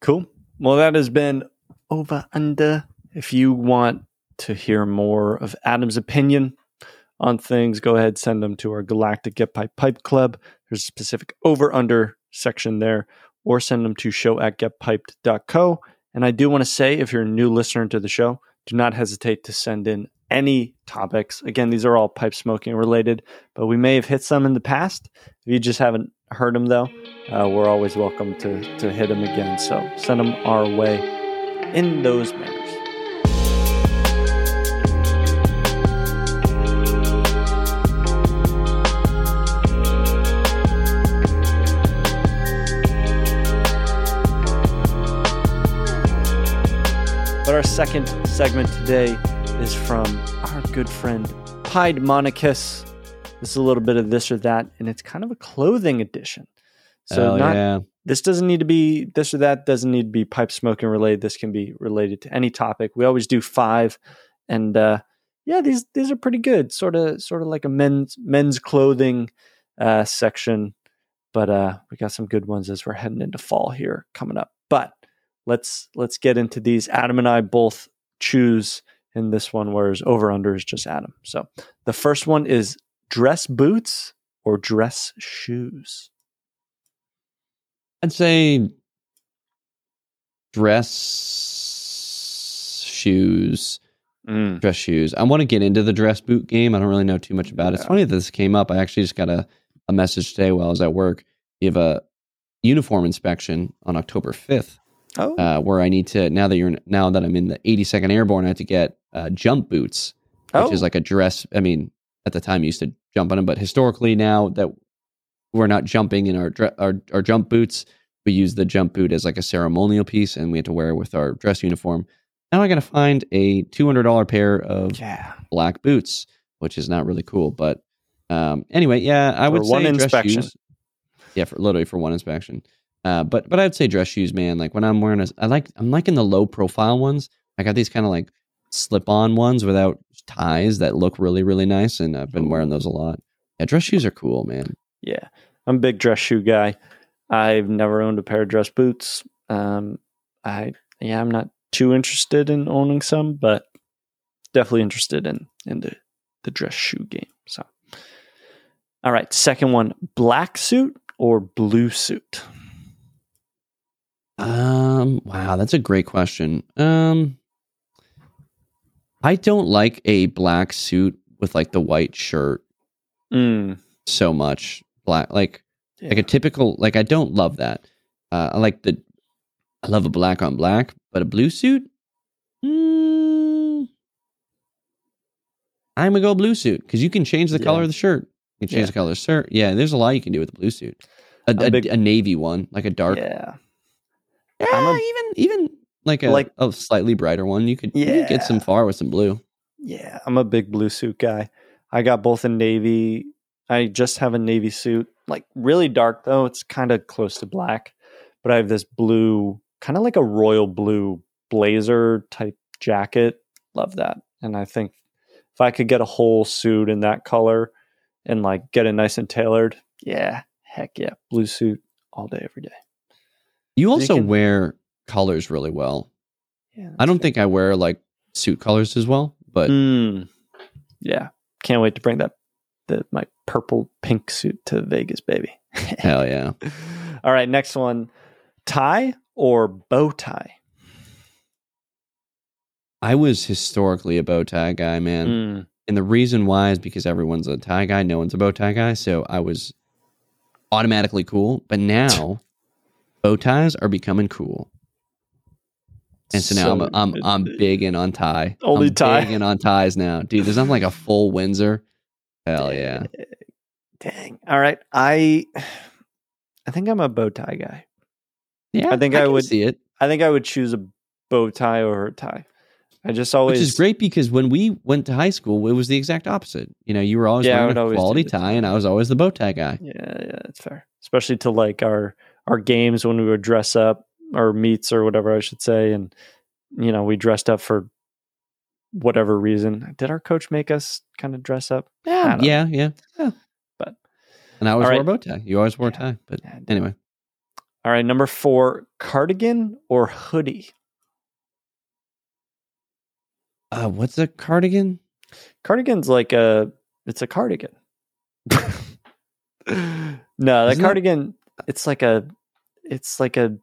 Cool. Well, that has been over under. If you want to hear more of Adam's opinion on things, go ahead send them to our Galactic Get Piped Pipe Club. There's a specific over under section there, or send them to show at getpiped.co. And I do want to say, if you're a new listener to the show, do not hesitate to send in any topics. Again, these are all pipe smoking related, but we may have hit some in the past. If you just haven't heard them, though, uh, we're always welcome to, to hit them again. So send them our way in those manners. But our second segment today is from our good friend Pied Monicus. This is a little bit of this or that, and it's kind of a clothing edition. So not yeah. this doesn't need to be this or that doesn't need to be pipe smoking related. This can be related to any topic. We always do five, and uh, yeah, these these are pretty good. Sort of sort of like a men's men's clothing uh, section, but uh, we got some good ones as we're heading into fall here coming up. But let's let's get into these. Adam and I both choose in this one, whereas over under is just Adam. So the first one is dress boots or dress shoes. I'd say dress shoes. Mm. Dress shoes. I want to get into the dress boot game. I don't really know too much about it. It's Yeah. funny that this came up. I actually just got a, a message today while I was at work. You have a uniform inspection on October 5th, Oh, uh, where I need to, now that you're, now that I'm in the 82nd Airborne, I have to get uh, jump boots, which oh, is like a dress. I mean, at the time you used to jump on them, but historically now that we're not jumping in our, our, our jump boots, we use the jump boot as like a ceremonial piece and we have to wear it with our dress uniform. Now I got to find a $200 pair of yeah. black boots, which is not really cool. But um, anyway, yeah, I would one say dress inspection. shoes. Yeah, for literally for one inspection. Uh, but but I'd say dress shoes, man. Like when I'm wearing a, I like I'm liking the low profile ones. I got these kind of like slip on ones without ties that look really really nice, and I've been wearing those a lot. Yeah, dress shoes are cool, man. Yeah, I'm a big dress shoe guy. I've never owned a pair of dress boots. Um, I yeah, I'm not too interested in owning some, but definitely interested in in the the dress shoe game. So, all right, second one: black suit or blue suit. Um, wow, that's a great question. Um, I don't like a black suit with like the white shirt Mm, so much. Black, like like a typical, like I don't love that. Uh, I like the, I love a black on black, but a blue suit. Mm, I'm gonna go blue suit because you can change the Yeah. color of the shirt. You can change Yeah. the color of the shirt. Yeah, there's a lot you can do with a blue suit. A, I'm a, big- a navy one, like a dark. yeah, Yeah, a- even even like a Like- a slightly brighter one. You could you could Yeah. get some far with some blue. yeah. I'm a big blue suit guy. I got both in navy. I just have a navy suit, like really dark though. It's kind of close to black, but I have this blue, kind of like a royal blue blazer type jacket. Love that. And I think if I could get a whole suit in that color and like get it nice and tailored, yeah, heck yeah, blue suit all day, every day. You also can- wear colors really well. Yeah, I don't think I wear like suit colors as well, but Mm. Yeah, can't wait to bring that the my purple pink suit to Vegas, baby. hell yeah. All right, next one: tie or bow tie. I was historically a bow tie guy, man. Mm. And the reason why is because everyone's a tie guy, no one's a bow tie guy. So I was automatically cool. But now bow ties are becoming cool. And so now I'm, I'm I'm big in on tie. Only I'm tie. Big in on ties now, dude. There's nothing like a full Windsor. Hell yeah. Dang. All right, I I think I'm a bow tie guy. Yeah, I think I can would- see it, I think I would choose a bow tie over a tie. I just always which is great because when we went to high school, it was the exact opposite. You know, you were always Yeah, wearing a always quality tie, and I was always the bow tie guy. Yeah, yeah, that's fair. Especially to like our our games when we would dress up or meets or whatever I should say, and you know we dressed up for whatever reason. Did our coach make us kind of dress up? Yeah, yeah, yeah, yeah. But- and I always All wore a bow tie. You always wore a Yeah. tie, but Yeah, anyway. All right, number four: cardigan or hoodie. Uh, what's a cardigan? Cardigan's like a it's a cardigan. no, the Isn't it- cardigan. It's like a it's like a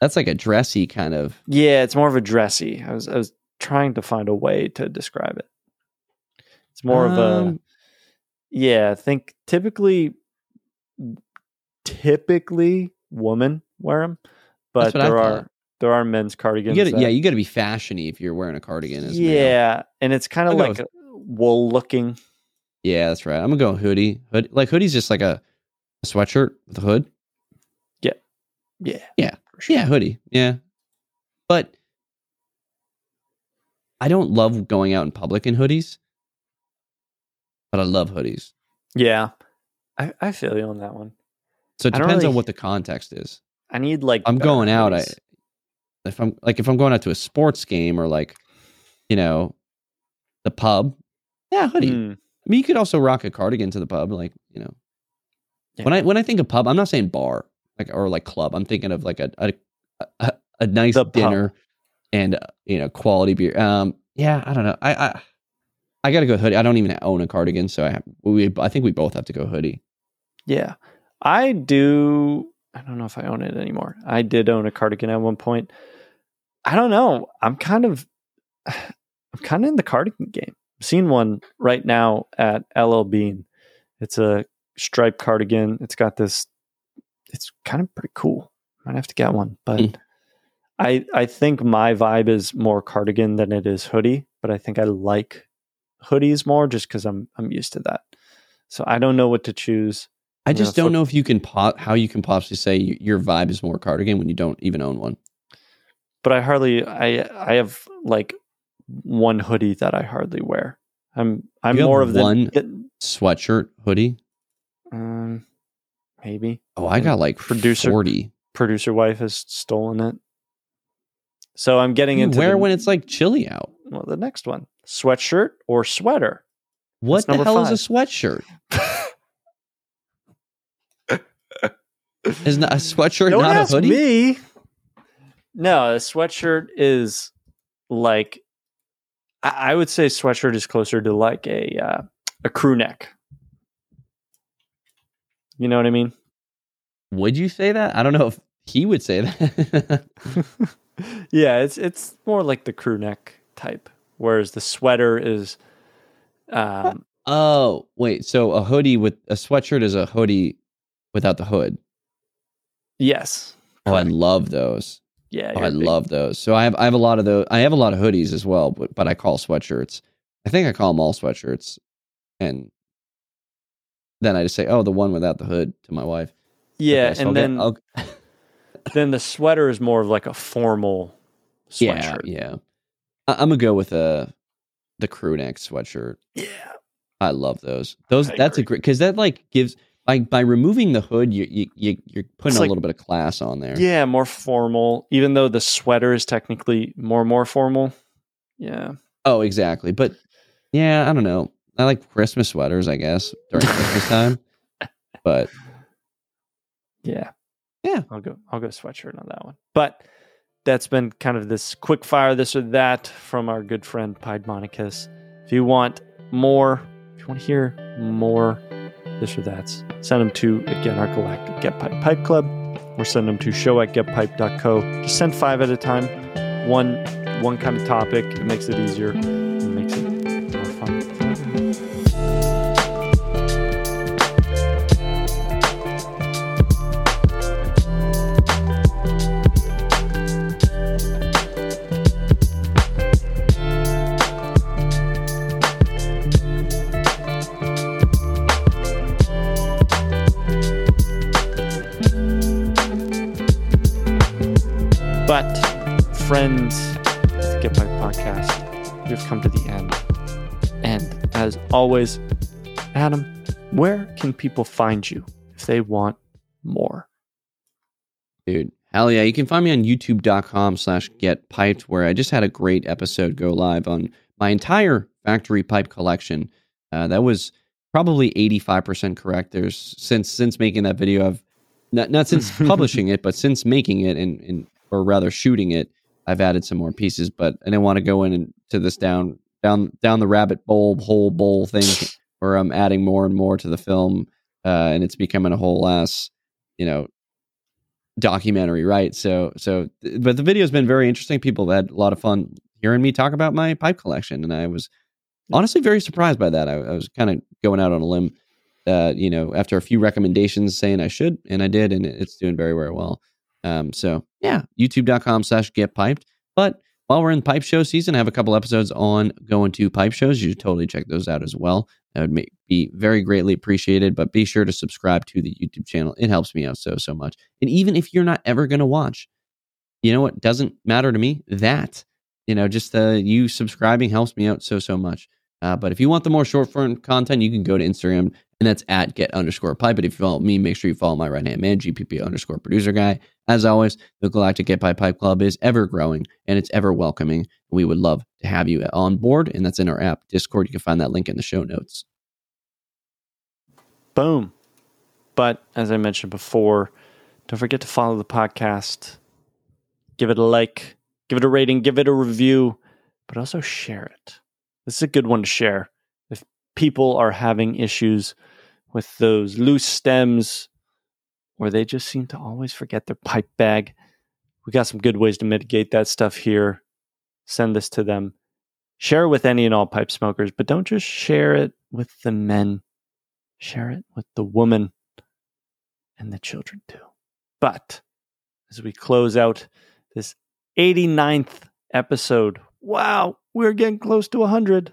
That's like a dressy kind of. Yeah, it's more of a dressy. I was I was trying to find a way to describe it. It's more of a Um, yeah. I think typically, typically women wear them, but there are there are men's You cardigans. gotta, that- yeah, you got to be fashiony if you're wearing a cardigan. As a male. yeah, and it's kind of like a wool looking. yeah, that's right. I'm gonna go hoodie. Hood, like hoodie's just like a, a sweatshirt with a hood. Yeah, Yeah. for sure. Yeah, hoodie. Yeah, but I don't love going out in public in hoodies, but I love hoodies. Yeah, I, I feel you on that one. So it I depends on what the context is. I need like I'm going out. I if I'm like if I'm going out to a sports game or like, you know, the pub, yeah, hoodie. Hmm. I mean, you could also rock a cardigan to the pub, like you know. Yeah. When I when I think of pub, I'm not saying bar, like or like club. I'm thinking of like a a, a, a nice The pub. dinner and uh, you know quality beer. Um, yeah, I don't know. I I, I got to go hoodie. I don't even own a cardigan, so I have, we I think we both have to go hoodie. Yeah. I do. I don't know if I own it anymore. I did own a cardigan at one point. I don't know. I'm kind of, I'm kind of in the cardigan game. I've seen one right now at LL Bean. It's a striped cardigan. It's got this. It's kind of pretty cool. I might have to get one, but Mm. I I think my vibe is more cardigan than it is hoodie. But I think I like hoodies more just because I'm I'm used to that. So I don't know what to choose. I just gonna don't know if you can po- how you can possibly say your vibe is more cardigan when you don't even own one. but I hardly I I have like one hoodie that I hardly wear. I'm I'm more of the one? it- Sweatshirt, hoodie. Um maybe Oh, I got like Producer- forty. producer wife has stolen it. So I'm getting You into wear the, when it's like chilly out. well, the next one sweatshirt or sweater. What the hell is a sweatshirt? Is not a sweatshirt Don't not a hoodie? me. No, a sweatshirt is like I, I would say sweatshirt is closer to like a uh, a crew neck. You know what I mean? Would you say that? I don't know if he would say that. yeah, it's it's more like the crew neck type, whereas the sweater is um oh, wait. So a hoodie with a sweatshirt is a hoodie without the hood. yes. Oh, I love those. yeah, Oh, I big- love those. So I have I have a lot of those. I have a lot of hoodies as well, but but I call sweatshirts. I think I call them all sweatshirts, and then I just say, "Oh, the one without the hood" to my wife. Yeah, Okay, so I'll and get- then I'll- then the sweater is more of like a formal yeah, sweatshirt. yeah. I, I'm gonna go with uh the crew neck sweatshirt. Yeah. I love those. Those I that's a great because that like gives by by removing the hood, you you, you you're putting It's a like- little bit of class on there. Yeah, more formal. Even though the sweater is technically more more formal. Yeah. Oh, exactly. But yeah, I don't know. I like Christmas sweaters, I guess, during Christmas time. But Yeah. Yeah. I'll go I'll go sweatshirt on that one. But that's been kind of this quick fire this or that from our good friend Piedmonicus. If you want more, if you want to hear more this or that's, send them to again our galactic Get Piped Pipe Club or send them to show at getpiped.co. Just send five at a time. One one kind of topic. It makes it easier. People find you if they want more? dude, hell yeah. You can find me on youtube.com slash get piped, where I just had a great episode go live on my entire factory pipe collection. Uh, that was probably 85% correct. There's since since making that video, I've not not since publishing it, but since making it and, and or rather shooting it, I've added some more pieces. But I didn't want to go in and to this down down down the rabbit bowl whole bowl thing I'm adding more and more to the film, uh, and it's becoming a whole ass, you know, documentary, right? So so, but the video's been very interesting. People have had a lot of fun hearing me talk about my pipe collection, and I was honestly very surprised by that. I, I was kind of going out on a limb, uh, you know, after a few recommendations saying I should, and I did, and it's doing very very well. Um, so yeah, youtube.com slash get piped. But while we're in pipe show season, I have a couple episodes on going to pipe shows. You should totally check those out as well. That would be very greatly appreciated. But be sure to subscribe to the YouTube channel. It helps me out so, so much. And even if you're not ever going to watch, you know what doesn't matter to me? That you know, just uh, you subscribing helps me out so so much. Uh, but if you want the more short form content, you can go to Instagram and that's at get underscore pipe. But if you follow me, make sure you follow my right hand man, GPP underscore producer guy. As always, the Galactic Get Piped Pipe Club is ever growing and it's ever welcoming. We would love to have you on board, and that's in our app Discord. You can find that link in the show notes. Boom. But as I mentioned before, don't forget to follow the podcast, give it a like, give it a rating, give it a review, but also share it. This is a good one to share. People are having issues with those loose stems or they just seem to always forget their pipe bag, we got some good ways to mitigate that stuff here. Send this to them. Share it with any and all pipe smokers, but don't just share it with the men. Share it with the woman and the children too. But as we close out this 89th episode, wow, we're getting close to 100.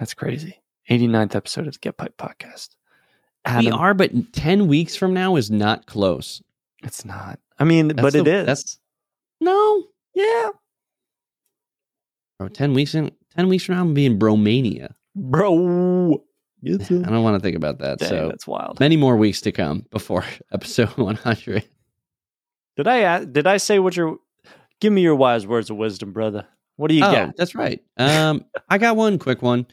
That's crazy. 89th episode of the Get Piped podcast. Adam, we are, but 10 weeks from now is not close. It's not. I mean, that's but the, it is. That's no. Yeah. Bro, 10 weeks in 10 weeks from now I'm being Bromania. Bro. I don't want to think about that. Dang, so that's wild. Many more weeks to come before episode 100. Did I did I say what your give me your wise words of wisdom, brother? What do you oh, got? That's right. Um, I got one quick one.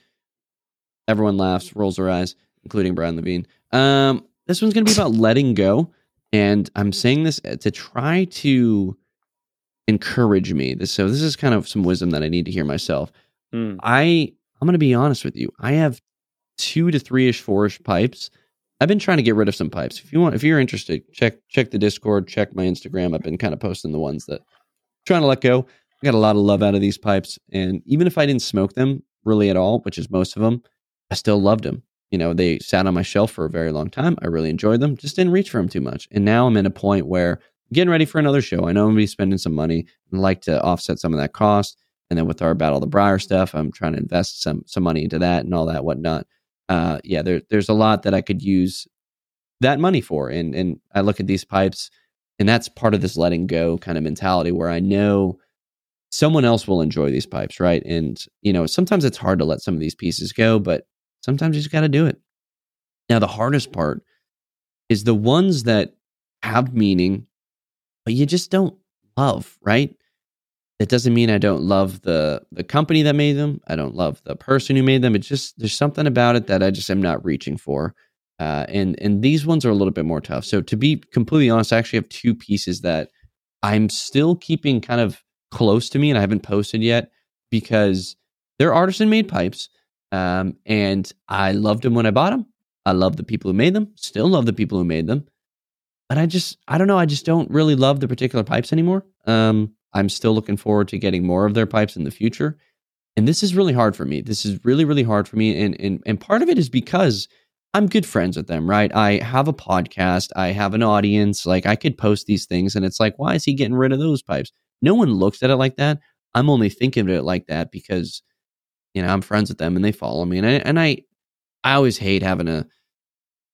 Everyone laughs, rolls their eyes, including Brian Levine. Um, this one's going to be about letting go, and I'm saying this to try to encourage me. This so this is kind of some wisdom that I need to hear myself. Mm. I I'm going to be honest with you. I have two to three ish, four ish pipes. I've been trying to get rid of some pipes. If you want, if you're interested, check check the Discord, check my Instagram. I've been kind of posting the ones that I'm trying to let go. I got a lot of love out of these pipes, and even if I didn't smoke them really at all, which is most of them, I still loved them. You know, they sat on my shelf for a very long time. I really enjoyed them. Just didn't reach for them too much, and now I'm in a point where I'm getting ready for another show. I know I'm gonna be spending some money and like to offset some of that cost. And then with our Battle of the Briar stuff, I'm trying to invest some some money into that and all that whatnot uh, yeah, there, there's a lot that I could use that money for. And and I look at these pipes, and that's part of this letting go kind of mentality where I know someone else will enjoy these pipes, right? And you know, sometimes it's hard to let some of these pieces go, but sometimes you just got to do it. Now, the hardest part is the ones that have meaning, but you just don't love, right? It doesn't mean I don't love the the company that made them. I don't love the person who made them. It's just there's something about it that I just am not reaching for. Uh, and and these ones are a little bit more tough. So to be completely honest, I actually have two pieces that I'm still keeping kind of close to me, and I haven't posted yet because they're artisan made pipes. Um, and I loved them when I bought them. I love the people who made them. Still love the people who made them. But I just I don't know. I just don't really love the particular pipes anymore. Um, I'm still looking forward to getting more of their pipes in the future. And this is really hard for me. This is really, really hard for me. And, and, and part of it is because I'm good friends with them, right? I have a podcast, I have an audience. Like I could post these things, and it's like, why is he getting rid of those pipes? No one looks at it like that. I'm only thinking of it like that because, you know, I'm friends with them and they follow me. And I, and I, I always hate having a,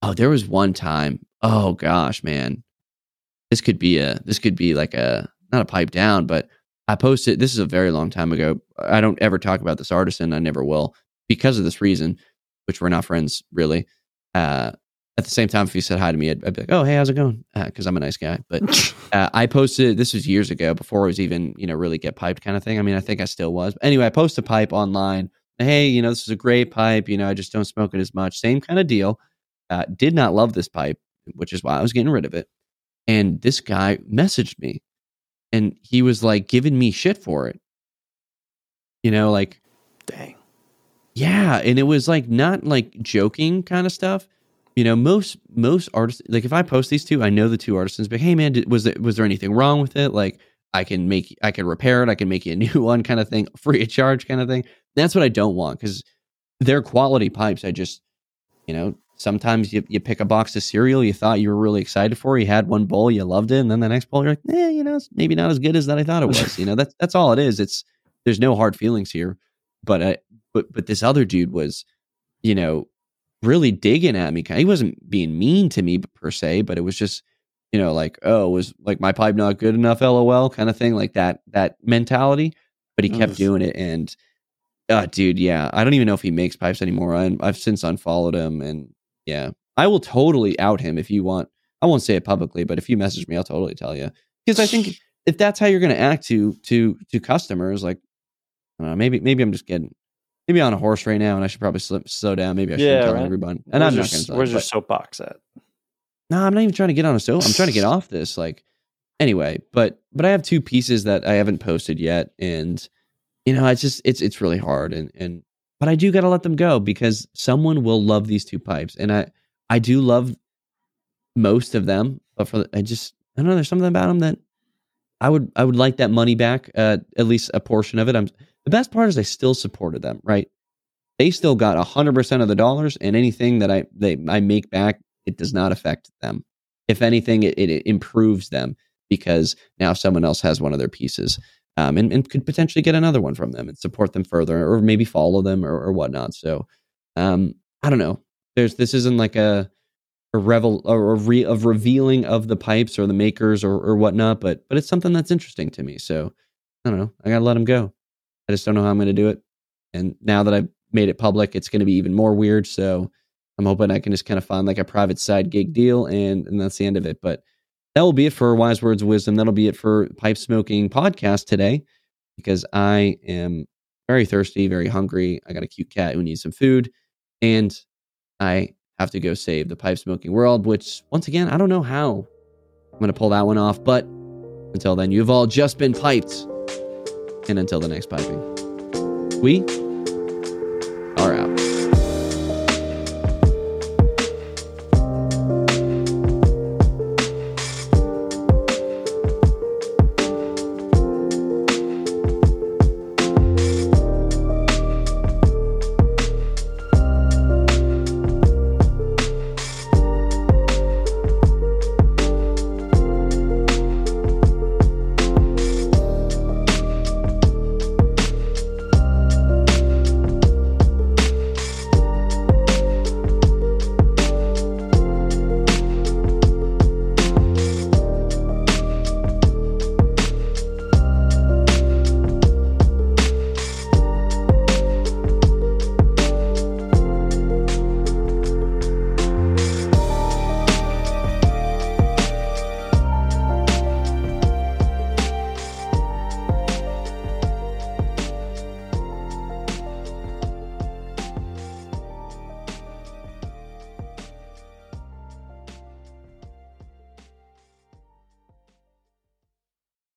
oh, there was one time, oh gosh, man, this could be a, this could be like a, not a pipe down, but I posted this is a very long time ago. I don't ever talk about this artisan. I never will because of this reason, which we're not friends really. Uh, at the same time, if you said hi to me, I'd, I'd be like, "Oh, hey, how's it going?" Because uh, I'm a nice guy. But uh, I posted this was years ago before I was even you know really get piped kind of thing. I mean, I think I still was. But anyway, I posted a pipe online. Hey, you know, this is a great pipe. You know, I just don't smoke it as much. Same kind of deal. Uh, did not love this pipe, which is why I was getting rid of it. And this guy messaged me and he was like giving me shit for it. You know, like, dang. Yeah, and it was like not like joking kind of stuff. You know, most most artists like if I post these two, I know the two artisans. But hey, man, did, was there was there anything wrong with it? Like, I can make I can repair it. I can make you a new one, kind of thing, free of charge, kind of thing. That's what I don't want because they're quality pipes. I just, you know, sometimes you, you pick a box of cereal you thought you were really excited for you had one bowl you loved it and then the next bowl you're like eh, you know it's maybe not as good as that i thought it was you know that's that's all it is it's there's no hard feelings here but I, but but this other dude was you know really digging at me he wasn't being mean to me per se but it was just you know like oh was like my pipe not good enough lol kind of thing like that that mentality but he kept doing it. And, uh, dude, yeah, I don't even know if he makes pipes anymore. I, I've since unfollowed him. And yeah, I will totally out him if you want. I won't say it publicly, but if you message me, I'll totally tell you. Because I think if that's how you're going to act to to to customers, like, I don't know, maybe maybe I'm just getting maybe on a horse right now, and I should probably slip, slow down. Maybe I should Yeah, tell right. everyone. And where's I'm not going to. where's your soapbox at? No, I'm not even trying to get on a soap. I'm trying to get off this. Like, anyway, but but I have two pieces that I haven't posted yet, and you know, it's just it's it's really hard, and and but I do got to let them go because someone will love these two pipes, and I I do love most of them, but for the, I just I don't know. There's something about them that I would I would like that money back, uh, at least a portion of it. I'm the best part is I still supported them, right? They still got hundred percent of the dollars, and anything that I they I make back, it does not affect them. If anything, it, it improves them because now someone else has one of their pieces, um, and, and could potentially get another one from them and support them further, or maybe follow them or, or whatnot. So, um, I don't know. There's this isn't like a a revel or a re, of revealing of the pipes or the makers or, or whatnot, but but it's something that's interesting to me. So I don't know. I gotta let them go. I just don't know how I'm gonna do it. And now that I've made it public, it's gonna be even more weird. So I'm hoping I can just kind of find like a private side gig deal and and that's the end of it. But that will be it for Wise Words Wisdom. That'll be it for Pipe Smoking Podcast today because I am very thirsty, very hungry. I got a cute cat who needs some food, and I have to go save the pipe smoking world, which once again, I don't know how I'm going to pull that one off. But until then, you've all just been piped. And until the next piping, we